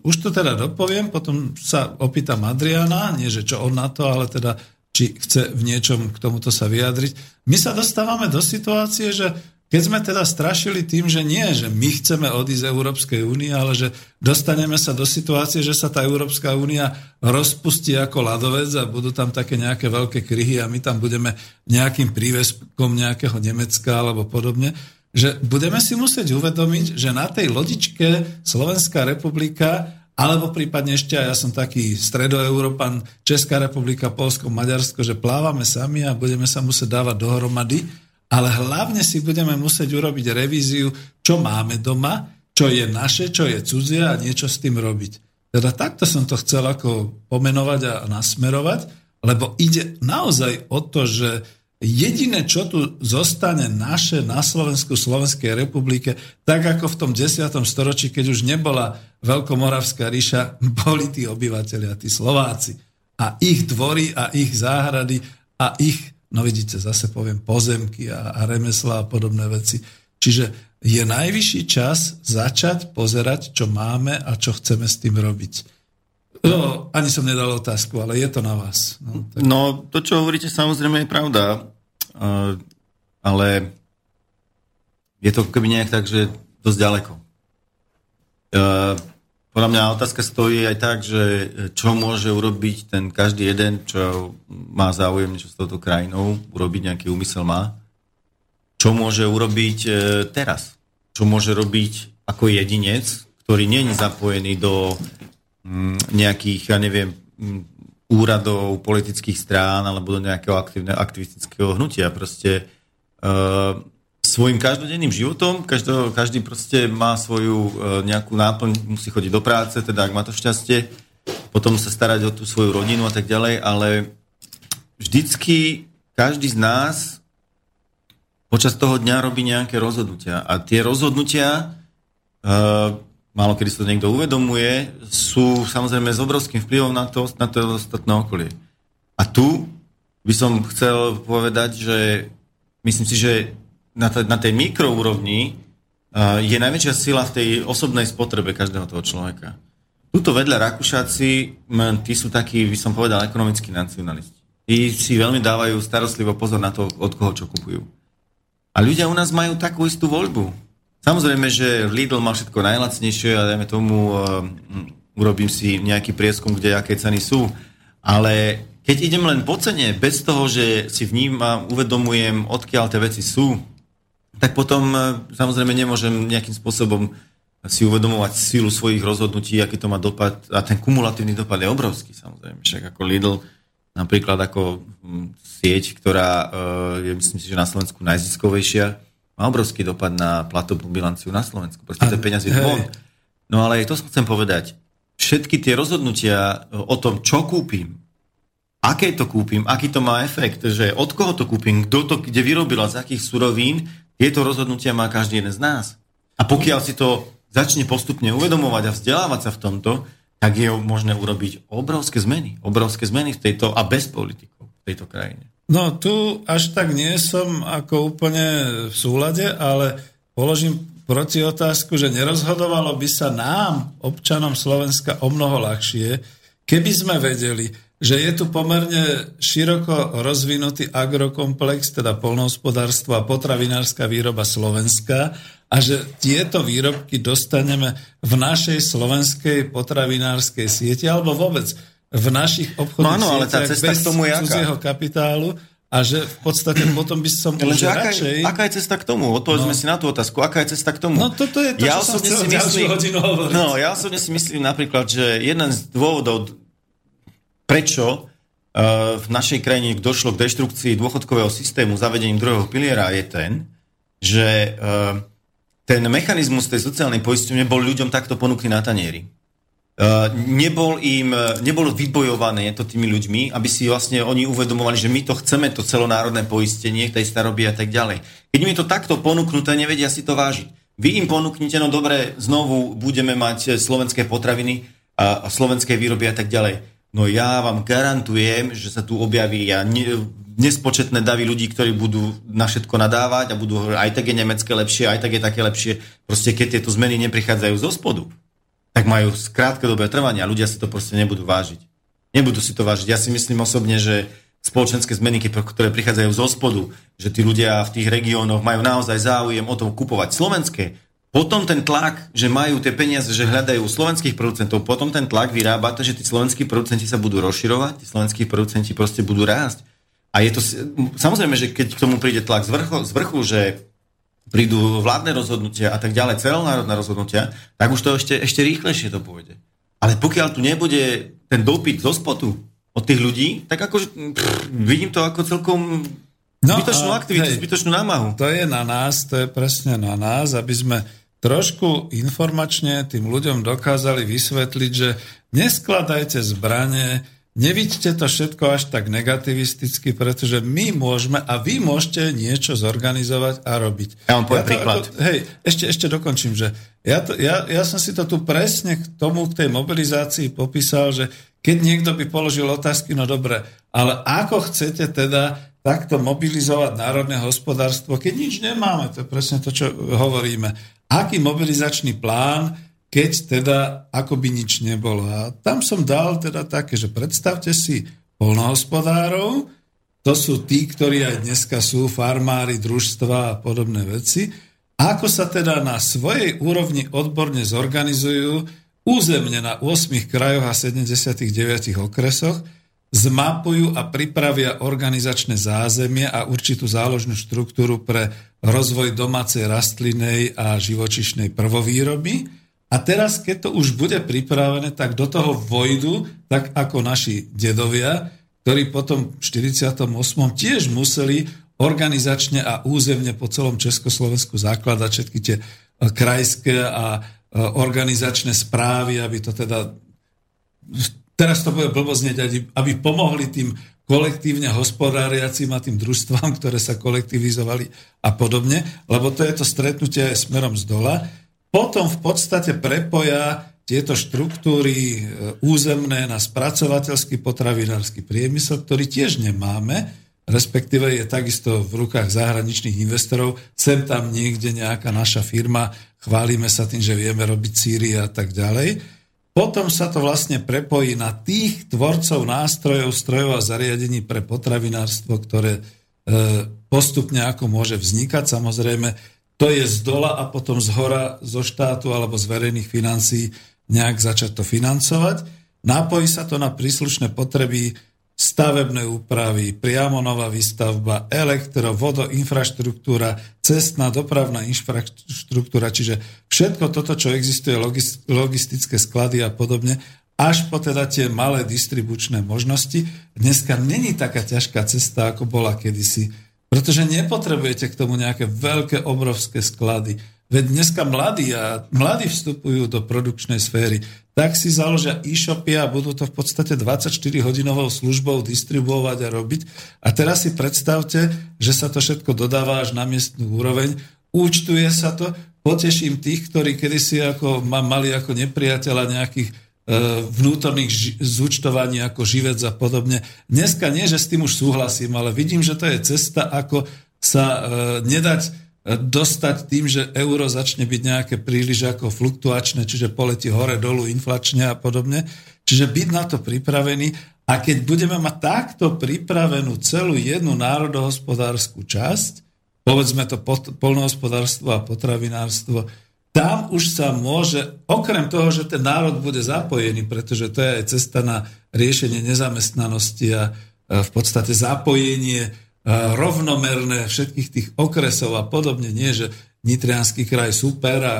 už to teda dopoviem, potom sa opýtam Adriana, nie že čo on na to, ale teda či chce v niečom k tomuto sa vyjadriť. My sa dostávame do situácie, že keď sme teda strašili tým, že nie, že my chceme odísť z Európskej únie, ale že dostaneme sa do situácie, že sa tá Európska únia rozpustí ako ľadovec a budú tam také nejaké veľké kryhy a my tam budeme nejakým príveskom nejakého Nemecka alebo podobne, že budeme si musieť uvedomiť, že na tej lodičke Slovenská republika alebo prípadne ešte, ja som taký stredoeurópan, Česká republika, Polsko, Maďarsko, že plávame sami a budeme sa musieť dávať dohromady, ale hlavne si budeme musieť urobiť revíziu, čo máme doma, čo je naše, čo je cudzie a niečo s tým robiť. Teda takto som to chcel ako pomenovať a nasmerovať, lebo ide naozaj o to, že Jediné, čo tu zostane naše na Slovensku, Slovenskej republike, tak ako v tom 10. storočí, keď už nebola Veľkomoravská ríša, boli tí obyvateľia, tí Slováci. A ich dvory a ich záhrady a ich, no vidíte, zase poviem, pozemky a, a remesla a podobné veci. Čiže je najvyšší čas začať pozerať, čo máme a čo chceme s tým robiť. No, ani som nedal otázku, ale je to na vás. No, tak... no to, čo hovoríte, samozrejme je pravda, ale je to keby nejak tak, že dosť ďaleko. Podľa mňa otázka stojí aj tak, že čo môže urobiť ten každý jeden, čo má záujem niečo s touto krajinou, urobiť nejaký úmysel má. Čo môže urobiť uh, teraz? Čo môže robiť ako jedinec, ktorý není zapojený do Mm, nejakých, ja neviem, mm, úradov, politických strán alebo do nejakého aktívneho, aktivistického hnutia. Proste uh, svojim každodenným životom, každý, každý proste má svoju uh, nejakú náplň, musí chodiť do práce, teda ak má to šťastie, potom sa starať o tú svoju rodinu a tak ďalej, ale vždycky každý z nás počas toho dňa robí nejaké rozhodnutia. A tie rozhodnutia uh, málo kedy sa to niekto uvedomuje, sú samozrejme s obrovským vplyvom na to, na to ostatné okolie. A tu by som chcel povedať, že myslím si, že na, t- na tej mikroúrovni uh, je najväčšia sila v tej osobnej spotrebe každého toho človeka. Tuto vedľa Rakúšáci, tí sú takí, by som povedal, ekonomickí nacionalisti. Tí si veľmi dávajú starostlivo pozor na to, od koho čo kupujú. A ľudia u nás majú takú istú voľbu. Samozrejme, že Lidl má všetko najlacnejšie a dajme tomu, uh, urobím si nejaký prieskum, kde aké ceny sú, ale keď idem len po cene, bez toho, že si vnímam, uvedomujem, odkiaľ tie veci sú, tak potom uh, samozrejme nemôžem nejakým spôsobom si uvedomovať sílu svojich rozhodnutí, aký to má dopad a ten kumulatívny dopad je obrovský samozrejme. Však ako Lidl, napríklad ako hm, sieť, ktorá uh, je myslím si, že na Slovensku najziskovejšia, má obrovský dopad na platovú bilanciu na Slovensku. Proste tie peniaze von. No ale to chcem povedať. Všetky tie rozhodnutia o tom, čo kúpim, aké to kúpim, aký to má efekt, že od koho to kúpim, kto to kde vyrobila, z akých surovín, tieto rozhodnutia má každý jeden z nás. A pokiaľ si to začne postupne uvedomovať a vzdelávať sa v tomto, tak je možné urobiť obrovské zmeny. Obrovské zmeny v tejto, a bez politikov v tejto krajine. No tu až tak nie som ako úplne v súlade, ale položím proti otázku, že nerozhodovalo by sa nám, občanom Slovenska, o mnoho ľahšie, keby sme vedeli, že je tu pomerne široko rozvinutý agrokomplex, teda polnohospodárstvo a potravinárska výroba Slovenska a že tieto výrobky dostaneme v našej slovenskej potravinárskej sieti alebo vôbec v našich obchodných no, áno, ale tá cesta bez k tomu je cudzieho kapitálu a že v podstate potom by som už aká, radšej... Aká je cesta k tomu? Odpovedzme no. si na tú otázku. Aká je cesta k tomu? No toto je to, ja čo som si myslím, No, ja osobne si myslím napríklad, že jeden z dôvodov, prečo uh, v našej krajine došlo k deštrukcii dôchodkového systému zavedením druhého piliera je ten, že uh, ten mechanizmus tej sociálnej poisťovne bol ľuďom takto ponúkli na tanieri. Uh, nebol im, nebolo vybojované to tými ľuďmi, aby si vlastne oni uvedomovali, že my to chceme, to celonárodné poistenie tej staroby a tak ďalej. Keď mi to takto ponúknuté, nevedia si to vážiť. Vy im ponúknite, no dobre, znovu budeme mať slovenské potraviny a, a slovenské výroby a tak ďalej. No ja vám garantujem, že sa tu objaví ja, ne, nespočetné davy ľudí, ktorí budú na všetko nadávať a budú hovoriť, aj tak je nemecké lepšie, aj tak je také lepšie. Proste keď tieto zmeny neprichádzajú zo spodu, tak majú krátkodobé trvanie a ľudia si to proste nebudú vážiť. Nebudú si to vážiť. Ja si myslím osobne, že spoločenské zmeny, ktoré prichádzajú zo spodu, že tí ľudia v tých regiónoch majú naozaj záujem o to kupovať slovenské, potom ten tlak, že majú tie peniaze, že hľadajú slovenských producentov, potom ten tlak vyrába to, že tí slovenskí producenti sa budú rozširovať, tí slovenskí producenti proste budú rásť. A je to, samozrejme, že keď k tomu príde tlak z vrchu, z vrchu že prídu vládne rozhodnutia a tak ďalej, celonárodné rozhodnutia, tak už to ešte, ešte rýchlejšie to pôjde. Ale pokiaľ tu nebude ten dopyt zo spotu od tých ľudí, tak ako pff, vidím to ako celkom no, zbytočnú aktivitu, hej, zbytočnú námahu. To je na nás, to je presne na nás, aby sme trošku informačne tým ľuďom dokázali vysvetliť, že neskladajte zbranie, Nevidíte to všetko až tak negativisticky, pretože my môžeme a vy môžete niečo zorganizovať a robiť. Ja vám poviem ja príklad. Ako, hej, ešte, ešte dokončím, že ja, to, ja, ja som si to tu presne k tomu, k tej mobilizácii popísal, že keď niekto by položil otázky, no dobre, ale ako chcete teda takto mobilizovať národné hospodárstvo, keď nič nemáme, to je presne to, čo hovoríme. Aký mobilizačný plán keď teda akoby nič nebolo. A tam som dal teda také, že predstavte si polnohospodárov, to sú tí, ktorí aj dneska sú farmári, družstva a podobné veci, ako sa teda na svojej úrovni odborne zorganizujú územne na 8 krajoch a 79 okresoch, zmapujú a pripravia organizačné zázemie a určitú záložnú štruktúru pre rozvoj domácej rastlinej a živočišnej prvovýroby, a teraz, keď to už bude pripravené, tak do toho vojdu, tak ako naši dedovia, ktorí potom v 48. tiež museli organizačne a územne po celom Československu zakladať všetky tie e, krajské a e, organizačné správy, aby to teda... Teraz to bude blboznieť, aby pomohli tým kolektívne hospodáriacim a tým družstvám, ktoré sa kolektivizovali a podobne, lebo to je to stretnutie smerom z dola potom v podstate prepoja tieto štruktúry e, územné na spracovateľský potravinársky priemysel, ktorý tiež nemáme, respektíve je takisto v rukách zahraničných investorov. Sem tam niekde nejaká naša firma, chválime sa tým, že vieme robiť Sýrie a tak ďalej. Potom sa to vlastne prepojí na tých tvorcov nástrojov, strojov a zariadení pre potravinárstvo, ktoré e, postupne ako môže vznikať. Samozrejme, to je z dola a potom z hora, zo štátu alebo z verejných financií nejak začať to financovať. Napojí sa to na príslušné potreby stavebnej úpravy, priamo nová výstavba, elektro, vodo, infraštruktúra, cestná, dopravná infraštruktúra, čiže všetko toto, čo existuje, logistické sklady a podobne, až po teda tie malé distribučné možnosti. Dneska není taká ťažká cesta, ako bola kedysi pretože nepotrebujete k tomu nejaké veľké, obrovské sklady. Veď dneska mladí, a mladí vstupujú do produkčnej sféry, tak si založia e-shopy a budú to v podstate 24-hodinovou službou distribuovať a robiť. A teraz si predstavte, že sa to všetko dodáva až na miestnú úroveň, účtuje sa to, poteším tých, ktorí kedysi ako, mali ako nepriateľa nejakých vnútorných ži- zúčtovaní ako živec a podobne. Dneska nie, že s tým už súhlasím, ale vidím, že to je cesta, ako sa e, nedať e, dostať tým, že euro začne byť nejaké príliš ako fluktuačné, čiže poletí hore, dolu, inflačne a podobne. Čiže byť na to pripravený a keď budeme mať takto pripravenú celú jednu národohospodárskú časť, povedzme to polnohospodárstvo a potravinárstvo, tam už sa môže, okrem toho, že ten národ bude zapojený, pretože to je aj cesta na riešenie nezamestnanosti a v podstate zapojenie rovnomerné všetkých tých okresov a podobne. Nie, že Nitrianský kraj super a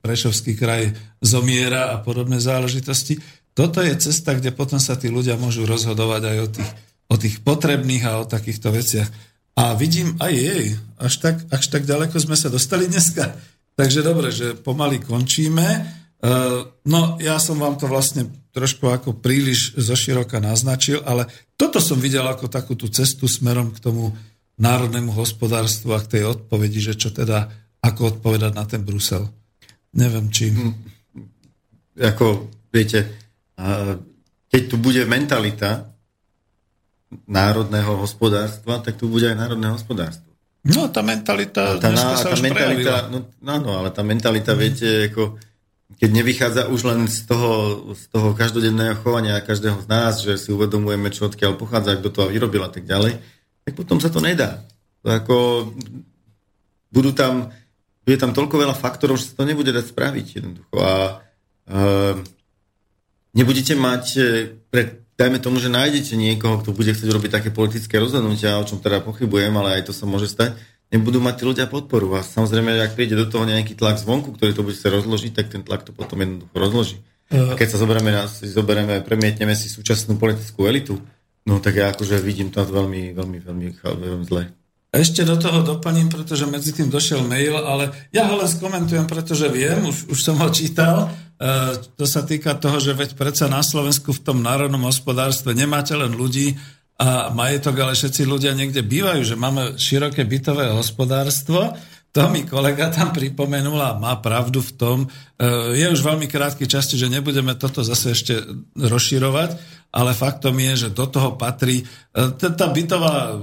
Prešovský kraj zomiera a podobné záležitosti. Toto je cesta, kde potom sa tí ľudia môžu rozhodovať aj o tých, o tých potrebných a o takýchto veciach. A vidím aj jej, až tak, až tak ďaleko sme sa dostali dneska. Takže dobre, že pomaly končíme. E, no, ja som vám to vlastne trošku ako príliš zoširoka naznačil, ale toto som videl ako takú tú cestu smerom k tomu národnému hospodárstvu a k tej odpovedi, že čo teda, ako odpovedať na ten Brusel. Neviem, či... Hm. Ako, viete, keď tu bude mentalita národného hospodárstva, tak tu bude aj národné hospodárstvo. No, tá mentalita tá, na, sa tá mentalita, no, áno, ale tá mentalita, mm. viete, ako, keď nevychádza už len z toho, z toho každodenného chovania každého z nás, že si uvedomujeme, čo odkiaľ pochádza, kto to vyrobil a tak ďalej, tak potom sa to nedá. To ako, budú tam, bude tam toľko veľa faktorov, že sa to nebude dať spraviť jednoducho. A uh, nebudete mať e, pre dajme tomu, že nájdete niekoho, kto bude chcieť robiť také politické rozhodnutia, o čom teda pochybujem, ale aj to sa môže stať, nebudú mať tí ľudia podporu. A samozrejme, ak príde do toho nejaký tlak zvonku, ktorý to bude sa rozložiť, tak ten tlak to potom jednoducho rozloží. A keď sa zoberieme, si zoberieme, premietneme si súčasnú politickú elitu, no tak ja akože vidím to veľmi, veľmi, veľmi, veľmi zle. Ešte do toho doplním, pretože medzi tým došiel mail, ale ja ho len skomentujem, pretože viem, už, už som ho čítal. E, to sa týka toho, že veď predsa na Slovensku v tom národnom hospodárstve nemáte len ľudí a majetok, ale všetci ľudia niekde bývajú, že máme široké bytové hospodárstvo. To mi kolega tam pripomenul a má pravdu v tom. E, je už veľmi krátky čas, že nebudeme toto zase ešte rozširovať, ale faktom je, že do toho patrí e, tá bytová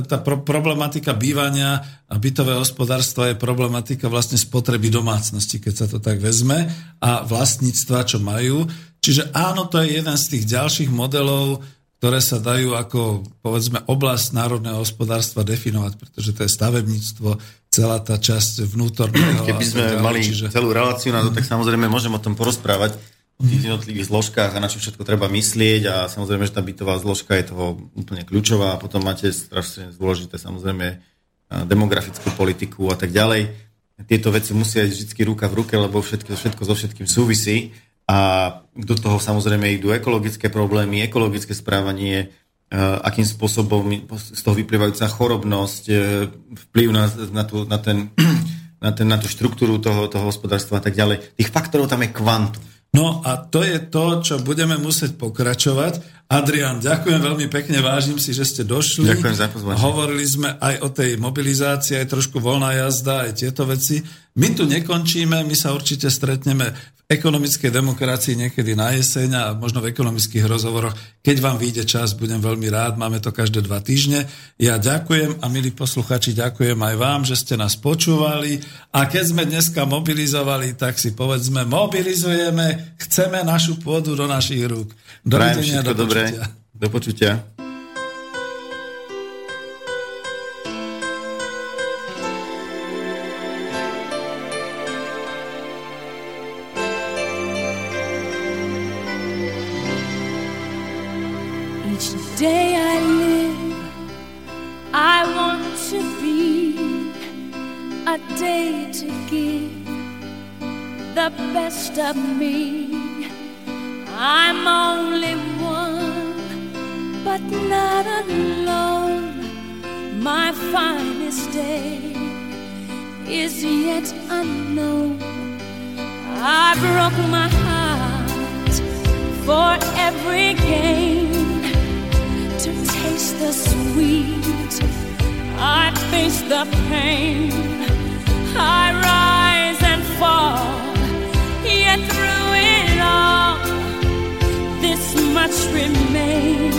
tá problematika bývania a bytového hospodárstva je problematika vlastne spotreby domácnosti, keď sa to tak vezme, a vlastníctva, čo majú. Čiže áno, to je jeden z tých ďalších modelov, ktoré sa dajú ako, povedzme, oblasť národného hospodárstva definovať, pretože to je stavebníctvo, celá tá časť vnútorného. Keby sme mali čiže... celú reláciu na to, tak samozrejme môžem o tom porozprávať o tých jednotlivých zložkách a na čo všetko treba myslieť a samozrejme, že tá bytová zložka je toho úplne kľúčová a potom máte strašne dôležité samozrejme demografickú politiku a tak ďalej. Tieto veci musia ísť vždy ruka v ruke, lebo všetko, všetko so všetkým súvisí a do toho samozrejme idú ekologické problémy, ekologické správanie, akým spôsobom z toho vyplývajúca chorobnosť, e, vplyv na, na, tú, na, ten, na, ten, na tú štruktúru toho, toho hospodárstva a tak ďalej. Tých faktorov tam je kvantum. No a to je to, čo budeme musieť pokračovať. Adrian, ďakujem veľmi pekne, vážim si, že ste došli. Ďakujem za pozvanie. Hovorili sme aj o tej mobilizácii, aj trošku voľná jazda, aj tieto veci. My tu nekončíme, my sa určite stretneme v ekonomickej demokracii niekedy na jeseň a možno v ekonomických rozhovoroch. Keď vám vyjde čas, budem veľmi rád, máme to každé dva týždne. Ja ďakujem a milí posluchači, ďakujem aj vám, že ste nás počúvali a keď sme dneska mobilizovali, tak si povedzme, mobilizujeme, chceme našu pôdu do našich rúk. Dovidenia, do počutia. Dobré. Do počutia. day I live, I want to be a day to give the best of me. I'm only one, but not alone. My finest day is yet unknown. I broke my heart for every gain to taste the sweet. I face the pain. I rise and fall. Yet through it all, this much remains.